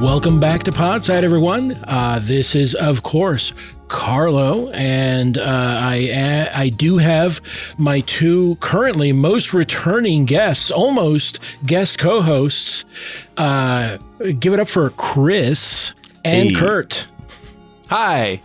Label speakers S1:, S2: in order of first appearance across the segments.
S1: Welcome back to Podside, everyone. Uh, this is, of course, Carlo, and uh, I I do have my two currently most returning guests, almost guest co-hosts. Uh, give it up for Chris and
S2: Hey.
S1: Kurt.
S3: Hi.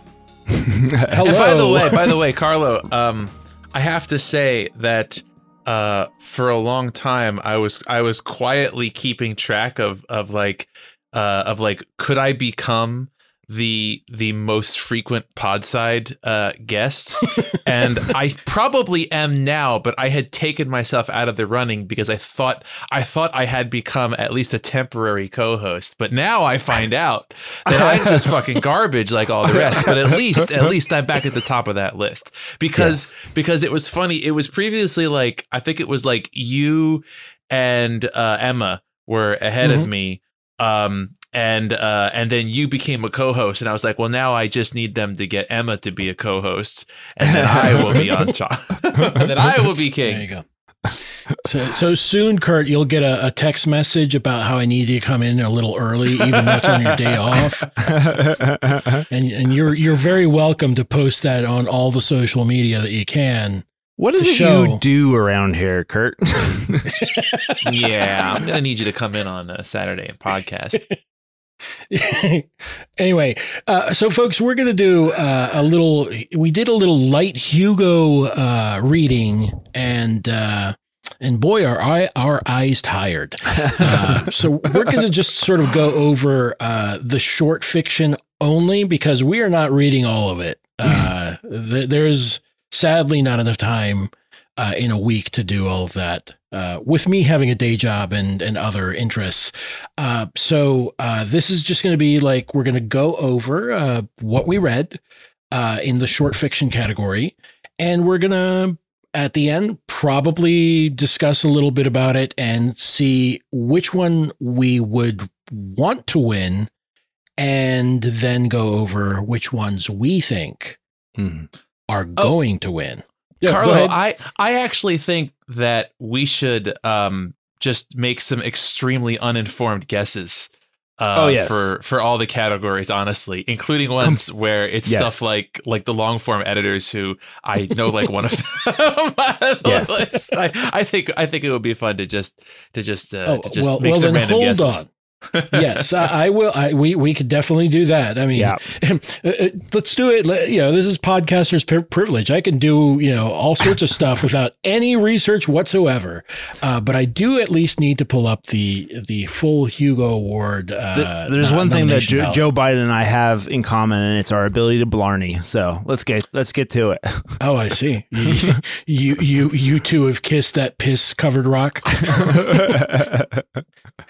S1: Hello.
S3: And by the way, by the way, Carlo, um, I have to say that uh, for a long time I was I was quietly keeping track of of like uh, of like could I become the the most frequent podside uh, guest? And I probably am now but I had taken myself out of the running because I thought I thought I had become at least a temporary co-host. But now I find out that I'm just fucking garbage like all the rest. But at least at least I'm back at the top of that list. Because because it was funny. It was previously like I think it was like you and uh, Emma were ahead of me um and uh and then you became a co-host and I was like well now I just need them to get Emma to be a co-host and then I will be on top and then I will be king.
S1: There you go. So, so soon, Kurt, you'll get a, a text message about how I need you to come in a little early, even though it's on your day off. And, and you're you're very welcome to post that on all the social media that you can.
S2: What is
S1: The
S2: it
S1: show.
S2: you do around here, Kurt?
S3: yeah I'm gonna need you to come in on a Saturday and podcast
S1: anyway, uh, so folks, we're going to do uh, a little. We did a little light Hugo uh, reading, and uh, and boy, are I our eyes tired. Uh, so we're going to just sort of go over uh, the short fiction only because we are not reading all of it. Uh, th- there's sadly not enough time uh, in a week to do all of that. Uh, with me having a day job and and other interests, uh, so uh, this is just going to be like we're going to go over uh, what we read uh, in the short fiction category, and we're going to at the end probably discuss a little bit about it and see which one we would want to win, and then go over which ones we think
S2: Hmm.
S1: Are going to win. Yeah,
S3: Carlo. I I actually think that we should um just make some extremely uninformed guesses. Uh,
S2: Oh, yes.
S3: for for all the categories, honestly, including ones where it's
S2: Yes.
S3: stuff like like the long form editors who I know like one of them.
S2: Yes.
S3: I, I think I think it would be fun to just to just uh,
S1: Oh,
S3: to just
S1: well,
S3: make
S1: well
S3: some random
S1: hold
S3: guesses.
S1: on. yes, I, I will. I, we we could definitely do that. I mean,
S2: Yeah.
S1: uh, uh, let's do it. Let- You know, this is podcaster's pri- privilege. I can do you know all sorts of stuff without any research whatsoever. Uh, but I do at least need to pull up the the full Hugo Award. Uh,
S2: Th- There's one thing that jo- Joe Biden and I have in common, and it's our ability to blarney. So let's get let's get to it.
S1: Oh, I see. You you you, two have kissed that piss covered rock.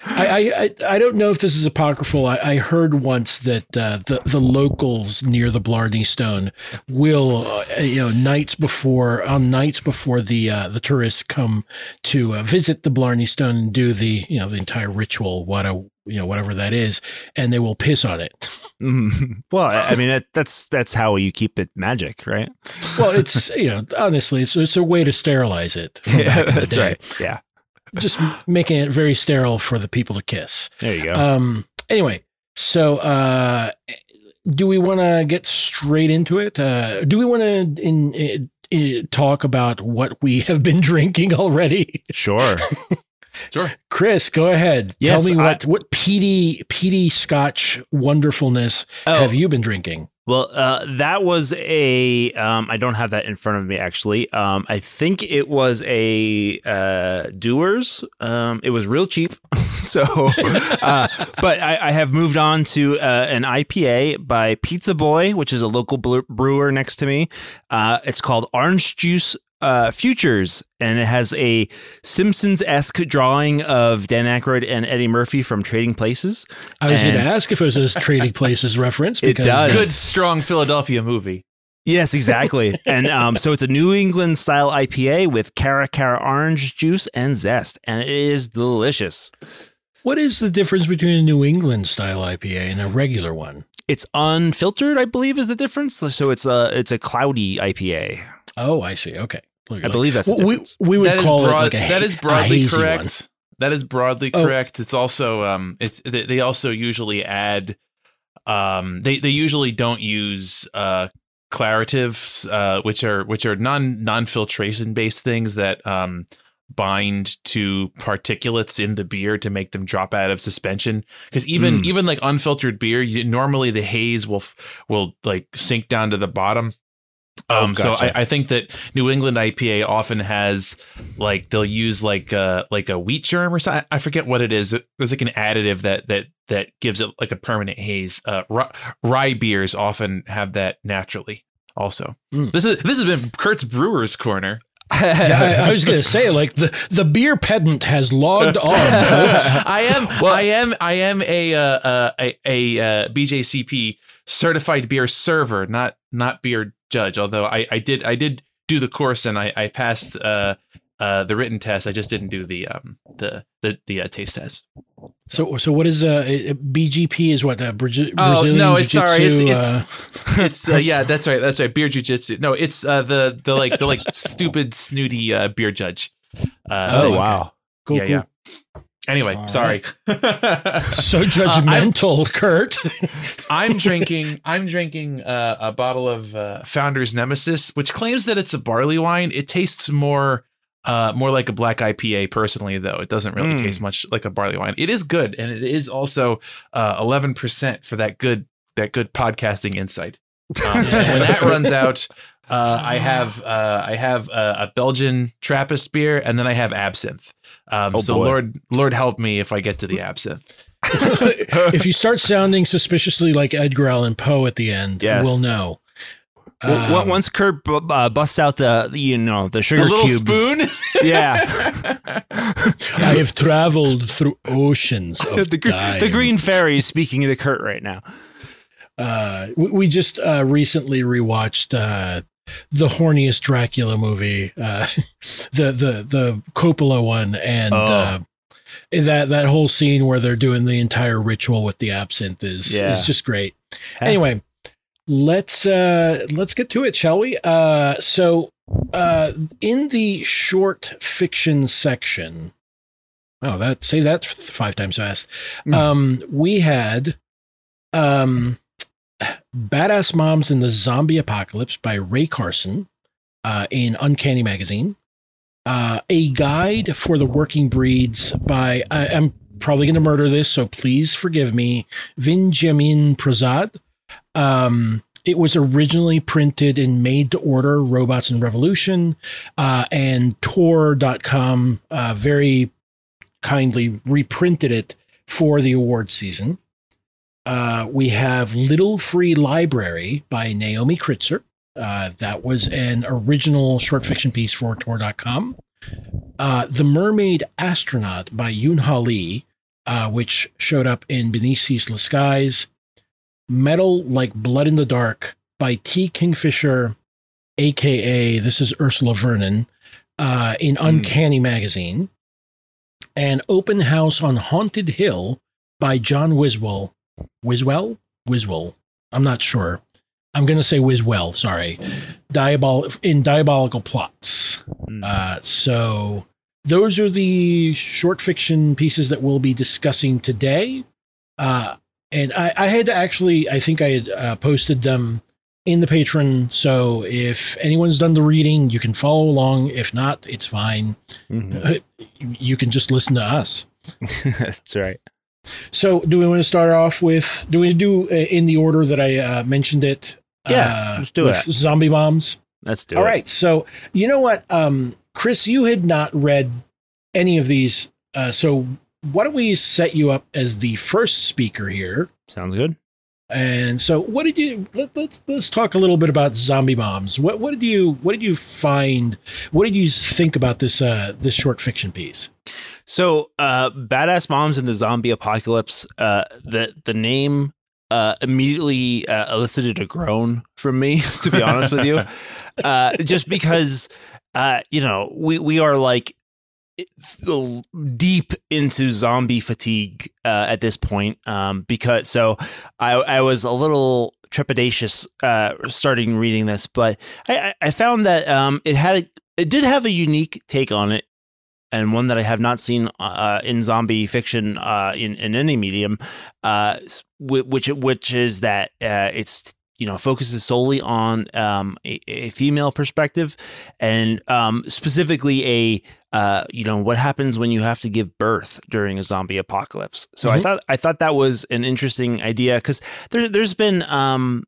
S1: I, I I don't know if this is apocryphal. I, I heard once that uh, the the locals near the Blarney Stone will, uh, you know, nights before on nights before the uh, the tourists come to uh, visit the Blarney Stone and do the you know the entire ritual, what a you know whatever that is, and they will piss on it.
S2: Mhm. well, I mean that, that's that's how you keep it magic, right?
S1: Well, it's you know honestly, it's it's a way to sterilize it. from back in the
S2: that's
S1: day.
S2: right. Yeah,
S1: Just making it very sterile for the people to kiss.
S2: there you go.
S1: Um. Anyway, so uh, do we want to get straight into it? Uh, do we want to in, in, talk about what we have been drinking already?
S2: sure.
S3: Sure.
S1: Chris, go ahead.
S2: Yes,
S1: Tell me
S2: I-
S1: what what peaty peaty Scotch wonderfulness
S2: Oh.
S1: have you been drinking?
S2: Well, uh, that was a. Um, I don't have that in front of me actually. Um, I think it was a uh, Dewar's. Um, it was real cheap. so, uh, but I, I have moved on to uh, an IPA by Pizza Boy, which is a local brewer next to me. Uh, it's called Orange Juice uh, Futures, and it has a Simpsons esque drawing of Dan Aykroyd and Eddie Murphy from Trading Places.
S1: I was going to ask if it was a Trading Places reference.
S2: Because It
S1: Because
S2: does.
S3: Good, strong Philadelphia movie.
S2: Yes, exactly. and um, so it's a New England style IPA with Cara Cara orange juice and zest, and it is delicious.
S1: What is the difference between a New England style IPA and a regular one?
S2: It's unfiltered, I believe, is the difference. So it's a it's a cloudy IPA.
S1: Oh, I see. Okay.
S2: I believe that's the
S1: we, we would
S3: That is
S1: call
S3: broad,
S1: it like a
S3: that is broadly
S1: hazy
S3: correct.
S1: one.
S3: That is broadly
S1: Oh.
S3: correct. It's also um it's they, they also usually add um they they usually don't use uh claratives uh which are which are non non-filtration based things that um bind to particulates in the beer to make them drop out of suspension because even
S2: Mm.
S3: even like unfiltered beer you, normally the haze will f- will like sink down to the bottom
S2: Oh,
S3: um, so. I, I think that New England IPA often has like they'll use like uh like a wheat germ or something. I forget what it is. There's like an additive that that that gives it like a permanent haze. Uh, rye, rye beers often have that naturally. Also,
S1: Mm.
S3: this is this has been Kurt's Brewers Corner.
S1: Yeah, I, I was going to say, like the the beer pedant has logged on, folks.
S3: I am well, I am I am a uh, uh, a, a uh, BJCP certified beer server, not not beer judge. Although I, I did I did do the course and I I passed uh, uh, the written test. I just didn't do the um the the the uh, taste test.
S1: So, so what is uh, BGP? Is what uh, Brazil,
S3: Oh
S1: Brazilian
S3: no, it's sorry. It's
S1: Jiu-Jitsu,
S3: it's
S1: uh,
S3: it's uh, yeah. That's right. That's right. Beer jujitsu. No, it's uh, the the like the like stupid snooty uh, beer judge. Uh,
S2: oh
S3: thing.
S2: wow.
S1: cool,
S3: yeah,
S1: cool.
S3: yeah. Anyway,
S1: All
S3: sorry.
S1: So
S3: I'm-
S1: judgmental, Kurt.
S3: I'm drinking. I'm drinking uh, a bottle of uh, Founder's Nemesis, which claims that it's a barley wine. It tastes more, uh, more like a black IPA. Personally, though, it doesn't really
S2: Mm.
S3: taste much like a barley wine. It is good, and it is also eleven percent for that good that good podcasting insight. Um, when that runs out, uh, I have uh, I have uh, a Belgian Trappist beer, and then I have absinthe. Um,
S2: Oh,
S3: so
S2: boy.
S3: Lord, Lord help me if I get to the absinthe.
S1: if you start sounding suspiciously like Edgar Allan Poe at the end,
S2: Yes.
S1: we'll know.
S2: Well,
S1: Um,
S2: once Kurt bu- uh, busts out the, the, you know the sugar
S3: The little
S2: cubes,
S3: spoon.
S2: yeah,
S1: I have traveled through oceans of
S2: the, gr-
S1: time.
S2: the green fairy is speaking to the Kurt right now.
S1: Uh, we, we just uh, recently rewatched uh, the horniest Dracula movie, uh, the the the Coppola one, and
S2: Oh.
S1: uh, that that whole scene where they're doing the entire ritual with the absinthe is
S2: Yeah.
S1: is just great. Anyway, let's uh, let's get to it, shall we? Uh, so uh, in the short fiction section. Oh, that say that five times fast.
S2: Mm.
S1: Um, we had um, Badass Moms in the Zombie Apocalypse by Rae Carson uh, in Uncanny Magazine. Uh, a Guide for the Working Breeds by, I, I'm probably going to murder this, so please forgive me, Vina Jie-Min Prasad. Um, it was originally printed in Made to Order Robots and Revolution, uh, and Tor.com uh, very kindly reprinted it for the award season. Uh, we have Little Free Library by Naomi Kritzer. Uh, that was an original short fiction piece for Tor.com. Uh, the Mermaid Astronaut by Yoon Lee, uh, which showed up in Beneath Ceaseless Skies. Metal Like Blood in the Dark by T. Kingfisher, aka this is Ursula Vernon, uh, in Uncanny Magazine. And Open House on Haunted Hill by John Wiswell. Wiswell? Wiswell. I'm not sure. I'm going to say Wiswell, sorry. Diabol- in Diabolical Plots.
S2: Mm.
S1: Uh, so those are the short fiction pieces that we'll be discussing today. Uh, and I, I had actually, I think I had uh, posted them in the patron. So if anyone's done the reading, you can follow along. If not, it's fine.
S2: Mhm.
S1: You can just listen to us.
S2: That's right.
S1: So, do we want to start off with? Do we do uh, in the order that I uh, mentioned it?
S2: Yeah,
S1: uh,
S2: let's do it.
S1: Zombie bombs.
S2: Let's do
S1: All
S2: it.
S1: right. So, you know what, um, Chris, you had not read any of these. Uh, so, why don't we set you up as the first speaker here?
S2: Sounds good.
S1: And so, what did you? Let, let's let's talk a little bit about zombie bombs. What what did you what did you find? What did you think about this uh, this short fiction piece?
S2: So, uh, badass moms in the zombie apocalypse. Uh, the the name uh, immediately uh, elicited a groan from me. To be honest with you, uh, just because uh, you know we we are like deep into zombie fatigue uh, at this point um, because so I, I was a little trepidatious uh, starting reading this but I, I found that um, it had it did have a unique take on it and one that I have not seen uh, in zombie fiction uh, in in any medium, uh, which which is that uh, it's you know focuses solely on um, a, a, female perspective and um, specifically a uh, you know what happens when you have to give birth during a zombie apocalypse so mm-hmm. i thought i thought that was an interesting idea because there, there's been um,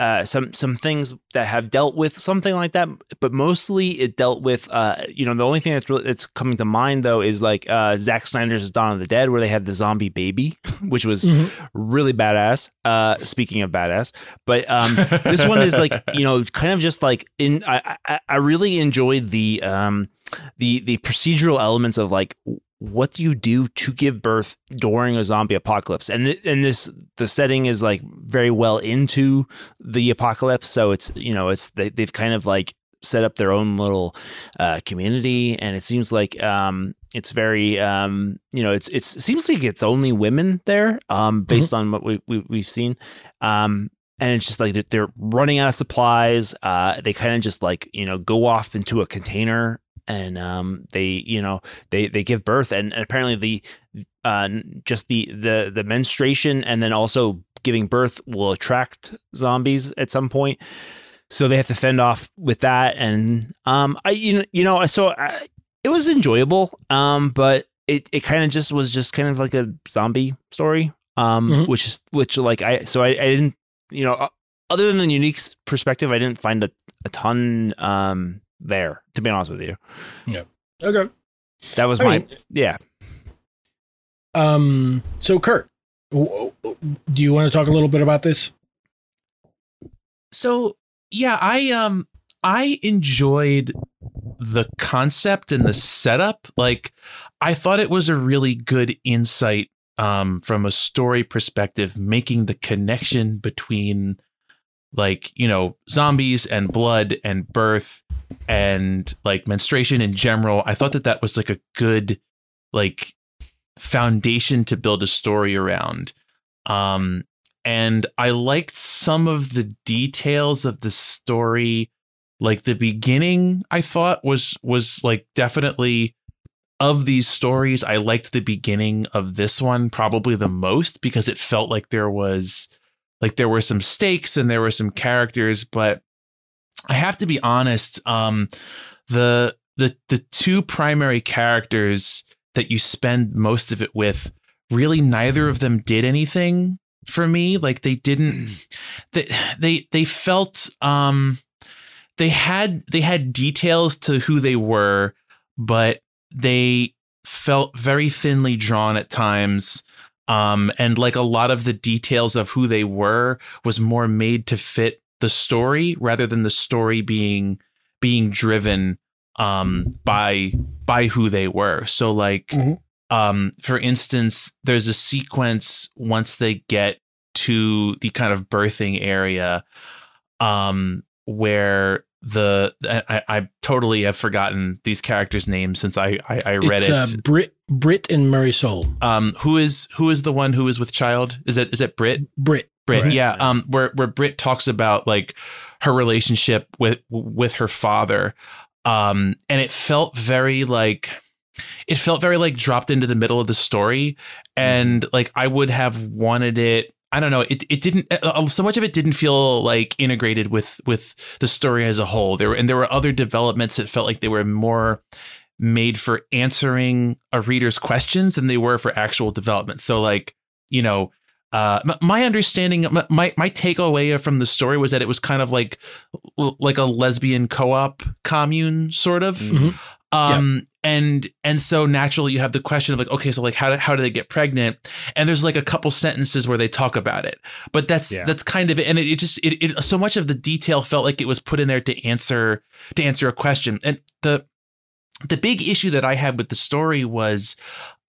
S2: uh, some some things that have dealt with something like that, but mostly it dealt with uh, you know the only thing that's really that's coming to mind though is like uh, Zack Snyder's Dawn of the Dead where they had the zombie baby, which was mm-hmm. really badass. Uh, speaking of badass, but um, this one is like you know kind of just like in I I, I really enjoyed the um the the procedural elements of like what do you do to give birth during a zombie apocalypse and th- and this the setting is like very well into the apocalypse so it's you know it's they, they've kind of like set up their own little uh, community and it seems like um, it's very um, you know it's, it's it seems like it's only women there um, mm-hmm. based mm-hmm. on what we, we we've seen um, and it's just like they're running out of supplies. Uh, they kind of just like you know go off into a container and um, they you know they they give birth and, and apparently the uh, just the the the menstruation and then also giving birth will attract zombies at some point so they have to fend off with that and um i you know you know so I, it was enjoyable um but it it kind of just was just kind of like a zombie story um mm-hmm. which is which like i so I, I didn't you know other than the unique perspective i didn't find a, a ton um there, to be honest with you.
S1: Yeah. Okay.
S2: That was I my mean, yeah.
S1: Um. So, Kurt, do you want to talk a little bit about this?
S3: So, yeah, I um, I enjoyed the concept and the setup. Like, I thought it was a really good insight um, from a story perspective, making the connection between like you know zombies and blood and birth and like menstruation in general i thought that that was like a good like foundation to build a story around. Um and i liked some of the details of the story. Like the beginning i thought was was like definitely of these stories i liked the beginning of this one probably the most because it felt like there was like there were some stakes and there were some characters but I have to be honest. Um, the the the two primary characters that you spend most of it with, really, neither of them did anything for me. Like they didn't. They they they felt. Um, they had they had details to who they were, but they felt very thinly drawn at times. Um, and like a lot of the details of who they were was more made to fit the story rather than the story being being driven um, by by who they were. So like mm-hmm. um, for instance, there's a sequence once they get to the kind of birthing area um, where the I, I totally have forgotten these characters' names since I I, I read
S1: it's,
S3: it.
S1: Uh, Brit Brit and Marisol.
S3: Um, who is who is the one who is with child? Is it is it Brit?
S1: Brit.
S3: Brit, right. yeah, um, where where Brit talks about like her relationship with with her father, um, and it felt very like it felt very like dropped into the middle of the story, and mm-hmm. like I would have wanted it. I don't know. It it didn't. Uh, uh, so much of it didn't feel like integrated with with the story as a whole. There were, and there were other developments that felt like they were more made for answering a reader's questions than they were for actual development. So like you know uh, my understanding, my my takeaway from the story was that it was kind of like like a lesbian co-op commune, sort of. Mm-hmm. Um, and and so naturally you have the question of like okay so like how how do they get pregnant and there's like a couple sentences where they talk about it but that's
S2: Yeah.
S3: that's kind of it and it, it just it, it so much of the detail felt like it was put in there to answer to answer a question and the the big issue that i had with the story was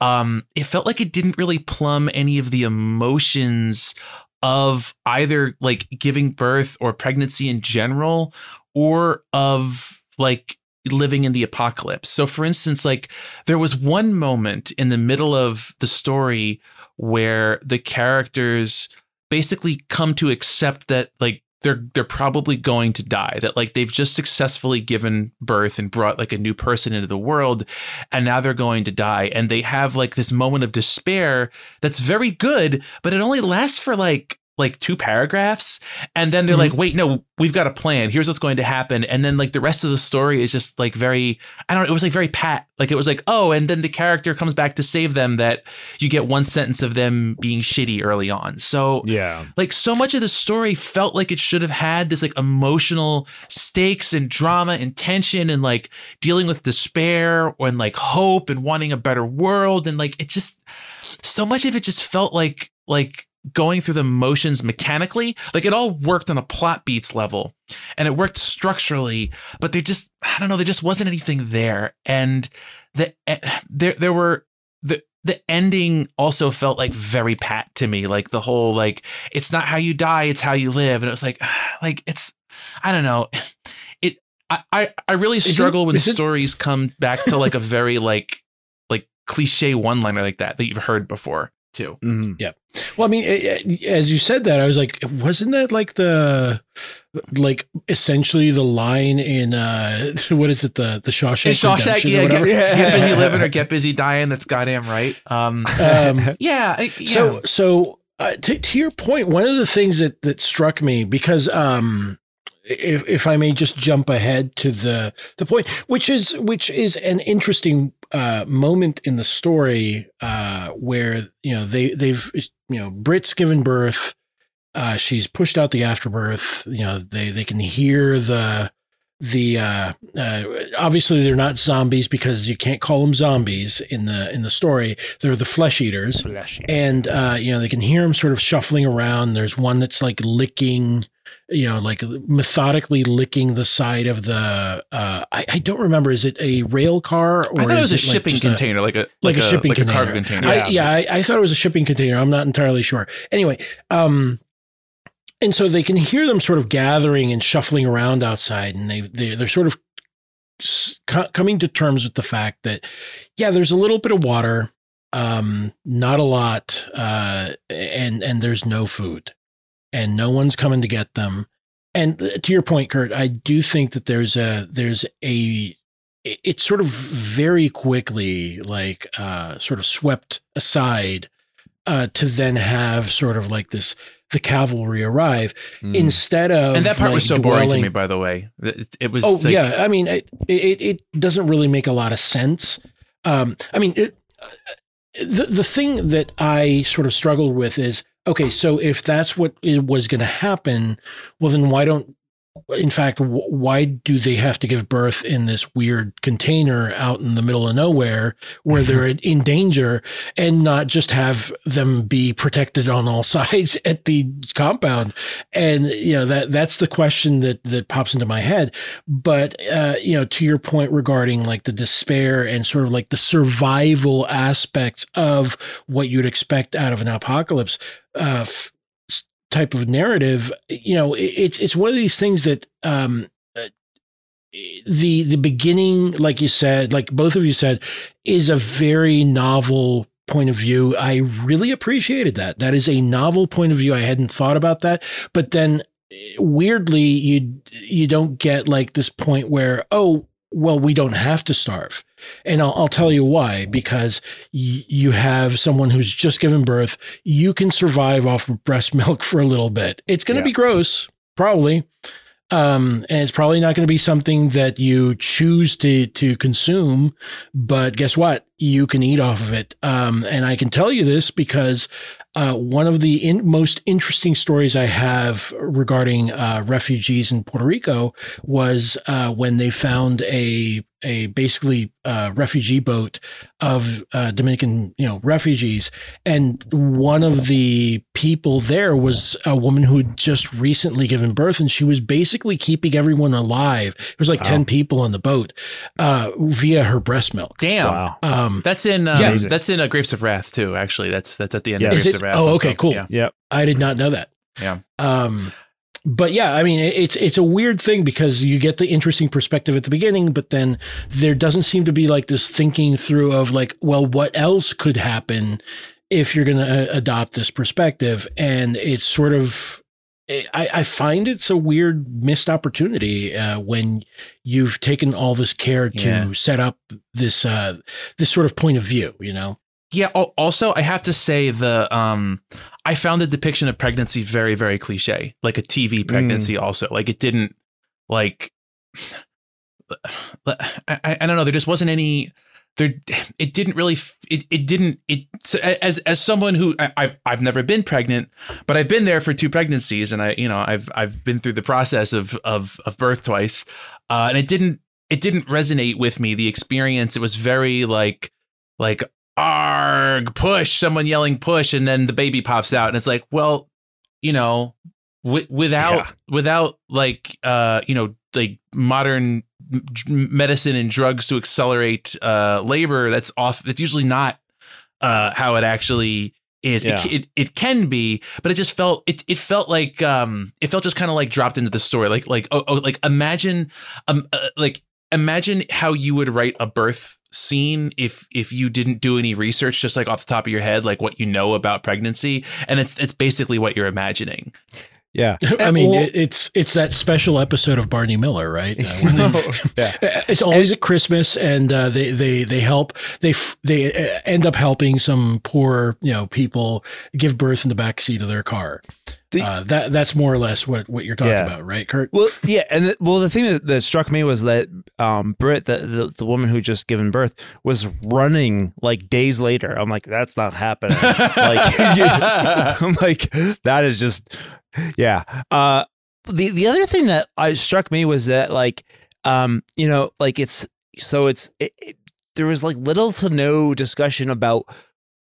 S3: um it felt like it didn't really plumb any of the emotions of either like giving birth or pregnancy in general or of like living in the apocalypse. So for instance, like there was one moment in the middle of the story where the characters basically come to accept that like they're they're probably going to die that like they've just successfully given birth and brought like a new person into the world and now they're going to die. And they have like this moment of despair that's very good but it only lasts for like like two paragraphs and then they're like mm-hmm. wait no we've got a plan. Here's what's going to happen. And then like the rest of the story is just like very i don't know it was like very pat. Like it was like oh and then the character comes back to save them that you get one sentence of them being shitty early on. So
S2: Yeah.
S3: like so much of the story felt like it should have had this like emotional stakes and drama and tension and like dealing with despair and like hope and wanting a better world. And like it just so much of it just felt like like going through the motions mechanically like it all worked on a plot beats level and it worked structurally but there just i don't know there just wasn't anything there and the eh, there there were the the ending also felt like very pat to me like the whole like it's not how you die it's how you live and it was like like it's i don't know it i i, I really
S1: it-
S3: struggle when
S1: is it-
S3: stories come back to like a very like like cliche one liner like that that you've heard before too
S2: Mhm.
S1: Well, I mean, as you said that, I was like, wasn't that like the, like essentially the line in uh, what is it the the Shawshank?
S3: In Shawshank, yeah, get,
S1: whatever?
S3: get busy living or get busy dying. That's goddamn right. Um,
S1: Um,
S3: yeah, yeah.
S1: So, so uh, to, to your point, one of the things that that struck me because um, if if I may just jump ahead to the the point, which is which is an interesting uh, moment in the story uh, where you know they they've you know Brit's given birth. Uh, she's pushed out the afterbirth. You know they they can hear the the uh, uh, obviously they're not zombies because you can't call them zombies in the in the story. They're the flesh eaters
S2: Fleshy.
S1: and uh, you know they can hear them sort of shuffling around. There's one that's like licking, you know, like methodically licking the side of the. Uh, I, I don't remember. Is it a rail car or
S3: I thought it was a
S1: like
S3: shipping
S1: just
S3: container, like a
S1: like a shipping
S3: like a
S1: container.
S3: cargo container.
S1: I, yeah, I, I thought it was a shipping container. I'm not entirely sure. Anyway, um, and so they can hear them sort of gathering and shuffling around outside, and they they they're sort of co- coming to terms with the fact that yeah, there's a little bit of water, um, not a lot, uh, and and there's no food, and no one's coming to get them. And uh, to your point, Kurt, I do think that there's a there's a it's sort of very quickly like uh, sort of swept aside uh, to then have sort of like this the cavalry arrive
S3: Mm.
S1: instead of
S3: and that part was
S1: like,
S3: so boring to me. By the way, it, it was.
S1: Oh
S3: like,
S1: yeah, I mean it, it it doesn't really make a lot of sense. Um, I mean it, the the thing that I sort of struggled with is okay. So if that's what was going to happen, well then why don't in fact why do they have to give birth in this weird container out in the middle of nowhere where they're in- danger and not just have them be protected on all sides at the compound? And you know that that's the question that that pops into my head. But uh you know to your point regarding like the despair and sort of like the survival aspects of what you'd expect out of an apocalypse uh f- type of narrative you know it's it's one of these things that um uh, the the beginning like you said like both of you said is a very novel point of view. I really appreciated that. That is a novel point of view. I hadn't thought about that. But then eh, weirdly you you don't get like this point where oh well we don't have to starve. And i'll, I'll tell you why because y- you have someone who's just given birth. You can survive off of breast milk for a little bit. It's going to
S2: Yeah.
S1: be gross probably um, and it's probably not going to be something that you choose to to consume, but guess what? You can eat off of it. Um, and I can tell you this because uh, one of the in, most interesting stories I have regarding uh, refugees in Puerto Rico was uh, when they found a a basically uh, refugee boat of uh, Dominican, you know, refugees, and one of the people there was a woman who had just recently given birth, and she was basically keeping everyone alive. There was like
S2: Wow.
S1: ten people on the boat uh, via her breast milk.
S3: Damn.
S2: Wow.
S1: Um,
S3: That's in um,
S1: Yeah.
S3: That's in uh, Grapes of Wrath too. Actually, that's that's at the end
S2: Yeah.
S3: of Grapes
S1: it?
S3: of Wrath.
S1: Oh,
S3: also.
S1: okay, cool.
S3: Yeah.
S2: Yep.
S1: I did not know that.
S3: Yeah.
S1: Um, but yeah, I mean, it's it's a weird thing because you get the interesting perspective at the beginning, but then there doesn't seem to be like this thinking through of like, well, what else could happen if you're going to adopt this perspective, and it's sort of. I, I find it's a weird missed opportunity uh, when you've taken all this care to
S3: Yeah.
S1: set up this uh, this sort of point of view. You know,
S3: Yeah. Also, I have to say the um, I found the depiction of pregnancy very, very cliche, like a TV pregnancy. Also, like it didn't like. I, I, I don't know. There just wasn't any. There, it didn't really. It, it didn't. It as as someone who I, I've I've never been pregnant, but I've been there for two pregnancies, and I you know I've I've been through the process of of of birth twice, uh, and it didn't it didn't resonate with me. The experience. It was very like like arg push someone yelling push and then the baby pops out and it's like well you know wi- without
S2: Yeah.
S3: without like uh you know like modern medicine and drugs to accelerate uh labor that's off it's usually not uh how it actually is
S2: Yeah.
S3: it, it it can be but it just felt it it felt like um it felt just kind of like dropped into the story like like oh, oh like imagine um uh, like imagine how you would write a birth scene if if you didn't do any research just like off the top of your head like what you know about pregnancy and it's it's basically what you're imagining
S2: Yeah.
S1: I mean,
S2: Well-
S1: it, it's it's that special episode of Barney Miller, right? Uh, when they-
S2: yeah.
S1: It's always at Christmas, and uh, they they they help they f- they uh, end up helping some poor you know people give birth in the back seat of their car.
S2: The-
S1: uh, that that's more or less what what you're talking
S2: Yeah.
S1: about, right, Kurt?
S2: Well, yeah, and the, well, the thing that, that struck me was that um, Brit, the, the the woman who just given birth, was running like days later. I'm like, that's not happening. like, I'm like, that is just, yeah. Uh, the the other thing that I struck me was that like, um, you know, like it's so it's it, it, there was like little to no discussion about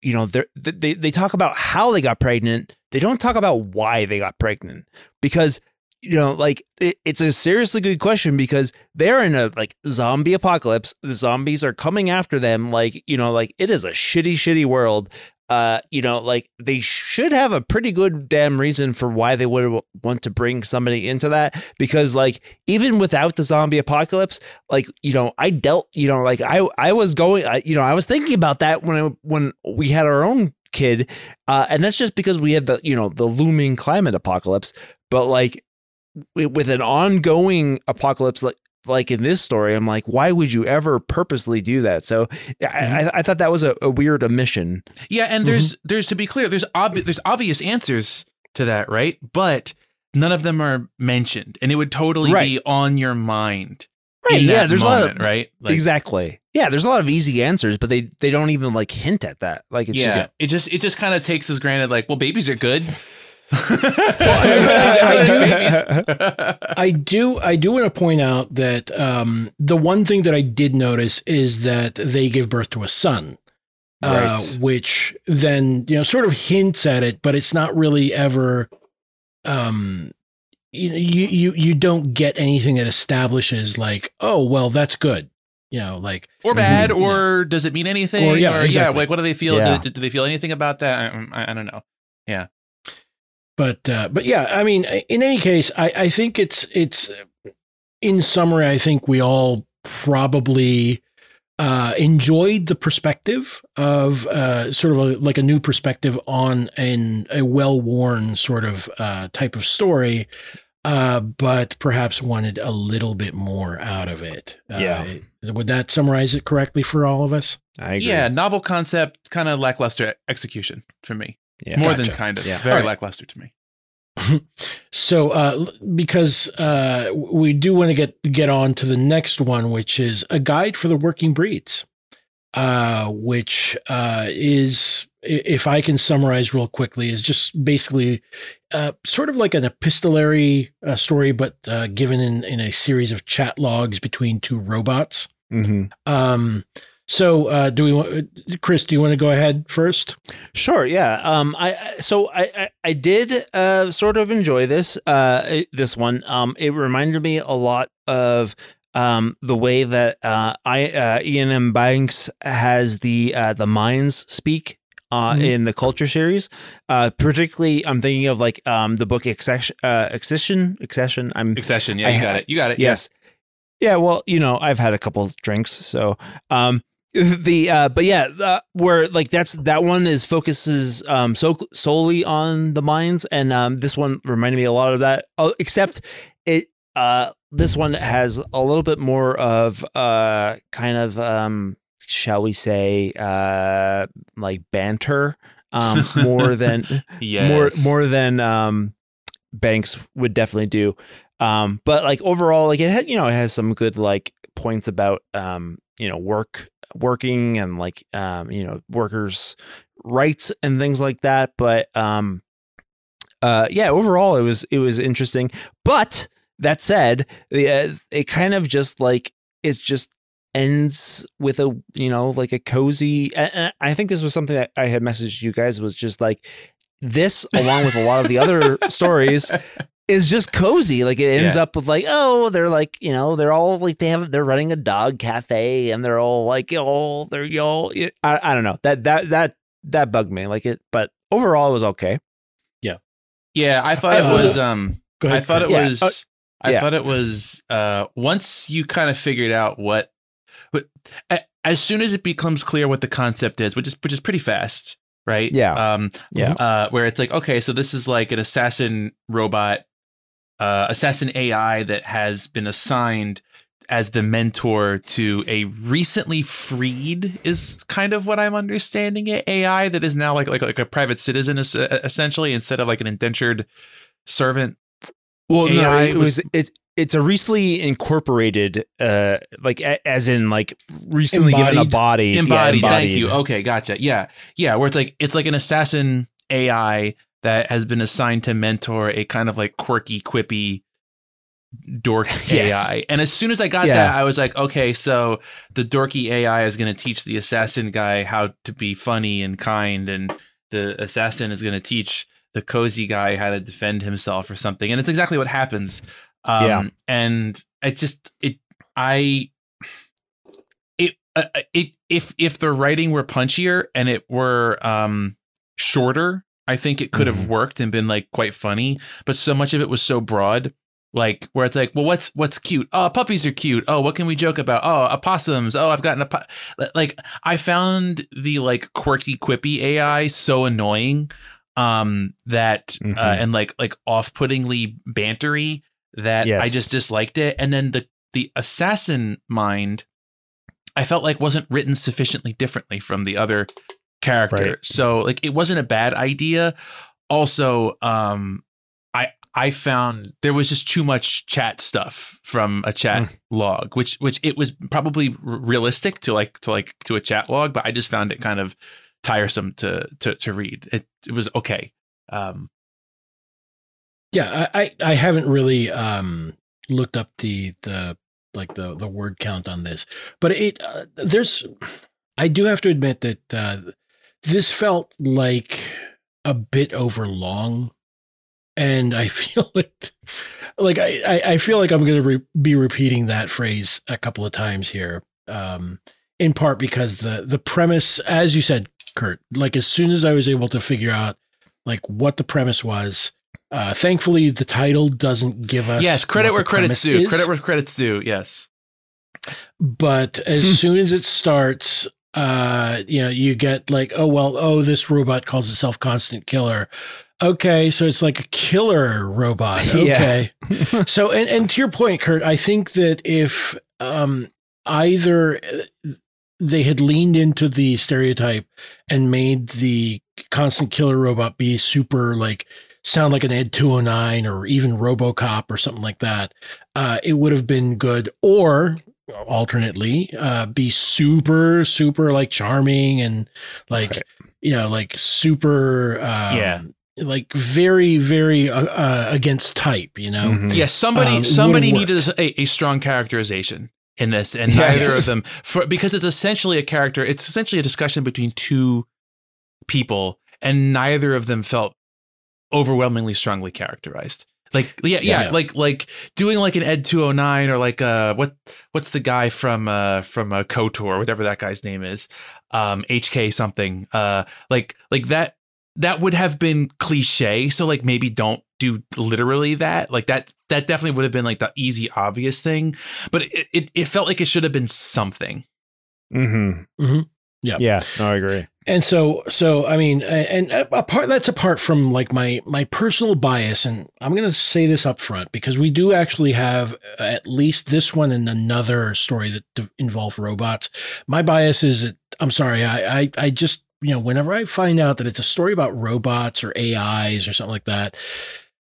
S2: you know they they talk about how they got pregnant they don't talk about why they got pregnant because you know like it, it's a seriously good question because they're in a like zombie apocalypse. The zombies are coming after them like you know like it is a shitty shitty world. Uh you know like they should have a pretty good damn reason for why they would want to bring somebody into that because like even without the zombie apocalypse like you know i dealt you know like i i was going I, you know i was thinking about that when I, when we had our own kid uh and that's just because we had the you know the looming climate apocalypse but like with an ongoing apocalypse like like in this story i'm like why would you ever purposely do that so I, I, I thought that was a, a weird omission
S3: Yeah, and there's there's to be clear, there's obvious there's obvious answers to that, right? But none of them are mentioned, and it would totally
S2: Right.
S3: be on your mind.
S2: Right
S3: in
S2: yeah
S3: that
S2: there's
S3: moment,
S2: a lot of
S3: right? Like,
S2: exactly yeah there's a lot of easy answers but they they don't even like hint at that like it's
S3: yeah,
S2: just
S3: it just it just kind of takes as granted, like, well, babies are good.
S1: I do I do want to point out that um, the one thing that I did notice is that they give birth to a son. Uh, which then you know sort of hints at it, but it's not really ever. Um, you you you you don't get anything that establishes like oh well that's good, you know like
S3: or bad,
S1: Mhm.
S3: or does it mean anything?
S1: Or, yeah, exactly.
S3: like what do they feel?
S2: Yeah.
S3: Do, do they feel anything about that? I, I, I don't know.
S1: Yeah but uh, but yeah, I mean, in any case, I, I think it's it's in summary, I think we all probably uh, enjoyed the perspective of uh, sort of a, like a new perspective on an a well worn sort of uh, type of story. Uh, but perhaps wanted a little bit more out of it. Uh,
S2: Yeah.
S1: would that summarize it correctly for all of us?
S2: I agree.
S3: Yeah, novel concept, kind of lackluster execution for me.
S2: yeah.
S3: More
S1: Gotcha.
S3: than kind of.
S2: Yeah.
S3: Very
S1: All right.
S3: lackluster to me.
S1: So, uh, because uh, we do want to get get on to the next one, which is a guide for the working breeds, uh, which uh, is, if I can summarize real quickly, is just basically uh, sort of like an epistolary uh, story, but uh, given in in a series of chat logs between two robots.
S2: Mm-hmm.
S1: Um, so uh, do we want Chris? Do you want to go ahead first?
S2: Sure. Yeah. Um. I I- so I I, I did uh sort of enjoy this uh this one. Um. It reminded me a lot of um the way that uh I uh Iain M Banks has the uh the minds speak. Uh,
S1: Mhm.
S2: in the culture series, uh, particularly, I'm thinking of like um the book Accession, uh, Accession, Accession. I'm
S3: Accession. Yeah,
S2: I
S3: you
S2: ha-
S3: got it. You got it.
S2: Yes. Yeah, well, you know, I've had a couple of drinks, so um the uh but yeah, uh, where like that's that one is focuses um so solely on the mines and um this one reminded me a lot of that uh, except it uh this one has a little bit more of uh kind of um shall we say uh like banter um more than
S3: Yes.
S2: more more than um banks would definitely do um but like overall like it had you know it has some good like points about um you know work working and like um you know workers rights and things like that but um uh yeah overall it was it was interesting but that said the uh, it kind of just like it's just ends with a you know like a cozy i think this was something that i had messaged you guys was just like this along with a lot of the other stories is just cozy like it ends
S3: Yeah.
S2: up with like oh they're like you know they're all like they have they're running a dog cafe and they're all like oh they're y'all. I, I don't know that that that that bugged me like it but overall it was okay
S3: Yeah, yeah. I thought it was. Um,
S1: Go ahead.
S3: I thought it
S2: Yeah,
S3: was.
S2: uh,
S3: I
S2: yeah.
S3: thought it was. Uh, once you kind of figured out what, what, a- as soon as it becomes clear what the concept is, which is which is pretty fast, right?
S2: Yeah.
S3: Um.
S2: Yeah.
S3: Uh, where it's like, okay, so this is like an assassin robot, uh, assassin AI that has been assigned as the mentor to a recently freed is kind of what I'm understanding it AI that is now like like like a private citizen is uh, essentially instead of like an indentured servant.
S2: Well, no, it was it's it's a recently incorporated, uh, like a, as in like recently given a
S1: Embodied.
S2: body, yeah,
S3: Embodied. Thank you. Okay, gotcha. Yeah, yeah. Where it's like it's like an assassin AI that has been assigned to mentor a kind of like quirky, quippy dork
S2: Yes.
S3: AI. And as soon as I got
S2: Yeah.
S3: that, I was like, okay, so the dorky AI is going to teach the assassin guy how to be funny and kind, and the assassin is going to teach the cozy guy how to defend himself or something. And it's exactly what happens. Um,
S2: Yeah.
S3: And it just it I it uh, it if if the writing were punchier and it were um shorter i think it could have
S2: Mhm.
S3: worked and been like quite funny but so much of it was so broad like where it's like well what's what's cute oh puppies are cute oh what can we joke about oh opossums oh i've gotten a pu-. like i found the like quirky quippy ai so annoying um that uh,
S2: Mhm.
S3: and like like off-puttingly bantery that i just disliked it and then the the assassin mind I felt like wasn't written sufficiently differently from the other character.
S2: Right.
S3: So like it wasn't a bad idea. Also, um I I found there was just too much chat stuff from a chat
S2: Mm.
S3: log, which which it was probably r- realistic to like to like to a chat log, but I just found it kind of tiresome to to to read. It it was okay. Um
S1: Yeah, I, I I haven't really um looked up the the like the the word count on this, but it uh, there's I do have to admit that uh, this felt like a bit over long, and I feel like like I I, I feel like I'm going to re- be repeating that phrase a couple of times here, um, in part because the the premise, as you said, Kurt, like as soon as I was able to figure out like what the premise was. Uh, thankfully, the title doesn't give us.
S3: yes, credit where credit's due.
S1: is,
S3: Credit where credit's due. Yes.
S1: But as soon as it starts, uh, you know, you get like, oh well, oh this robot calls itself Constant Killer. Okay, so it's like a killer robot.
S2: Yeah.
S1: Okay, so and and to your point, Kurt, I think that if um either uh, they had leaned into the stereotype and made the constant killer robot be super like sound like an ed 209 or even robocop or something like that uh it would have been good or alternately uh be super super like charming and like
S2: Right.
S1: you know like super um,
S3: Yeah.
S1: like very very uh, uh against type you know
S2: Mhm.
S3: Yes, somebody
S1: Um,
S3: somebody
S1: would've
S3: needed a, a strong characterization. in this, and
S2: Yes.
S3: neither of them for because it's essentially a character. It's essentially a discussion between two people, and neither of them felt overwhelmingly strongly characterized. Like yeah, yeah,
S1: Yeah.
S3: like like doing like an Ed two hundred nine or like uh what what's the guy from uh from uh, Kotor whatever that guy's name is, um HK something uh like like that that would have been cliche. So like maybe don't do literally that like that that definitely would have been like the easy obvious thing, but it it, it felt like it should have been something.
S2: Mm-hmm.
S1: mm-hmm. Yeah.
S2: Yeah. No, I agree.
S1: And so, so I mean, and apart that's apart from like my my personal bias, and I'm going to say this up front because we do actually have uh, at least this one and another story that involve robots. My bias is, I'm sorry, I, I I just you know whenever I find out that it's a story about robots or AIs or something like that,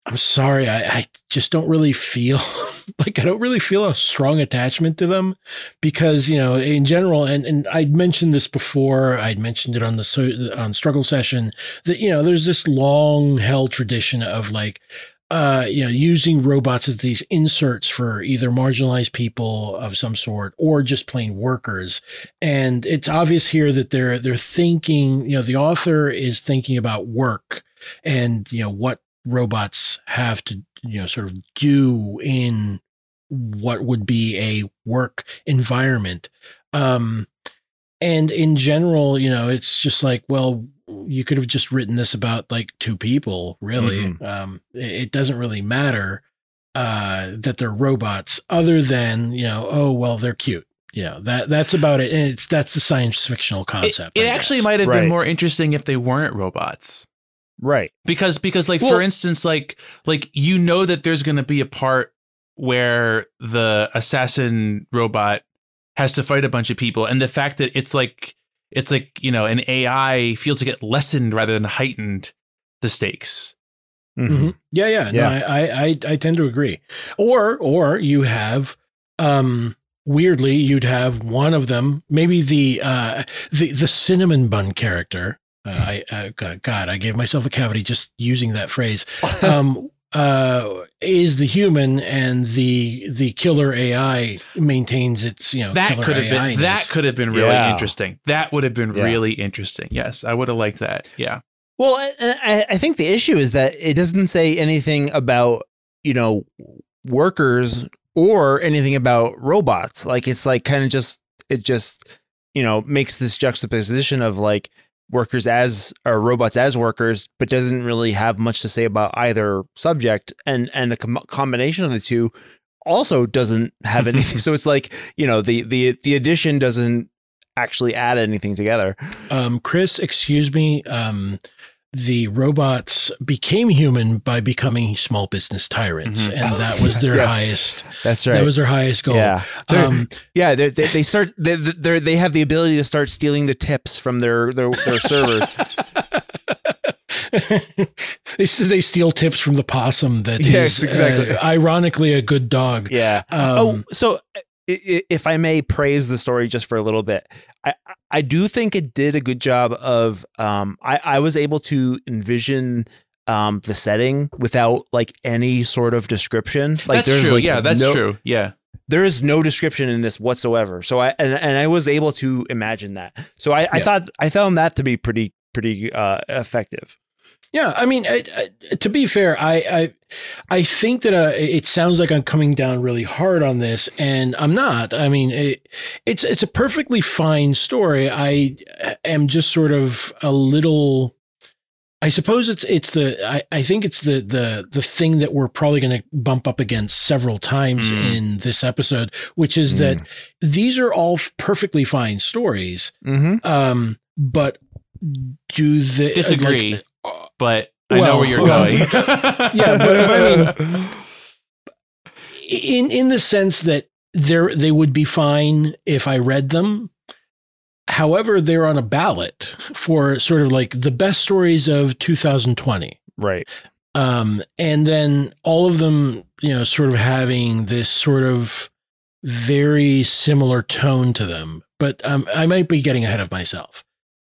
S1: I'm sorry, I, I just don't really feel like I don't really feel a strong attachment to them because you know in general and and I'd mentioned this before I'd mentioned it on the on struggle session that you know there's this long held tradition of like uh you know using robots as these inserts for either marginalized people of some sort or just plain workers. And it's obvious here that they're they're thinking you know the author is thinking about work and you know what robots have to you know sort of do in what would be a work environment. Um and in general you know it's just like well you could have just written this about like two people really. Um it, it doesn't really matter uh that they're robots other than you know oh well they're cute. Yeah, that that's about it. And it's that's the science fictional concept
S3: it
S1: I
S3: actually might have
S2: Right.
S3: been more interesting if they weren't robots.
S2: Right.
S3: because because like
S2: Well-
S3: for instance like like you know that there's going to be a part where the assassin robot has to fight a bunch of people and the fact that it's like it's like you know an AI feels like it lessened rather than heightened the stakes
S2: Mhm.
S1: Mhm. Yeah, yeah,
S2: Yeah.
S1: I, I, I, I tend to agree. Or, or you have, um, weirdly, you'd have one of them, maybe the, uh, the, the cinnamon bun character. Uh, I, uh, God, God, I gave myself a cavity just using that phrase. Um, uh, is the human and the the killer AI maintains its you know
S3: that
S1: killer
S3: could have been
S1: AI-ness.
S3: that could have been really
S2: Yeah.
S3: interesting that would have been
S2: Yeah.
S3: really interesting yes i would have liked that yeah
S2: Well, I- I, I think the issue is that it doesn't say anything about you know workers or anything about robots. Like it's like kind of just it just you know makes this juxtaposition of like workers as or robots as workers, but doesn't really have much to say about either subject. And and the com- combination of the two also doesn't have anything. so it's like you know the the the addition doesn't actually add anything together.
S1: Um, Chris, excuse me. Um, the robots became human by becoming small business tyrants,
S3: Mhm.
S1: and that was their
S2: Yes.
S1: highest.
S2: That's right.
S1: That was their highest goal.
S2: Yeah. They're-
S1: Um,
S2: Yeah, they, they, they start they they they have the ability to start stealing the tips from their their, their servers.
S1: they s- they steal tips from the possum that is,
S2: Yes, exactly.
S1: uh, ironically, a good dog.
S2: Yeah.
S1: Um,
S2: oh, so i- i- if I may praise the story just for a little bit, I I do think it did a good job of um I I was able to envision um the setting without like any sort of description. Like
S3: that's
S2: there's,
S3: true
S2: like,
S3: yeah that's
S2: no-
S3: true yeah
S2: There is no description in this whatsoever. So I and, and I was able to imagine that. So I, I thought I found that to be pretty pretty uh effective.
S1: Yeah, I mean, I, I, to be fair, I I, I think that uh, it sounds like I'm coming down really hard on this, and I'm not. I mean, it, it's it's a perfectly fine story. I am just sort of a little. I suppose it's it's the I, I think it's the the the thing that we're probably going to bump up against several times
S3: Mm.
S1: in this episode, which is that these are all f- perfectly fine stories.
S2: Mm-hmm.
S1: Um, but do they
S3: disagree
S1: like,
S3: but i know where you're
S1: well,
S3: going
S1: yeah, but I mean, in in the sense that they they would be fine if I read them. However, they're on a ballot for sort of like the best stories of 2020.
S2: Right.
S1: Um, and then all of them, you know, sort of having this sort of very similar tone to them. But um, I might be getting ahead of myself.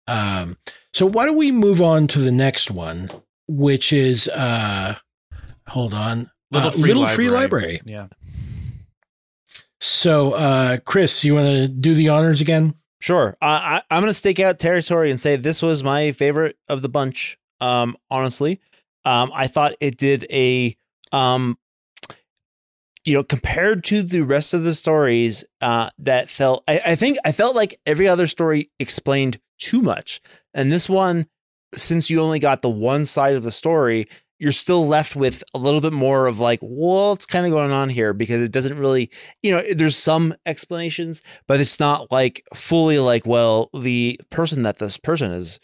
S1: Um, so why don't we move on to the next one, which is uh, hold on,
S3: Little
S1: Uh,
S3: free
S1: Little Free
S3: library.
S1: Library.
S3: yeah
S1: So, uh, Chris, you want to do the honors again?
S2: Sure. Uh, I, I'm going to stake out territory and say this was my favorite of the bunch. Um, honestly, um, I thought it did a, um, you know, compared to the rest of the stories, uh, that felt. I, I think I felt like every other story explained too much, and this one, since you only got the one side of the story, you're still left with a little bit more of like, what's kind of going on here? Because it doesn't really, you know, there's some explanations, but it's not like fully like, well, the person that this person is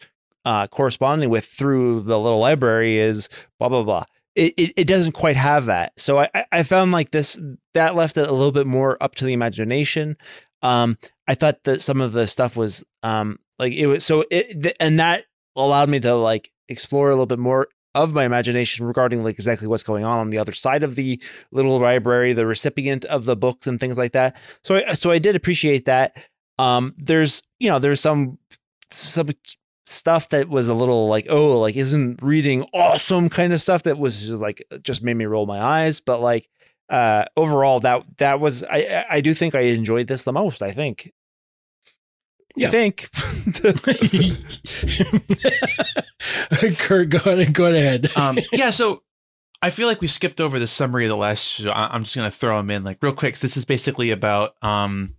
S2: uh, corresponding with through the little library is blah blah blah. It, it, it doesn't quite have that. So I, I found like this that left it a little bit more up to the imagination. Um, I thought that some of the stuff was um like it was so it and that allowed me to like explore a little bit more of my imagination regarding like exactly what's going on on the other side of the little library, the recipient of the books and things like that. So I, so I did appreciate that. Um, there's you know there's some some stuff that was a little like oh like isn't reading awesome kind of stuff that was just like just made me roll my eyes, but like uh overall that that was I I do think I enjoyed this the most. I think.
S1: Yeah.
S2: I think.
S1: Kurt, go ahead. Go ahead.
S3: um, yeah, so I feel like we skipped over the summary of the last show. I'm just gonna throw them in like real quick. So this is basically about um,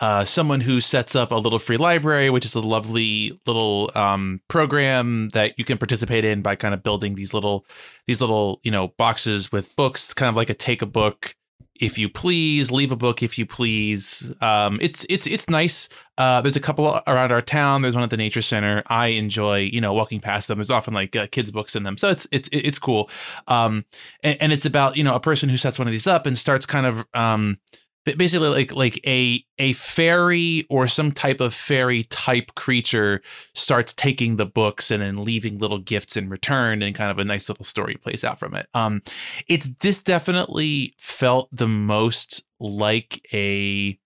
S3: uh, someone who sets up a little free library, which is a lovely little um, program that you can participate in by kind of building these little these little you know boxes with books, kind of like a take a book if you please, leave a book if you please. Um, it's it's it's nice. Uh, there's a couple around our town. There's one at the nature center. I enjoy you know walking past them. There's often like uh, kids books in them, so it's it's it's cool. Um, and, and it's about you know a person who sets one of these up and starts kind of um basically like like a a fairy or some type of fairy type creature starts taking the books and then leaving little gifts in return and kind of a nice little story plays out from it. Um it's this definitely felt the most like a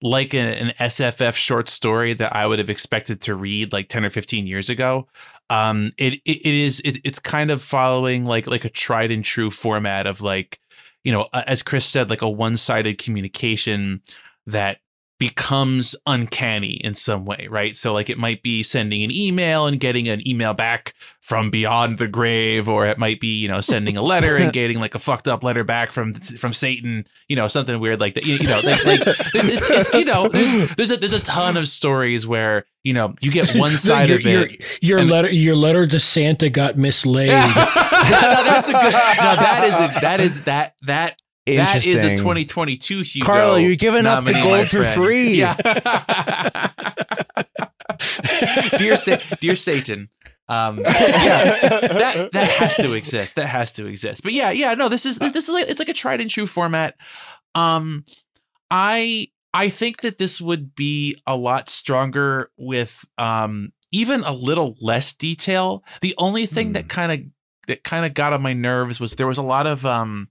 S3: like a, an sff short story that i would have expected to read like 10 or 15 years ago. Um it it, it is it, it's kind of following like like a tried and true format of like you know, as Chris said, like a one sided communication that becomes uncanny in some way, right? So, like, it might be sending an email and getting an email back from beyond the grave, or it might be, you know, sending a letter and getting like a fucked up letter back from from Satan, you know, something weird like that. You, you know, like, like it's, it's you know, there's there's a there's a ton of stories where you know you get one side
S1: your,
S3: of it.
S1: Your, your letter, your letter to Santa got mislaid.
S3: no, that's a good. No, that is a, that is that that that is a 2022 Hugo.
S2: Carlo, you're giving up the gold for free.
S3: Yeah. dear Sa- dear Satan. Um, yeah, that that has to exist. That has to exist. But yeah, yeah, no, this is this is like it's like a tried and true format. Um, I I think that this would be a lot stronger with um even a little less detail. The only thing that kind of that kind of got on my nerves was there was a lot of um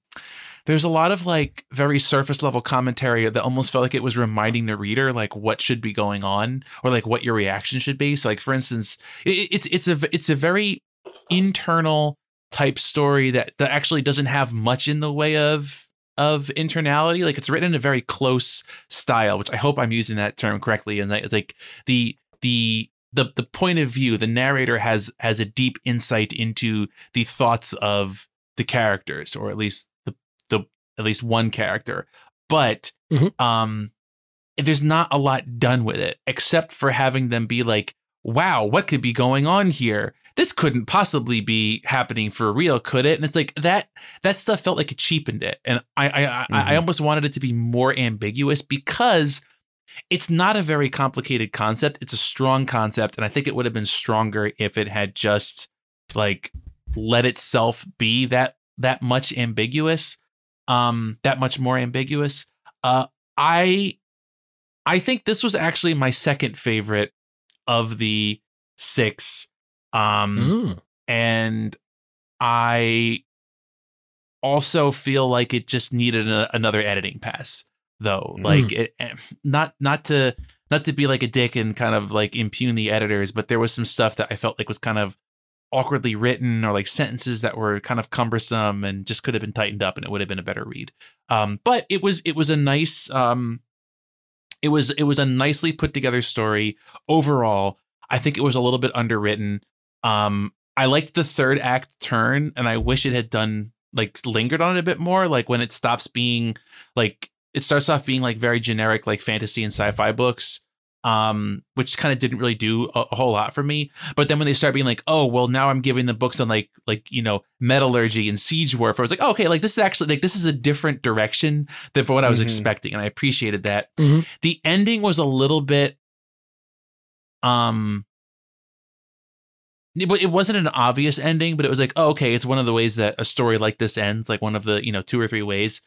S3: there's a lot of like very surface level commentary that almost felt like it was reminding the reader like what should be going on or like what your reaction should be. So like for instance, it, it's it's a it's a very internal type story that that actually doesn't have much in the way of of internality. Like it's written in a very close style, which I hope I'm using that term correctly. And like the the the the point of view, the narrator has has a deep insight into the thoughts of the characters, or at least the at least one character. But
S1: Mhm.
S3: um there's not a lot done with it, except for having them be like, wow, what could be going on here? This couldn't possibly be happening for real, could it? And it's like that that stuff felt like it cheapened it. And I I I, I
S2: Mhm.
S3: almost wanted it to be more ambiguous because it's not a very complicated concept. It's a strong concept, and I think it would have been stronger if it had just like let itself be that that much ambiguous, um, that much more ambiguous. Uh, I I think this was actually my second favorite of the six. Um,
S1: Mm.
S3: and I also feel like it just needed a, another editing pass though
S1: Mm.
S3: like it, eh, not not to not to be like a dick and kind of like impugn the editors but there was some stuff that I felt like was kind of awkwardly written or like sentences that were kind of cumbersome and just could have been tightened up and it would have been a better read. Um, but it was it was a nice um, it was it was a nicely put together story overall. I think it was a little bit underwritten. Um, I liked the third act turn, and I wish it had done like lingered on it a bit more. Like when it stops being like it starts off being like very generic, like fantasy and sci-fi books, um, which kind of didn't really do a, a, whole lot for me. But then when they start being like, oh, well, now I'm giving the books on like like you know metallurgy and siege warfare, I was like, oh, okay, like this is actually like this is a different direction than for what I was mm-hmm. expecting, and I appreciated that. Mm-hmm. The ending was a little bit, um, but it wasn't an obvious ending, but it was like, oh, okay, it's one of the ways that a story like this ends, like one of the, you know, two or three ways.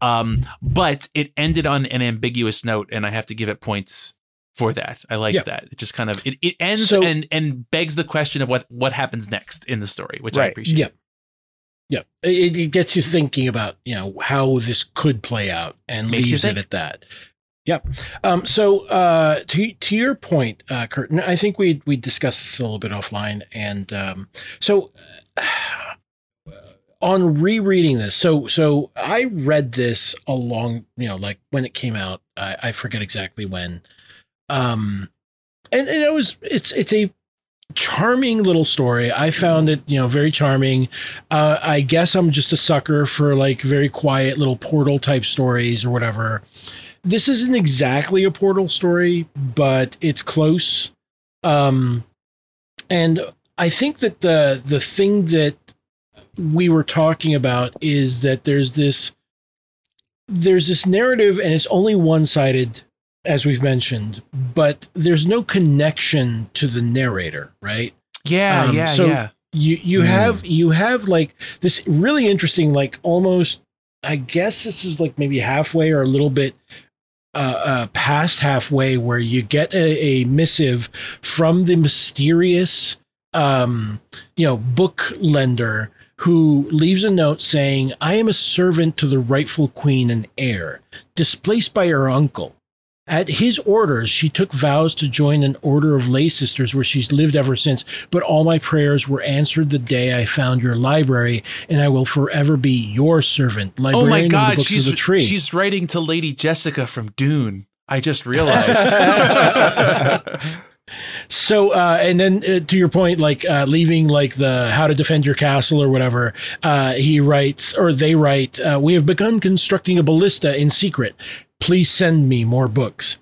S3: Um, but it ended on an ambiguous note, and I have to give it points for that. I liked yeah. that. It just kind of it, it ends so, and and begs the question of what what happens next in the story, which right. I appreciate.
S1: Yeah. Yeah. It, it, gets you thinking about, you know, how this could play out and Makes leaves it at that. Yep. Um, so uh, to to your point, uh, Curtin, I think we we discussed this a little bit offline, and um, so uh, on rereading this, so so I read this along, you know, like when it came out. I, I forget exactly when, um, and, and it was it's it's a charming little story. I found it, you know, very charming. Uh, I guess I'm just a sucker for like very quiet little portal type stories or whatever this isn't exactly a portal story, but it's close. Um, and I think that the the thing that we were talking about is that there's this there's this narrative and it's only one-sided as we've mentioned but there's no connection to the narrator right
S3: yeah um, yeah so yeah
S1: you you mm. have you have like this really interesting like almost i guess this is like maybe halfway or a little bit uh, uh, past halfway where you get a, a missive from the mysterious, um, you know, book lender who leaves a note saying, I am a servant to the rightful queen and heir, displaced by her uncle. At his orders, she took vows to join an order of lay sisters where she's lived ever since. But all my prayers were answered the day I found your library, and I will forever be your servant.
S3: Librarian oh my God, she's, she's writing to Lady Jessica from Dune. I just realized.
S1: so uh, and then uh, to your point like uh, leaving like the how to defend your castle or whatever uh, he writes or they write uh, we have begun constructing a ballista in secret please send me more books.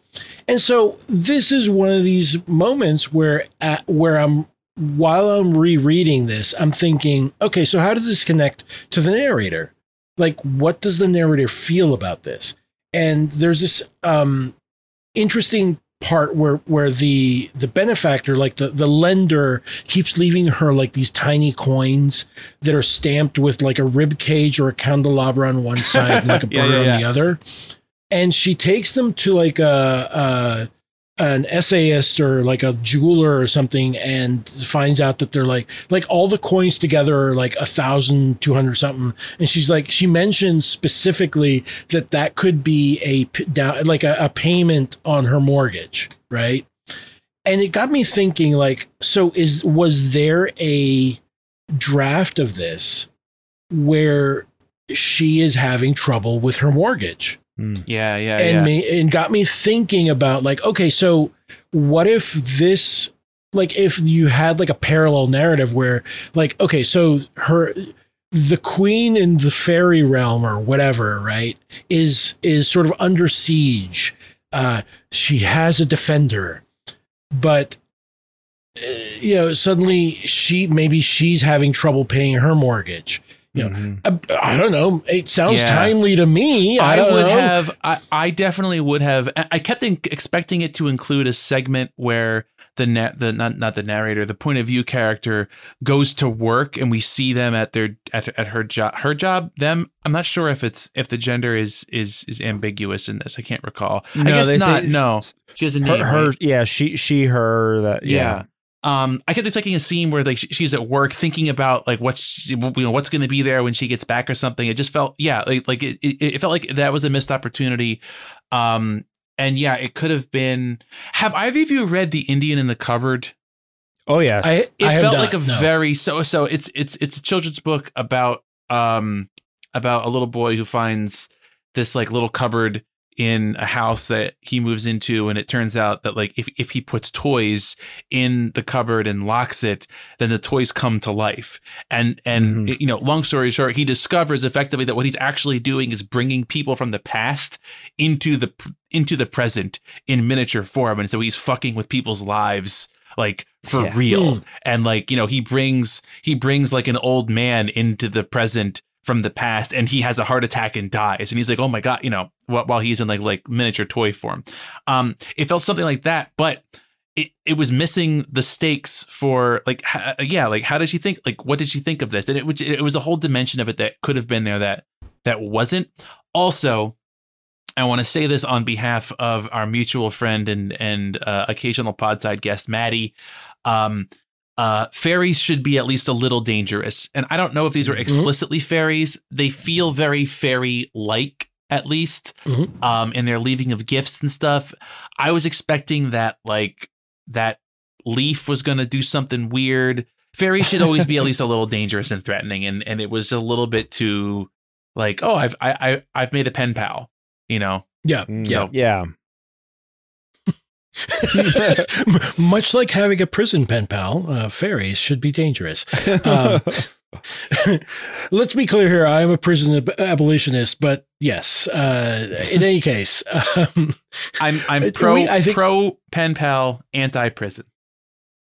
S1: And so this is one of these moments where at, where I'm while I'm rereading this, I'm thinking, okay, so how does this connect to the narrator? Like, what does the narrator feel about this? And there's this um, interesting part where where the the benefactor like the the lender keeps leaving her like these tiny coins that are stamped with like a rib cage or a candelabra on one side and like a bird yeah, yeah, yeah. on the other and she takes them to like a, a an essayist or like a jeweler or something and finds out that they're like like all the coins together are like a thousand two hundred something. And she's like she mentions specifically that that could be a down like a, a payment on her mortgage right? And it got me thinking like so is was there a draft of this where she is having trouble with her mortgage
S3: Mm. Yeah, yeah,
S1: and
S3: yeah.
S1: me and got me thinking about like, okay, so what if this like if you had like a parallel narrative where like, okay, so her the queen in the fairy realm or whatever, right, is is sort of under siege. Uh, she has a defender, but uh, you know, suddenly she maybe she's having trouble paying her mortgage you know, mm-hmm. I, I, don't know. It sounds yeah. timely to me. I,
S3: I would
S1: know.
S3: have. I, I definitely would have. I kept in, expecting it to include a segment where the net the not not the narrator the point of view character goes to work and we see them at their at, at her job her job them i'm not sure if it's if the gender is is is ambiguous in this i can't recall no, i guess not no
S2: she has a name her,
S3: right?
S2: yeah she she her that yeah. yeah
S3: um, I kept expecting a scene where like she's at work thinking about like what's you know what's going to be there when she gets back or something. It just felt yeah like like it, it, felt like that was a missed opportunity. Um, and yeah, it could have been. Have either of you read The Indian in the Cupboard?
S2: Oh yes.
S1: I,
S3: it
S1: I have
S3: felt
S1: not,
S3: like a
S1: no.
S3: very so so it's it's it's a children's book about um about a little boy who finds this like little cupboard in a house that he moves into and it turns out that like if, if he puts toys in the cupboard and locks it then the toys come to life and and
S2: Mhm.
S3: you know long story short he discovers effectively that what he's actually doing is bringing people from the past into the into the present in miniature form and so he's fucking with people's lives like for
S2: Yeah.
S3: real
S1: Hmm.
S3: and like you know he brings he brings like an old man into the present from the past and he has a heart attack and dies. And he's like oh my god you know while he's in like like miniature toy form. Um it felt something like that but it, it was missing the stakes for like ha- yeah like how did she think like what did she think of this? And it was it was a whole dimension of it that could have been there that that wasn't. Also I want to say this on behalf of our mutual friend and and uh, occasional podside guest Maddie. Um, uh, fairies should be at least a little dangerous, and I don't know if these were
S1: Mhm.
S3: explicitly fairies. They feel very fairy-like, at least,
S1: Mhm.
S3: um, in their leaving of gifts and stuff. I was expecting that like that leaf was going to do something weird. Fairies should always be at least a little dangerous and threatening, and and it was a little bit too like oh I've I, I I've made a pen pal, you know.
S1: Yeah.
S2: Mm,
S3: So-
S2: yeah.
S1: Much like having a prison pen pal, uh, fairies should be dangerous. Um, let's be clear here. I am a prison ab- abolitionist, but yes, uh, in any case, um,
S3: I'm I'm
S1: Uh,
S3: pro
S1: we- think-
S3: pro pen pal anti prison.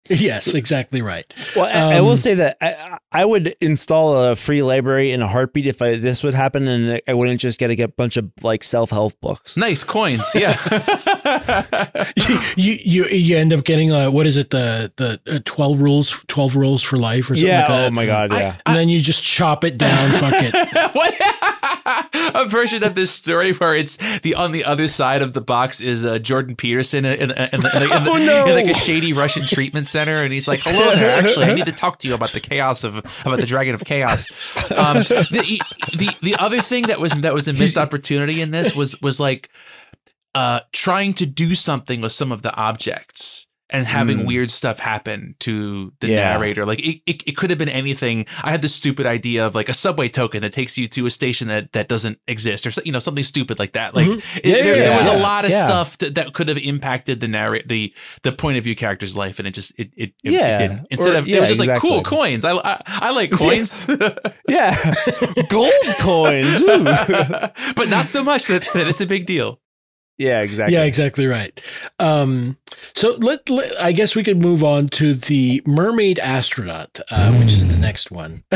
S1: Yes, exactly right.
S2: Well, I, I will
S1: Um,
S2: say that I, I would install a free library in a heartbeat if I, this would happen, and I wouldn't just get a bunch of like self help books.
S3: Nice coins, yeah.
S1: you you you end up getting uh, what is it the the uh, twelve rules twelve rules for life or something
S2: Yeah.
S1: like that.
S2: oh my god.
S3: I-
S2: Yeah.
S1: and then you just chop it down. fuck it.
S3: what? a version of this story where it's the on the other side of the box is uh, Jordan Peterson in, in, in, in, in, the-
S1: Oh, no.
S3: in like a shady Russian treatment center, and he's like, "Hello there. Actually, I need to talk to you about the chaos of about the Dragon of Chaos." Um, the, the the other thing that was that was a missed opportunity in this was was like uh, trying to do something with some of the objects and having
S2: Mm.
S3: weird stuff happen to the
S2: Yeah.
S3: narrator. Like it, it, it could have been anything. I had this stupid idea of like a subway token that takes you to a station that, that doesn't exist or you know something stupid like that. Like
S1: Mhm.
S3: it-
S1: Yeah,
S3: there,
S1: yeah,
S3: there was a lot of stuff that, that could have impacted the narrate the the point of view character's life, and it just it it, it,
S2: Yeah.
S3: it didn't. Instead
S2: Or-
S3: of it was just like cool coins. I I, I like coins,
S2: Yeah. Gold coins.
S3: But not so much that, that it's a big deal.
S2: Yeah. Exactly.
S1: Yeah, exactly right. Um, so let, let I guess we could move on to the mermaid astronaut, uh, which is the next one.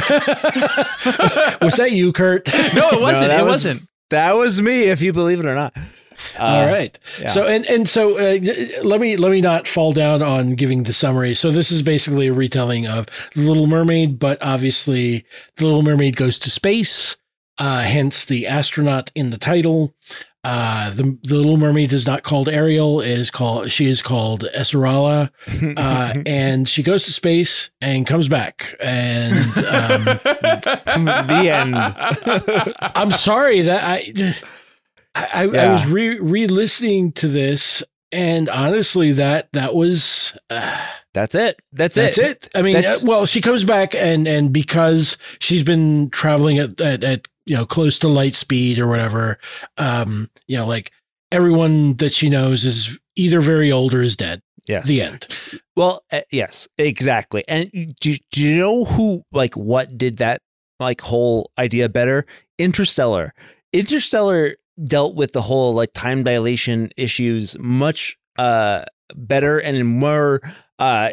S1: Was that you, Kurt?
S3: No, it wasn't.
S2: that
S3: it
S2: was-
S3: wasn't.
S2: That was me, if you believe it or not.
S1: All
S2: Uh,
S1: right.
S2: yeah.
S1: So and and so uh, let me let me not fall down on giving the summary. So this is basically a retelling of The Little Mermaid, but obviously The Little Mermaid goes to space, uh, hence the astronaut in the title. Uh, the the Little Mermaid is not called Ariel; it is called she is called Esmeralda, uh, and she goes to space and comes back. And um,
S2: the end.
S1: I'm sorry that I I, I, I was re re listening to this, and honestly, that that was uh,
S2: That's it. That's,
S1: that's
S2: it.
S1: That's it. I mean,
S2: That's-
S1: uh, well, she comes back, and and because she's been traveling at, at at you know close to light speed or whatever, um, you know, like everyone that she knows is either very old or is dead.
S2: Yes.
S1: The end.
S2: Well, uh, yes, exactly. And do, do you know who, like, what did that, like, whole idea better? Interstellar. Interstellar dealt with the whole, like, time dilation issues much uh better and in more, uh,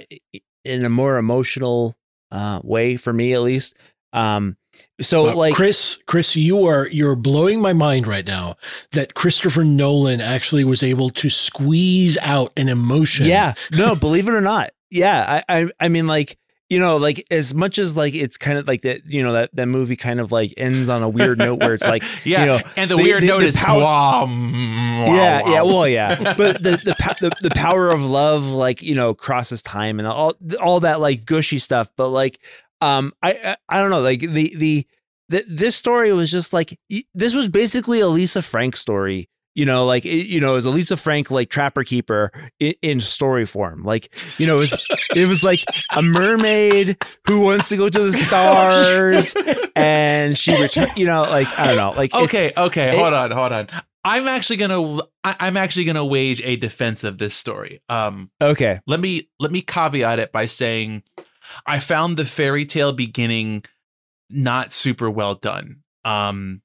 S2: in a more emotional uh way for me, at least. Um, so,
S1: Uh,
S2: like,
S1: Chris, Chris, you are you're blowing my mind right now that Christopher Nolan actually was able to squeeze out an emotion.
S2: Yeah. No, believe it or not. Yeah. I, I I mean like, you know, like as much as like it's kind of like that, you know, that, that movie kind of like ends on a weird note where it's like,
S3: Yeah,
S2: you know,
S3: and the,
S2: the-
S3: weird
S2: the-
S3: note
S2: the
S3: is
S2: power-
S3: wow,
S2: yeah, yeah, well, yeah, but the the, the the power of love, like you know, crosses time and all all that like gushy stuff. But like, um, I I, I don't know, like the the. the this story was just like this was basically a Lisa Frank story you know, like it, you know, it was a Lisa Frank like Trapper Keeper in, in story form. Like, you know, it was it was like a mermaid who wants to go to the stars, and she return. You know, like I don't know, like
S3: Okay, okay,
S2: it-
S3: hold on, hold on. I'm actually gonna I'm actually gonna wage a defense of this story. Um,
S2: okay,
S3: let me let me caveat it by saying I found the fairy tale beginning not super well done. Um,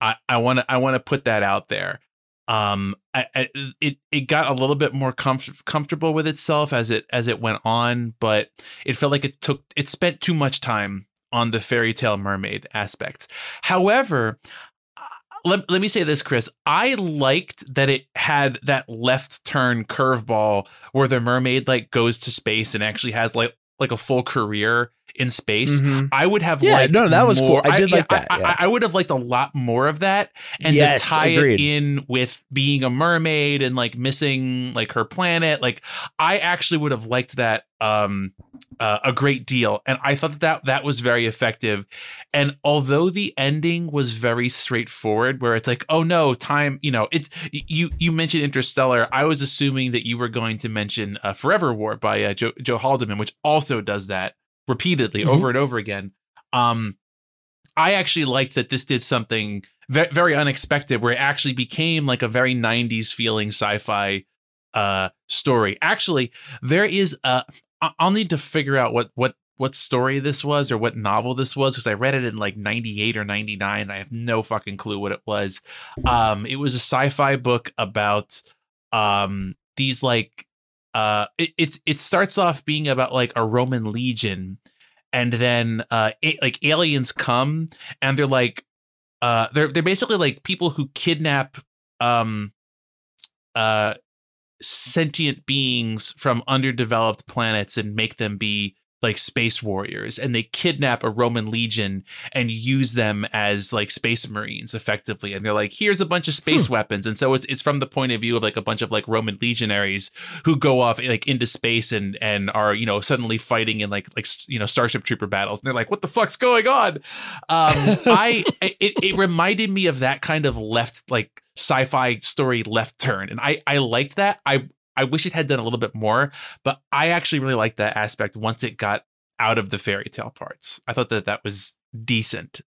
S3: I I want to I want to put that out there. Um, I, I, it it got a little bit more comf- comfortable with itself as it as it went on, but it felt like it took it spent too much time on the fairy tale mermaid aspects. However, uh, let, let me say this, Chris. I liked that it had that left turn curveball where the mermaid like goes to space and actually has like like a full career in space.
S2: Mhm.
S3: I would have
S2: Yeah,
S3: liked
S2: no, that was cool. I did like
S3: yeah,
S2: that,
S3: I,
S2: yeah.
S3: I, I would have liked a lot more of that, and
S2: Yes,
S3: to tie
S2: agreed.
S3: it in with being a mermaid and like missing like her planet. Like I actually would have liked that um uh, a great deal, and I thought that, that that was very effective. And although the ending was very straightforward, where it's like, oh no, time, you know, it's you you mentioned Interstellar. I was assuming that you were going to mention uh, Forever War by uh, Joe, Joe Haldeman, which also does that repeatedly
S1: Mhm.
S3: over and over again. Um, I actually liked that this did something ve- very unexpected, where it actually became like a very '90s feeling sci-fi uh, story. Actually, there is a. I'll need to figure out what what what story this was or what novel this was because I read it in like 98 or 99 I have no fucking clue what it was. Um it was a sci-fi book about um these like uh it, it's it starts off being about like a Roman legion and then uh a- like aliens come and they're like uh they're they're basically like people who kidnap um uh sentient beings from underdeveloped planets and make them be like space warriors and they kidnap a roman legion and use them as like space marines effectively. And they're like here's a bunch of space weapons. And so it's it's from the point of view of like a bunch of like roman legionaries who go off like into space and and are you know suddenly fighting in like like you know starship trooper battles. And they're like what the fuck's going on? Um i it, it reminded me of that kind of left like sci-fi story left turn. And i i liked that. I i wish it had done a little bit more but i actually really liked that aspect once it got out of the fairy tale parts i thought that that was decent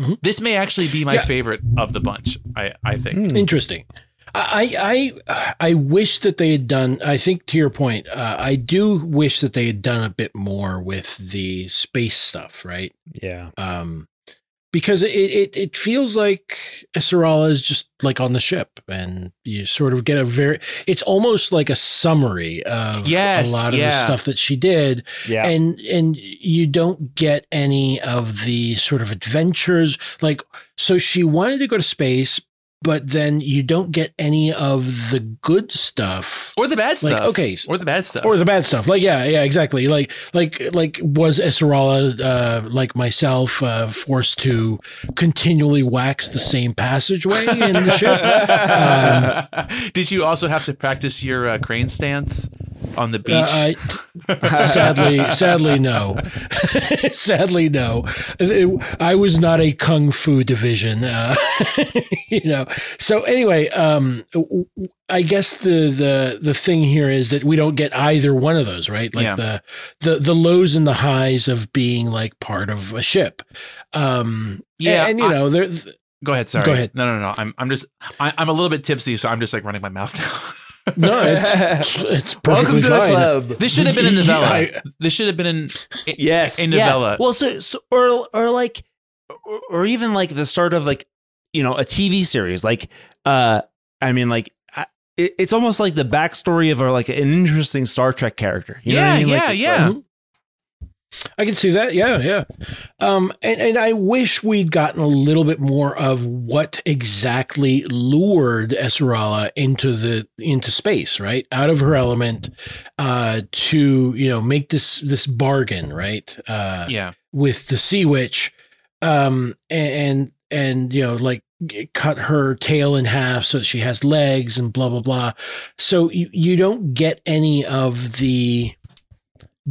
S1: Mhm.
S3: this may actually be my
S1: Yeah.
S3: favorite of the bunch i i think
S2: Hmm.
S1: Interesting. I I I wish that they had done. I think to your point, uh, I do wish that they had done a bit more with the space stuff, right?
S2: yeah,
S1: Um, because it it it feels like Essarala is just like on the ship, and you sort of get a very. It's almost like a summary of
S3: Yes,
S1: a lot of the stuff that she did,
S2: yeah.
S1: and and you don't get any of the sort of adventures like so she wanted to go to space but then you don't get any of the good stuff.
S3: Or the bad
S1: Like,
S3: stuff.
S1: okay,
S3: or the bad stuff.
S1: Or the bad stuff. Like yeah yeah exactly. Like like like was Essarala uh like myself uh forced to continually wax the same passageway in the ship? Um,
S3: did you also have to practice your uh, crane stance on the beach
S1: Uh, I, sadly, sadly, no. sadly, no. It- I was not a kung fu division, uh, you know. So anyway, um, I guess the the the thing here is that we don't get either one of those, right? Like
S3: Yeah.
S1: the the the lows and the highs of being like part of a ship. Um,
S3: Yeah,
S1: and, and, you
S3: I-
S1: know, there.
S3: Go ahead. Sorry.
S1: Go ahead.
S3: No, no, no. I'm, I'm just, I, I'm a little bit tipsy, so I'm just like running my mouth now.
S1: No, it's it's perfectly
S2: Welcome to the
S1: fine.
S2: club.
S3: this should have been in
S1: Yeah,
S3: novella.
S1: I-
S3: this should have been in, in
S2: Yes,
S3: in
S2: yeah.
S3: novella.
S2: Well, so, so or or like, or, or even like the start of like, you know, a TV series. Like, uh, I mean, like, I, it, it's almost like the backstory of a, like an interesting Star Trek character. You know what
S3: yeah,
S2: I mean?
S3: yeah,
S2: Like,
S3: yeah.
S1: Mhm. I can see that. Yeah, yeah. Um, and, and I wish we'd gotten a little bit more of what exactly lured Essarala into the into space, right? Out of her element, uh, to you know make this this bargain, right? Uh,
S3: yeah.
S1: with the sea witch, um, and and you know like cut her tail in half so that she has legs and blah blah blah. So you you don't get any of the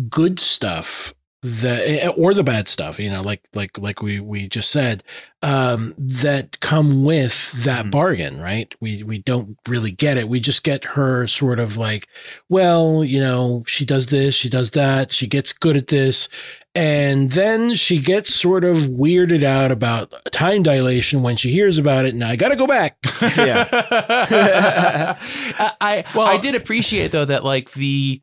S1: good stuff the or the bad stuff, you know, like like like we we just said, um, that come with that
S2: Mhm.
S1: bargain, right? We we don't really get it. We just get her sort of like, well, you know, she does this, she does that, she gets good at this, and then she gets sort of weirded out about time dilation when she hears about it. And I got to go back.
S3: I I,
S2: Well-
S3: I did appreciate though that like the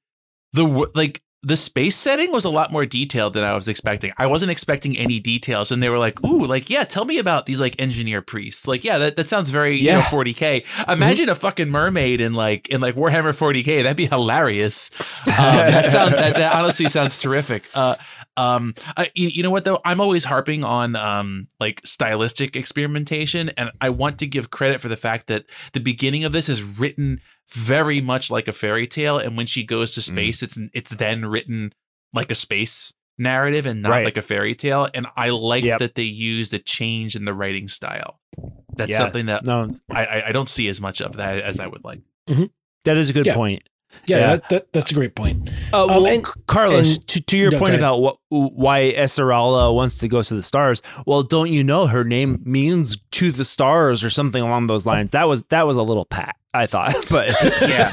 S3: the like the space setting was a lot more detailed than I was expecting. I wasn't expecting any details, and they were like, "Ooh, like yeah, tell me about these like engineer priests." Like yeah, that, that sounds very you know 40k. Imagine a fucking mermaid in like in like Warhammer 40k. That'd be hilarious. Um, that sounds that, that honestly sounds terrific. Uh, um, I, you, you know what though? I'm always harping on um like stylistic experimentation, and I want to give credit for the fact that the beginning of this is written very much like a fairy tale, and when she goes to space, it's it's then written like a space narrative and not
S2: Right.
S3: like a fairy tale. And I liked
S2: Yep.
S3: that they used a change in the writing style. That's
S2: Yeah.
S3: something that
S2: No,
S3: I, I I don't see as much of that as I would like.
S2: that is a good
S1: Yeah.
S2: point.
S1: Yeah,
S2: Yeah.
S1: That, that, that's a great point.
S2: Uh,
S1: Um,
S2: well,
S1: and-
S2: Carlos,
S1: and-
S2: to, to your
S1: No,
S2: point about what, why Esmeralda wants to go to the stars. Well, don't you know her name means to the stars or something along those lines? That was that was a little pat, I thought, but
S3: Yeah.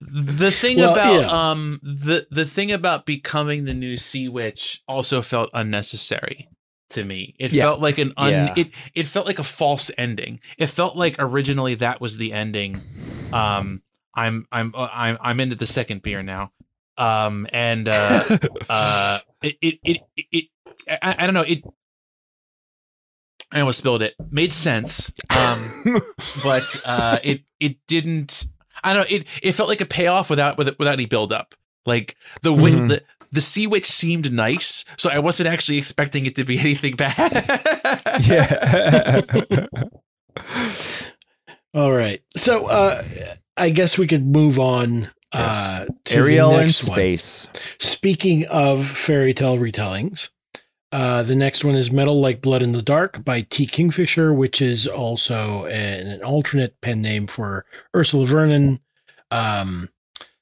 S3: the thing
S1: Well,
S3: about
S1: yeah.
S3: um the the thing about becoming the new sea witch also felt unnecessary to me. It
S2: Yeah.
S3: felt like an un
S2: Yeah.
S3: it it felt like a false ending. It felt like originally that was the ending. Um I'm I'm uh, I'm I'm into the second beer now. Um and uh uh it it it, it, I, I don't know it I almost spilled it. Made sense. Um but uh, it it didn't. I don't know. It it felt like a payoff without without, without any build up. Like the win
S2: Mhm.
S3: the, the sea witch seemed nice, so I wasn't actually expecting it to be anything bad.
S2: yeah.
S1: All right. So uh, I guess we could move on uh, to
S2: Ariel
S1: the
S2: in
S1: next one.
S2: space.
S1: Speaking of fairy tale retellings, uh, the next one is Metal Like Blood in the Dark by T. Kingfisher, which is also an, an alternate pen name for Ursula Vernon. Um,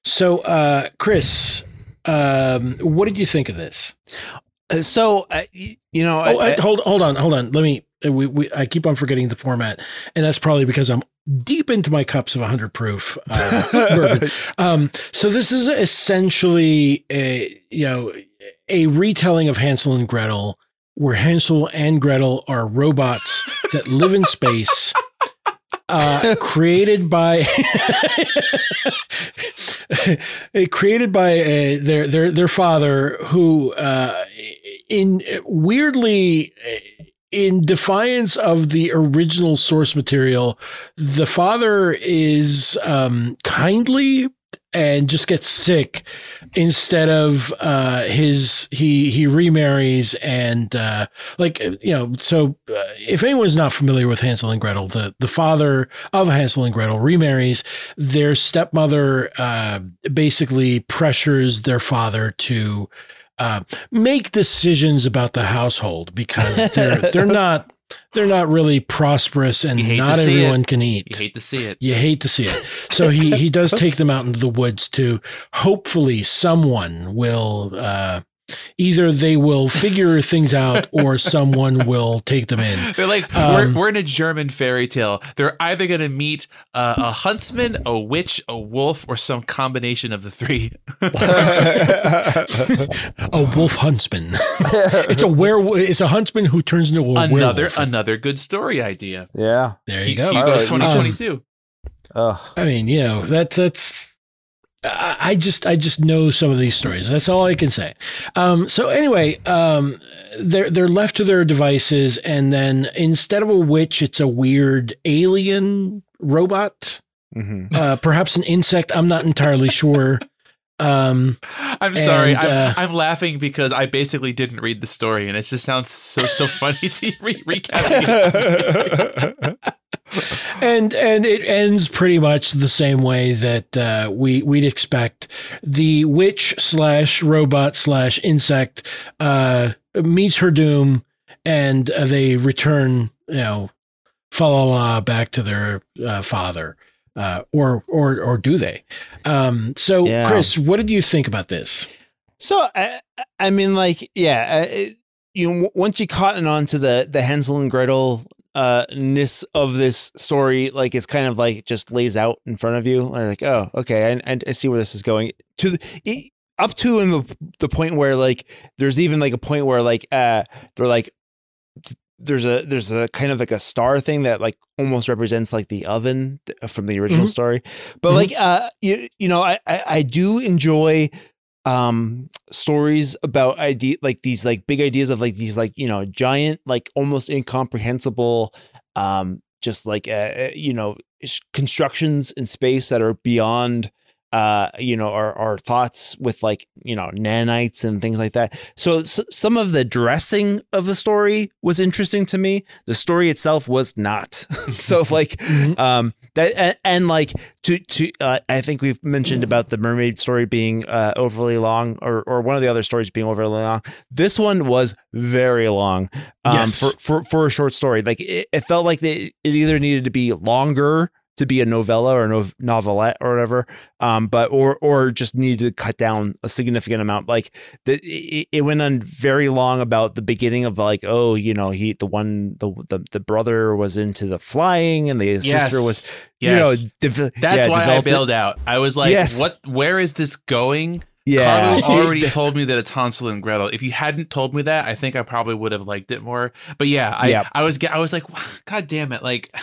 S1: so, uh, Chris, um, what did you think of this?
S2: Uh, So uh, you know,
S1: Oh,
S2: I-
S1: uh, hold hold on, hold on. Let me. uh, We, we I keep on forgetting the format, and that's probably because I'm deep into my cups of 100 proof uh, bourbon. Um, so this is essentially a you know a retelling of Hansel and Gretel, where Hansel and Gretel are robots that live in space. Uh, created by created by uh, their their their father, who uh, in weirdly in defiance of the original source material, the father is um, kindly and just gets sick instead of uh, his he he remarries and uh, like you know so uh, if anyone's not familiar with Hansel and Gretel the the father of Hansel and Gretel remarries. Their stepmother uh, basically pressures their father to uh, make decisions about the household because they're they're not they're not really prosperous and
S3: You hate to
S1: not everyone
S3: it.
S1: can eat.
S3: you hate to see it.
S1: You hate to see it. So he he does take them out into the woods to hopefully someone will uh, either they will figure things out or someone will take them in.
S3: They're like
S1: Um,
S3: we're, we're in a German fairy tale. They're either going to meet uh, a huntsman, a witch, a wolf, or some combination of the three.
S1: A wolf huntsman. it's a werewolf. It's a huntsman who turns into a wolf.
S3: another
S1: werewolf.
S3: another good story idea.
S2: yeah.
S1: there
S3: He-
S1: you go.
S3: Hugo's
S2: All right.
S3: 2022.
S2: Ugh.
S1: I mean, you know, that's that's. I just I just know some of these stories. That's all I can say. Um, so anyway, um, they're they're left to their devices, and then instead of a witch, it's a weird alien robot,
S2: Mhm.
S1: uh, perhaps an insect. I'm not entirely sure. Um,
S3: I'm sorry.
S1: And, uh,
S3: I'm, I'm laughing because I basically didn't read the story, and it just sounds so so funny to re- it.
S1: and and it ends pretty much the same way that uh, we we'd expect. The witch slash robot slash insect uh, meets her doom, and uh, they return, you know, fa la la back to their uh, father, uh, or or or do they? Um, so,
S2: Yeah.
S1: Chris, what did you think about this?
S2: So I, I mean, like, yeah, it, you know, once you cotton on to the the Hansel and Gretel uh ness of this story, like it's kind of like just lays out in front of you. Or like, oh, okay, I, I see where this is going. To the, up to and the the point where like there's even like a point where like uh they're like there's a there's a kind of like a star thing that like almost represents like the oven from the original
S1: Mhm.
S2: story but
S1: Mhm.
S2: like uh you, you know I, I i do enjoy um stories about idea like these like big ideas of like these like you know giant like almost incomprehensible um just like uh, uh, you know constructions in space that are beyond uh you know our our thoughts with like you know nanites and things like that. So some of the dressing of the story was interesting to me. The story itself was not. So like
S1: Mhm.
S2: um that and, and like to to uh, i think we've mentioned about the mermaid story being uh overly long or or one of the other stories being overly long. This one was very long um
S1: Yes.
S2: for for for a short story. Like it, it felt like they, it either needed to be longer to be a novella or nov- novelette or whatever um but or or just needed to cut down a significant amount like the it, it went on very long about the beginning of like oh you know he the one the the, the brother was into the flying and the sister was you know
S3: Yes.
S2: dev-
S3: That's
S2: yeah,
S3: why I
S2: developed it.
S3: bailed out. I was like,
S2: Yes.
S3: "What? Where is this going?"
S2: yeah
S3: Carlo already told me that it's Hansel and Gretel. If you hadn't told me that, I think I probably would have liked it more. But yeah, I
S2: Yep.
S3: I was I was like, God damn it! Like,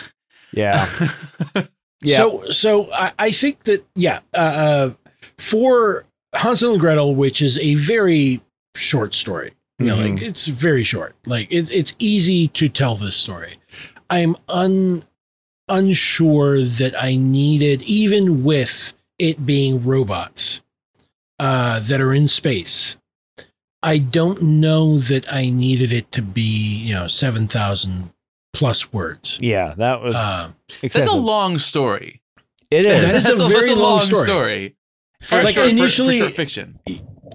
S2: yeah yeah
S1: So, so I, I think that yeah, uh, uh, for Hansel and Gretel, which is a very short story, you know,
S2: Mhm.
S1: like it's very short. Like it, it's easy to tell this story. I'm un unsure that I needed, even with it being robots uh, that are in space. I don't know that I needed it to be, you know, seven thousand plus words.
S2: yeah that was
S1: Um,
S3: that's a long story.
S2: it is
S1: That is a
S3: That's
S1: very
S3: that's
S1: long story.
S3: For
S1: Like,
S3: short, for- for
S1: initially-
S3: short fiction.